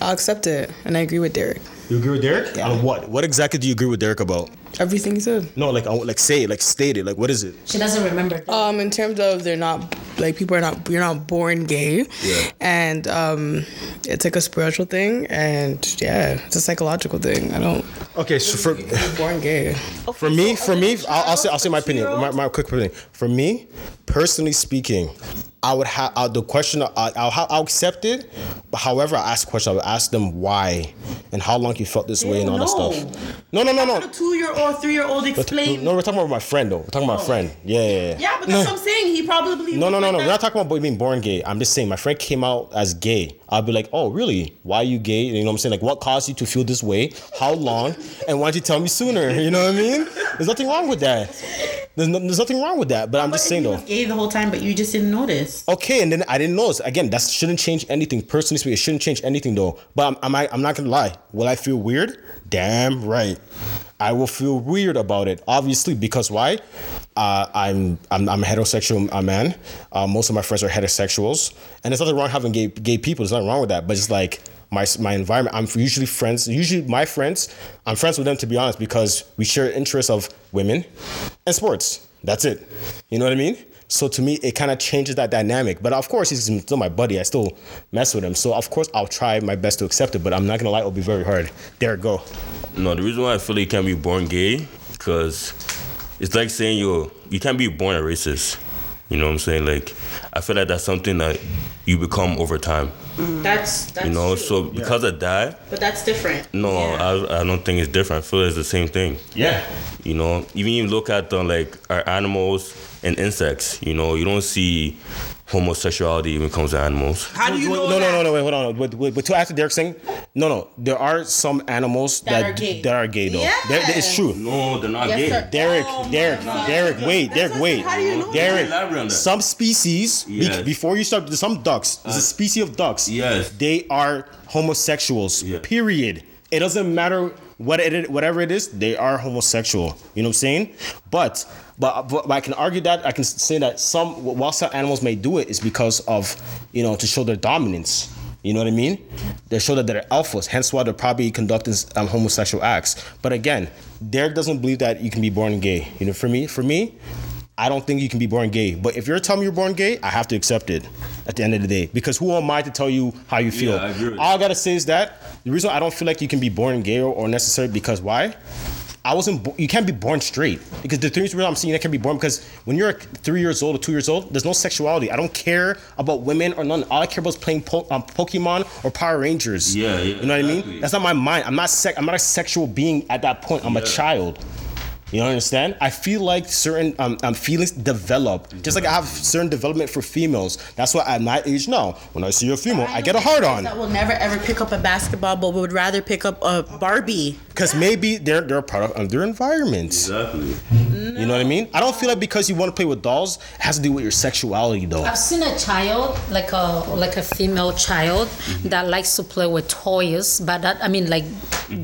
I'll accept it, and I agree with Derek. You agree with Derek? On what? What exactly do you agree with Derek about? Everything he said. No, like, I like say it, like state it. Like, what is it? She doesn't remember. Um, in terms of they're not like people are not you're not born gay, Yeah. and um, it's like a spiritual thing, and yeah, it's a psychological thing. I don't Okay, so for born gay. for me, for me, I'll, I'll say I'll say my opinion. My, my quick opinion. For me, personally speaking, I would have uh, the question. I, I'll I'll accept it, but however, I ask a question. I would ask them why and how long you felt this way and all that stuff. no. stuff. No, no, no, The no. two-year-old, three-year-old But- explain. No, we're talking about my friend though. We're talking about my friend. Yeah, yeah, yeah. Yeah, but that's what I'm saying. He probably No, no, no, no. like We're not talking about boy being born gay. I'm just saying my friend came out as gay. I'll be like, oh, really? Why are you gay? You know what I'm saying? Like, what caused you to feel this way? How long? And why didn't you tell me sooner? [laughs] You know what I mean? There's nothing wrong with that. There's, no, there's nothing wrong with that. But I'm just saying though. gay the whole time, but you just didn't notice. Okay, and then I didn't notice. Again, that shouldn't change anything. Personally speaking, it shouldn't change anything though. But I'm, I'm, I'm not gonna lie. Will I feel weird? Damn right. I will feel weird about it. Obviously, because why? Uh, I'm, I'm I'm a heterosexual uh, man. Uh, most of my friends are heterosexuals, and there's nothing wrong having gay gay people. There's nothing wrong with that. But it's like my my environment. I'm usually friends. Usually my friends. I'm friends with them to be honest because we share interests of women and sports. That's it. You know what I mean? So to me, it kind of changes that dynamic. But of course, he's still my buddy. I still mess with him. So of course, I'll try my best to accept it. But I'm not gonna lie, it'll be very hard. There go. No, the reason why I feel you can't be born gay, because it's like saying you you can't be born a racist. You know what I'm saying? Like, I feel like that's something that you become over time. That's that's You know, true. so because of that, but that's different. no, I, I don't think it's different. I feel it's the same thing. Yeah. You know, even you look at the like our animals and insects. You know, you don't see homosexuality when it comes to animals. How do you Wait, know no, that? no, no, no, wait, hold on. But, but, but to answer Derek's thing, no, no, there are some animals that That are gay. that are gay though. Yes. That- it's true. No, they're not Yes, gay. sir. Derek, Oh my Derek, God. Derek, wait, Derek, what wait. How do you know Derek, that. some species, be- Yes. before you start, some ducks, there's a uh, species of ducks. Yes. They are homosexuals, Yeah. period. It doesn't matter what it is, whatever it is, they are homosexual. You know what I'm saying? But, but, but I can argue that, I can say that some, while some animals may do it, is because of, you know, to show their dominance. You know what I mean? They show that they're alphas, hence why they're probably conducting um, homosexual acts. But again, Derek doesn't believe that you can be born gay. You know, for me, for me, I don't think you can be born gay. But if you're telling me you're born gay, I have to accept it at the end of the day. Because who am I to tell you how you feel? I agree with All I gotta say is that the reason I don't feel like you can be born gay or, or necessary because why? I wasn't. Bo- you can't be born straight because the things I'm seeing that can be born because when you're three years old or two years old, there's no sexuality. I don't care about women or none. All I care about is playing po- um, Pokemon or Power Rangers. Yeah, yeah, You know what I mean? That's not my mind. I'm not. Sec- I'm not a sexual being at that point. I'm a child. You understand? I feel like certain um, um, feelings develop, just like I have certain development for females. That's why at my age now, when I see a female, I get a hard on. That will never ever pick up a basketball, but would rather pick up a Barbie. Because maybe they're they're a product of their environment. Exactly. You know what I mean? I don't feel like because you want to play with dolls, it has to do with your sexuality though. I've seen a child, like a like a female child, that likes to play with toys, but that I mean like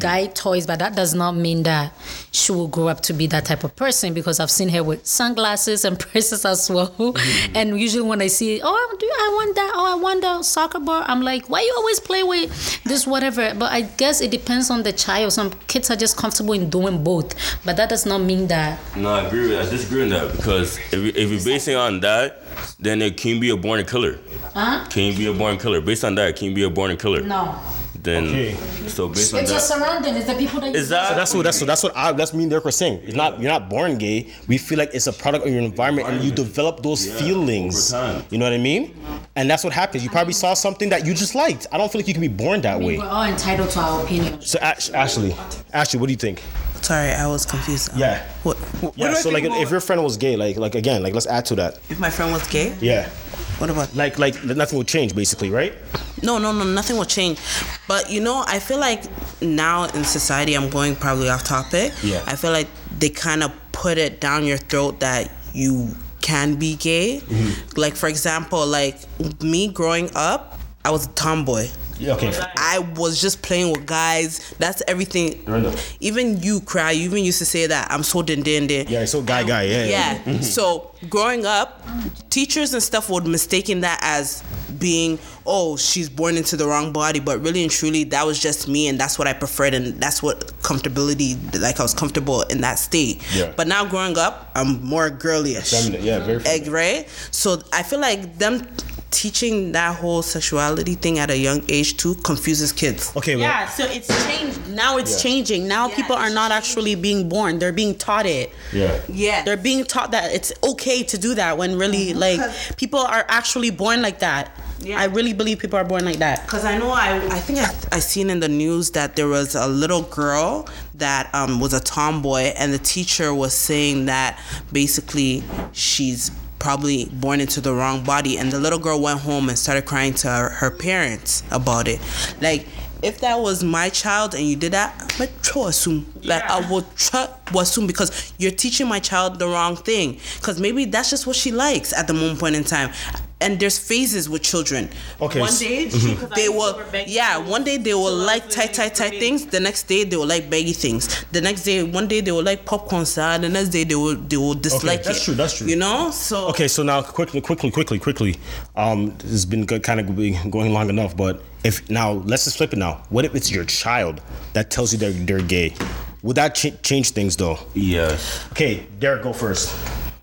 guy toys, but that does not mean that she will grow up to be that type of person because I've seen her with sunglasses and [laughs] purses as well. Mm-hmm. And usually when I see, oh, do I want that? Oh, I want the soccer ball. I'm like, why you always play with this whatever? But I guess it depends on the child. Some kids are just comfortable in doing both, but that does not mean that No, I agree with I disagree with that because if, you- if you're basing on that, then it can be a born killer. Huh? Can be a born killer. Based on that, can be a born killer. no. Then Okay. so based on It's your that, surrounding. It's the people that you is that So that's what that's what that's what I that's me and Derek were saying. It's not you're not born gay. We feel like it's a product of your environment, and you develop those Yeah, feelings. over time. You know what I mean? And that's what happens. You probably saw something that you just liked. I don't feel like you can be born that way. We're all entitled to our opinion. So Ash, Ashley, Ashley, what do you think? Sorry, I was confused. Yeah. What? what Yeah. So like, think if your friend was gay, like like again, like let's add to that. if my friend was gay, Yeah. What about? Like like nothing will change basically, right? No, no, no, nothing will change. But you know, I feel like now in society, I'm going probably off topic. Yeah. I feel like they kind of put it down your throat that you can be gay. Mm-hmm. Like for example, like me growing up, I was a tomboy. Yeah, okay. I was just playing with guys. That's everything. Even you cry. You even used to say that I'm so din din din. Yeah, so guy guy, yeah. Yeah. [laughs] Mm-hmm. so growing up, teachers and stuff would mistaken that as being, oh, she's born into the wrong body, but really and truly, that was just me, and that's what I preferred, and that's what comfortability, like I was comfortable in that state. Yeah. But now growing up, I'm more girlyish. Feminine, yeah, very Egg, right? So I feel like them teaching that whole sexuality thing at a young age too confuses kids. Okay, well, Yeah, so it's changed. Now it's Yeah. changing. Now people are not actually being born; they're being taught it. yeah. Yeah. They're being taught that it's okay to do that when really like people are actually born like that. Yeah. I really believe people are born like that. Cause I know I I think I I seen in the news that there was a little girl that um was a tomboy and the teacher was saying that basically she's probably born into the wrong body and the little girl went home and started crying to her, her parents about it. Like if that was my child and you did that, "Tro assume." Like I will try assume because you're teaching my child the wrong thing. Cause maybe that's just what she likes at the moment point in time. And there's phases with children. Okay, One s- day they will yeah, one day they will like tight tight tight things, the next day they will like baggy things. The next day one day they will like popcorn style, the next day they will they will dislike that's it. true, that's true. You know? So Okay, so now quickly, quickly, quickly, quickly. Um, this has been good, kind of going long enough, but if now let's just flip it now. What if it's your child that tells you they're they're gay? Would that ch- change things though? Yes. Okay, Derek, go first.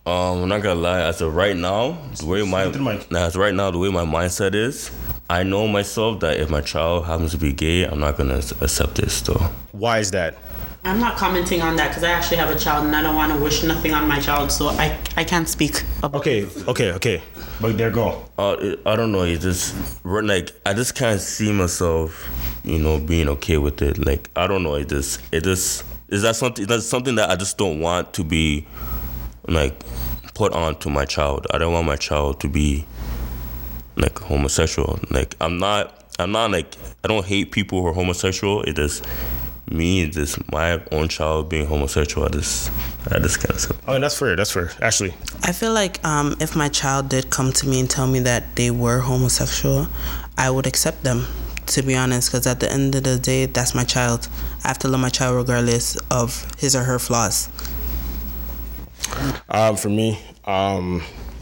Um, I'm not gonna lie. As of right now, the way my to now, as of right now, the way my mindset is, I know myself that if my child happens to be gay, I'm not gonna accept this though. Why is that? I'm not commenting on that because I actually have a child and I don't want to wish nothing on my child, so I I can't speak about. Okay, okay, okay. But there go. Uh, I don't know. It just like I just can't see myself, you know, being okay with it. Like I don't know. It just it just is that something that's something that I just don't want to be like put on to my child. I don't want my child to be like homosexual. Like I'm not. I'm not like I don't hate people who are homosexual. It is me. It's just my own child being homosexual. I just I just can't. Oh, that's fair. That's fair. Ashley. I feel like um, if my child did come to me and tell me that they were homosexual, I would accept them. To be honest, because at the end of the day, that's my child. I have to love my child regardless of his or her flaws. Um, for me, um, [sighs]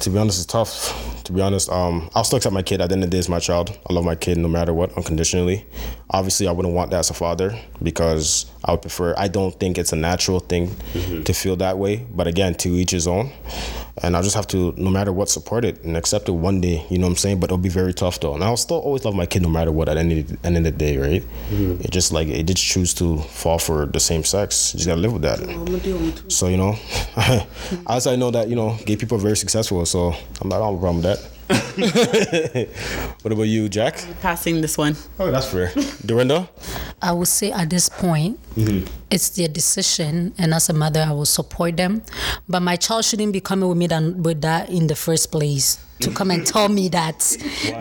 to be honest, it's tough. To be honest, um, I'll still accept my kid. At the end of the day, it's my child. I love my kid no matter what, unconditionally. Obviously, I wouldn't want that as a father because I would prefer. I don't think it's a natural thing to feel that way. But again, to each his own. And I'll just have to, no matter what, support it and accept it one day. You know what I'm saying? But it'll be very tough though. And I'll still always love my kid no matter what. At any end of the, end of the day, right? It just like it did choose to fall for the same sex. You just gotta live with that. So you know, [laughs] as I know that you know, gay people are very successful. So I'm not on a problem with that. [laughs] what about you, Jack? Passing this one. Oh, that's fair. [laughs] Dorinda? I would say at this point, mm-hmm. it's their decision, and as a mother, I will support them. But my child shouldn't be coming with me than, with that in the first place. To come and tell me that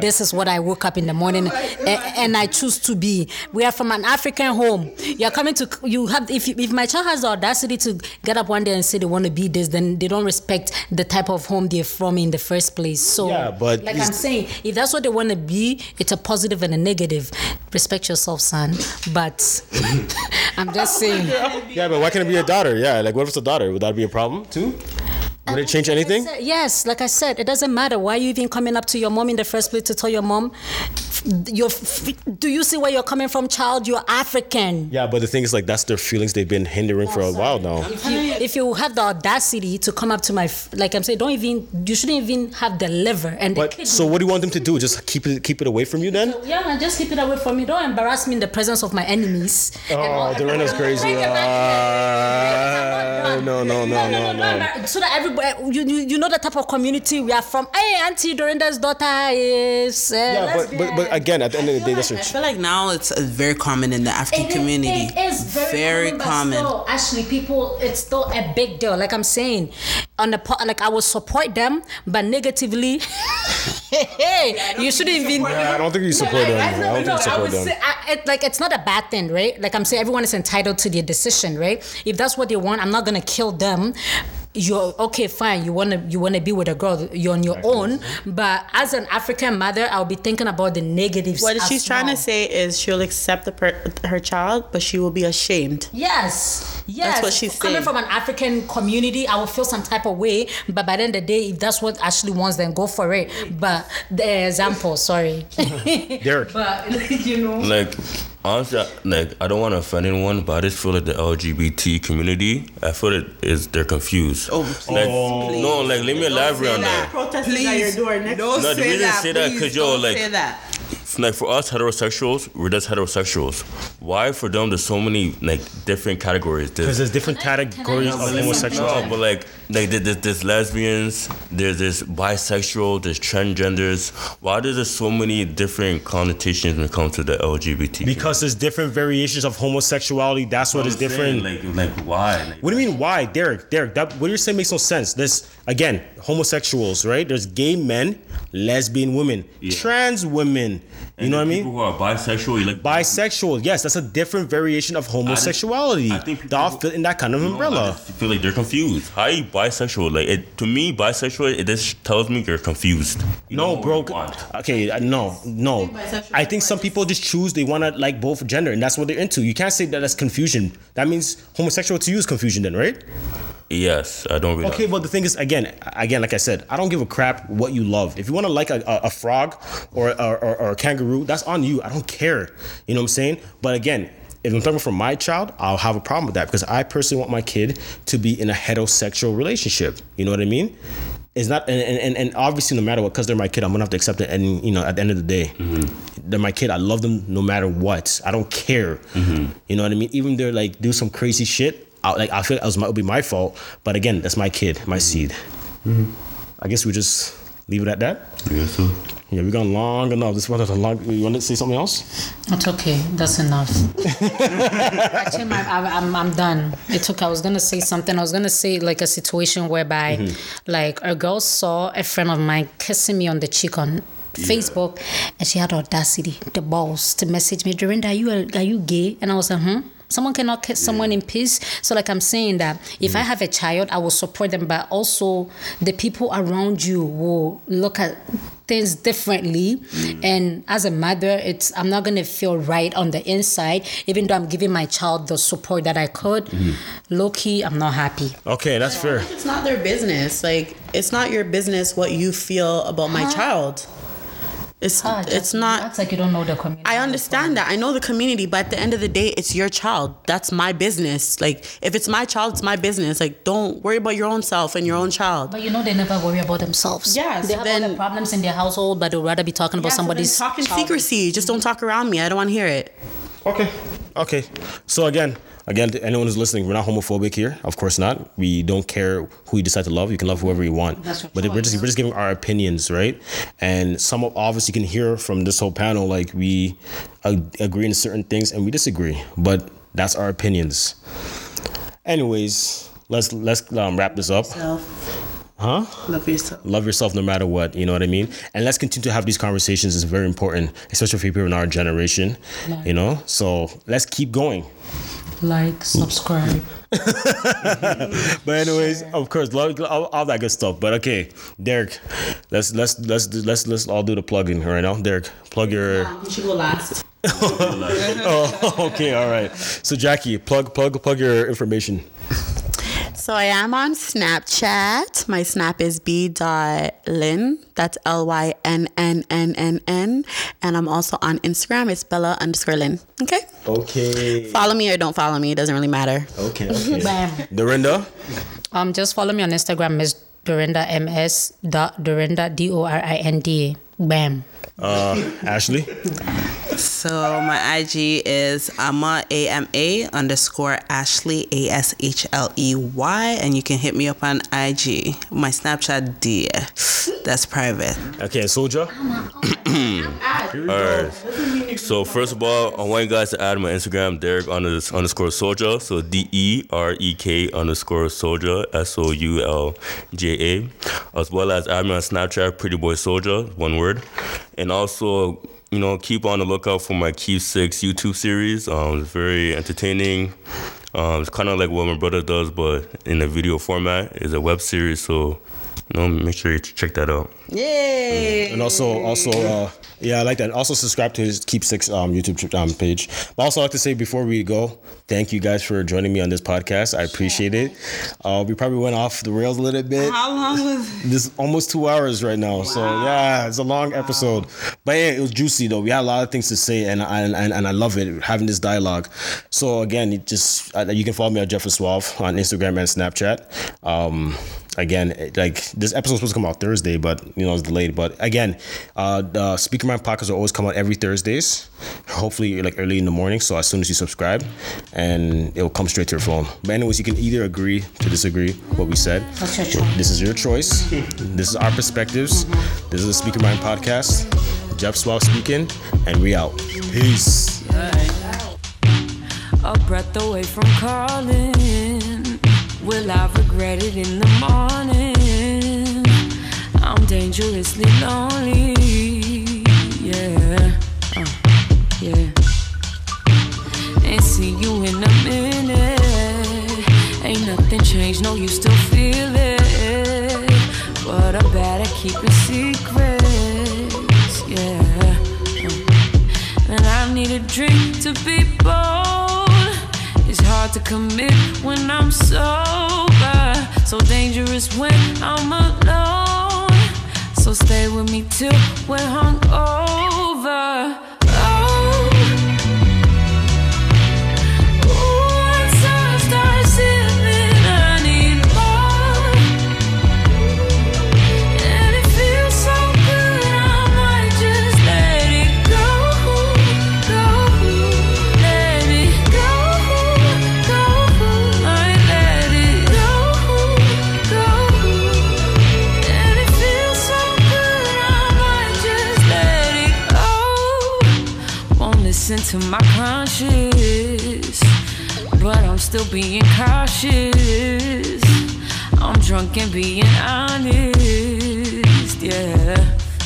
this is what I woke up in the morning and, and I choose to be. We are from an African home. You're coming to you have if you, if my child has the audacity to get up one day and say they want to be this, then they don't respect the type of home they're from in the first place. So Yeah, but like I'm saying, if that's what they want to be, it's a positive and a negative. Respect yourself, son. But [laughs] I'm just saying. Yeah, but why can't it be a daughter? Yeah, like what if it's a daughter? Would that be a problem too? Would it um, change anything? Uh, yes, like I said, it doesn't matter why are you even coming up to your mom in the first place to tell your mom. You're, do you see where you're coming from, child? You're African. Yeah, but the thing is, like, that's their feelings they've been hindering for a while now. If you, if you have the audacity to come up to my, like I'm saying, don't even, you shouldn't even have the liver and the But kidney. so, what do you want them to do? Just keep it, keep it away from you, then? Yeah, man, just keep it away from me. Don't embarrass me in the presence of my enemies. Oh, Dorinda's crazy. It back. Ah, no, no, no, no, no. So that everybody, you, you, you know the type of community we are from. Hey, Auntie Dorinda's daughter is. Uh, Yeah, but, but but again, at the end of the day, that's I feel like now it's uh, very common in the African It is- community. It is very, common. common. But still, actually, people, it's still a big deal. Like I'm saying, on the part, like I will support them, but negatively, [laughs] hey, you shouldn't even. Yeah, I don't think you support them. I don't think you I support would them. say, I, it, like it's not a bad thing, right? Like I'm saying, everyone is entitled to their decision, right? If that's what they want, I'm not gonna kill them. You're okay, fine. You wanna you wanna be with a girl. You're on your own. But as an African mother, I'll be thinking about the negatives. What she's trying well. to say is she'll accept the per- her child, but she will be ashamed. Yes, yes. that's what she's Coming saying. from an African community, I will feel some type of way. But by the end of the day, if that's what Ashley wants, then go for it. But the example, sorry. Derek. [laughs] but [laughs] you know. Like honestly, I- like I don't want to offend anyone, but I just feel like the LGBT community, I feel it is they're confused. Oh, like, please. no, like let me elaborate on that. Protesting Please, don't No, the say reason that. say that, please 'cause, yo, don't like- say that. like for us heterosexuals, we're just heterosexuals. Why for them there's so many like different categories? Because there's different categories of homosexuality. No, but like like there's, there's lesbians, there's this bisexual, there's transgenders. Why does there so many different connotations when it comes to the LGBT? Because there's different variations of homosexuality. That's what is I'm saying, different. Like like why? Like, What do you mean? Why, Derek? Derek, that what you're saying makes no sense. There's again homosexuals, right? There's gay men, lesbian women, Yeah. trans women. You know what I People mean? who are bisexual, you like Bisexual, yes, that's a different variation of homosexuality. I think they all people- fit in that kind of No, I umbrella. just feel like they're confused. How are you bisexual? Like it, to me, bisexual it just tells me you're confused. You No, bro. Okay, uh, no, no. I think some people just choose they want to like both gender, and that's what they're into. You can't say that that's confusion. That means homosexual to you is confusion, then, right? Yes, I don't really. Okay, but the thing is, again, again, like I said, I don't give a crap what you love. If you want to like a, a, a frog or, or, or, or a kangaroo, that's on you. I don't care. You know what I'm saying? But again, if I'm talking for my child, I'll have a problem with that because I personally want my kid to be in a heterosexual relationship. You know what I mean? It's not, and, and, and obviously, no matter what, because they're my kid, I'm gonna have to accept it. And you know, at the end of the day, mm-hmm. they're my kid. I love them no matter what. I don't care. Mm-hmm. You know what I mean? Even they're like do some crazy shit. I, like I feel it was my, it'll be my fault. But again, that's my kid, my seed. I guess we just leave it at that. Yeah, so Yeah, we gone long enough. This was a long. You want to say something else? It's okay. That's enough. [laughs] Actually, my, I, I'm, I'm done. It took. I was gonna say something. I was gonna say like a situation whereby, Mm-hmm. like a girl saw a friend of mine kissing me on the cheek on Facebook, and she had audacity, the balls, to message me, Dorinda, are you a, are you gay? And I was like, hmm. Someone cannot kiss someone in peace. So, like I'm saying that if I have a child, I will support them, but also the people around you will look at things differently. And as a mother, it's I'm not gonna feel right on the inside, even though I'm giving my child the support that I could. Mm-hmm. Low key, I'm not happy. Okay, that's fair. It's not their business. Like it's not your business what you feel about my child. It's Ah, it's just- not. That's like you don't know the community. I understand that. I know the community, but at the end of the day, it's your child. That's my business. Like if it's my child, it's my business. Like don't worry about your own self and your own child. But you know they never worry about themselves. Yes, they have then- all the problems in their household, but they'd rather be talking about Yeah, somebody's talk in child. secrecy. Just don't talk around me. I don't want to hear it. Okay. Okay. So again, again, to anyone who's listening, we're not homophobic here. Of course not. We don't care who you decide to love. You can love whoever you want. That's but we're just we're just giving our opinions, right? And some of obviously you can hear from this whole panel like we agree in certain things and we disagree, but that's our opinions. Anyways, let's let's um, wrap this up. Huh? Love yourself. love yourself no matter what you know what i mean and let's continue to have these conversations it's very important especially for people in our generation you know so let's keep going Like, subscribe. [laughs] but anyways of course love all, all that good stuff. But okay derek let's let's let's do- let's let's all do the plugging right now. Derek plug your You should go last. [laughs] oh, okay all right. So jackie plug plug plug your information So I am on Snapchat. My snap is b.lynn. That's L Y N N N N N. And I'm also on Instagram. It's Bella underscore Lynn. Okay? okay Follow me or don't follow me. It doesn't really matter. okay [laughs] okay Bam. dorinda Um, just follow me on Instagram, Miss Dorinda MS dot Dorinda D O R I N D. Bam. Uh ashley So my IG is Ama A M A underscore Ashley A S H L E Y, and you can hit me up on IG. My Snapchat D, that's private. okay soldier Alright. So first of all, I want you guys to add my Instagram, Derek underscore Soldier. So D E R E K underscore Soldier, S O U L J A, as well as add me on Snapchat, Pretty Boy Soldier, one word, and also. You know, keep on the lookout for my Keep Six YouTube series. Um, it's very entertaining. Um, it's kind of like what my brother does, but in a video format. It's a web series, so you know, make sure you check that out. Yay! And also, also, uh, yeah, I like that. Also, subscribe to his Keep Six um, YouTube um, page. But also, I like to say before we go, thank you guys for joining me on this podcast. I appreciate it. Uh, we probably went off the rails a little bit. How long was [laughs] This almost two hours right now. So yeah, it's a long episode, but yeah, it was juicy though. We had a lot of things to say, and and and, and I love it having this dialogue. So again, it just uh, you can follow me at Jeff Suave on Instagram and Snapchat. Um, again, like this episode was supposed to come out Thursday, but you know it's delayed. But again, uh, the Speaker Man podcasts will always come out every Thursdays. Hopefully, like early in the morning. So as soon as you subscribe, and it will come straight to your phone. But anyways, you can either agree to disagree what we said. That's your choice. This is your choice. This is our perspectives. This is the Speaker Mind podcast. Jeff Suave speaking, and we out. Peace. a breath away from calling. Will I regret it in the morning? I'm dangerously lonely. Yeah, uh, yeah. Ain't see you in a minute. Ain't nothing changed, no, you still feel it. But I'm bad at keeping secrets. Yeah. uh. And I need a drink to be bold. Hard to commit when I'm sober. So dangerous when I'm alone. So stay with me till we're hungover. To my conscience, but I'm still being cautious. I'm drunk and being honest, yeah.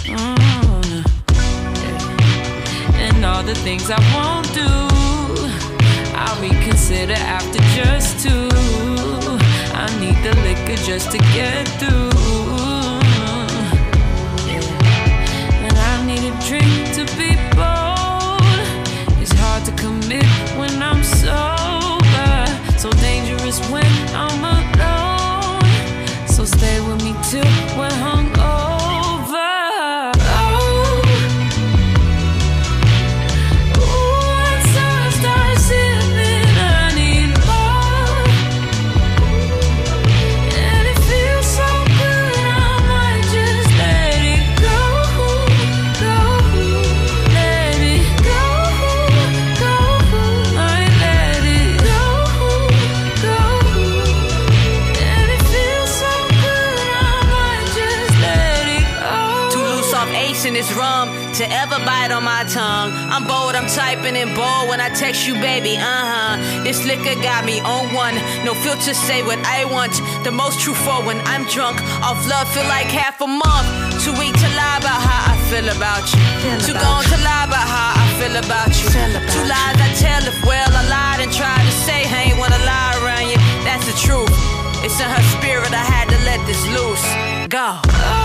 Mm. And all the things I won't do, I'll reconsider after just two. I need the liquor just to get through. And I need a drink I'm typing in bold when I text you, baby. Uh huh. This liquor got me on one. No filter, say what I want. The most truthful when I'm drunk. Off love, feel like half a month. Too weak to lie about how I feel about you. Too gone to lie about how I feel about you. Two lies I tell if well I lied and tried to say I ain't wanna lie around you. That's the truth. It's in her spirit, I had to let this loose. Go.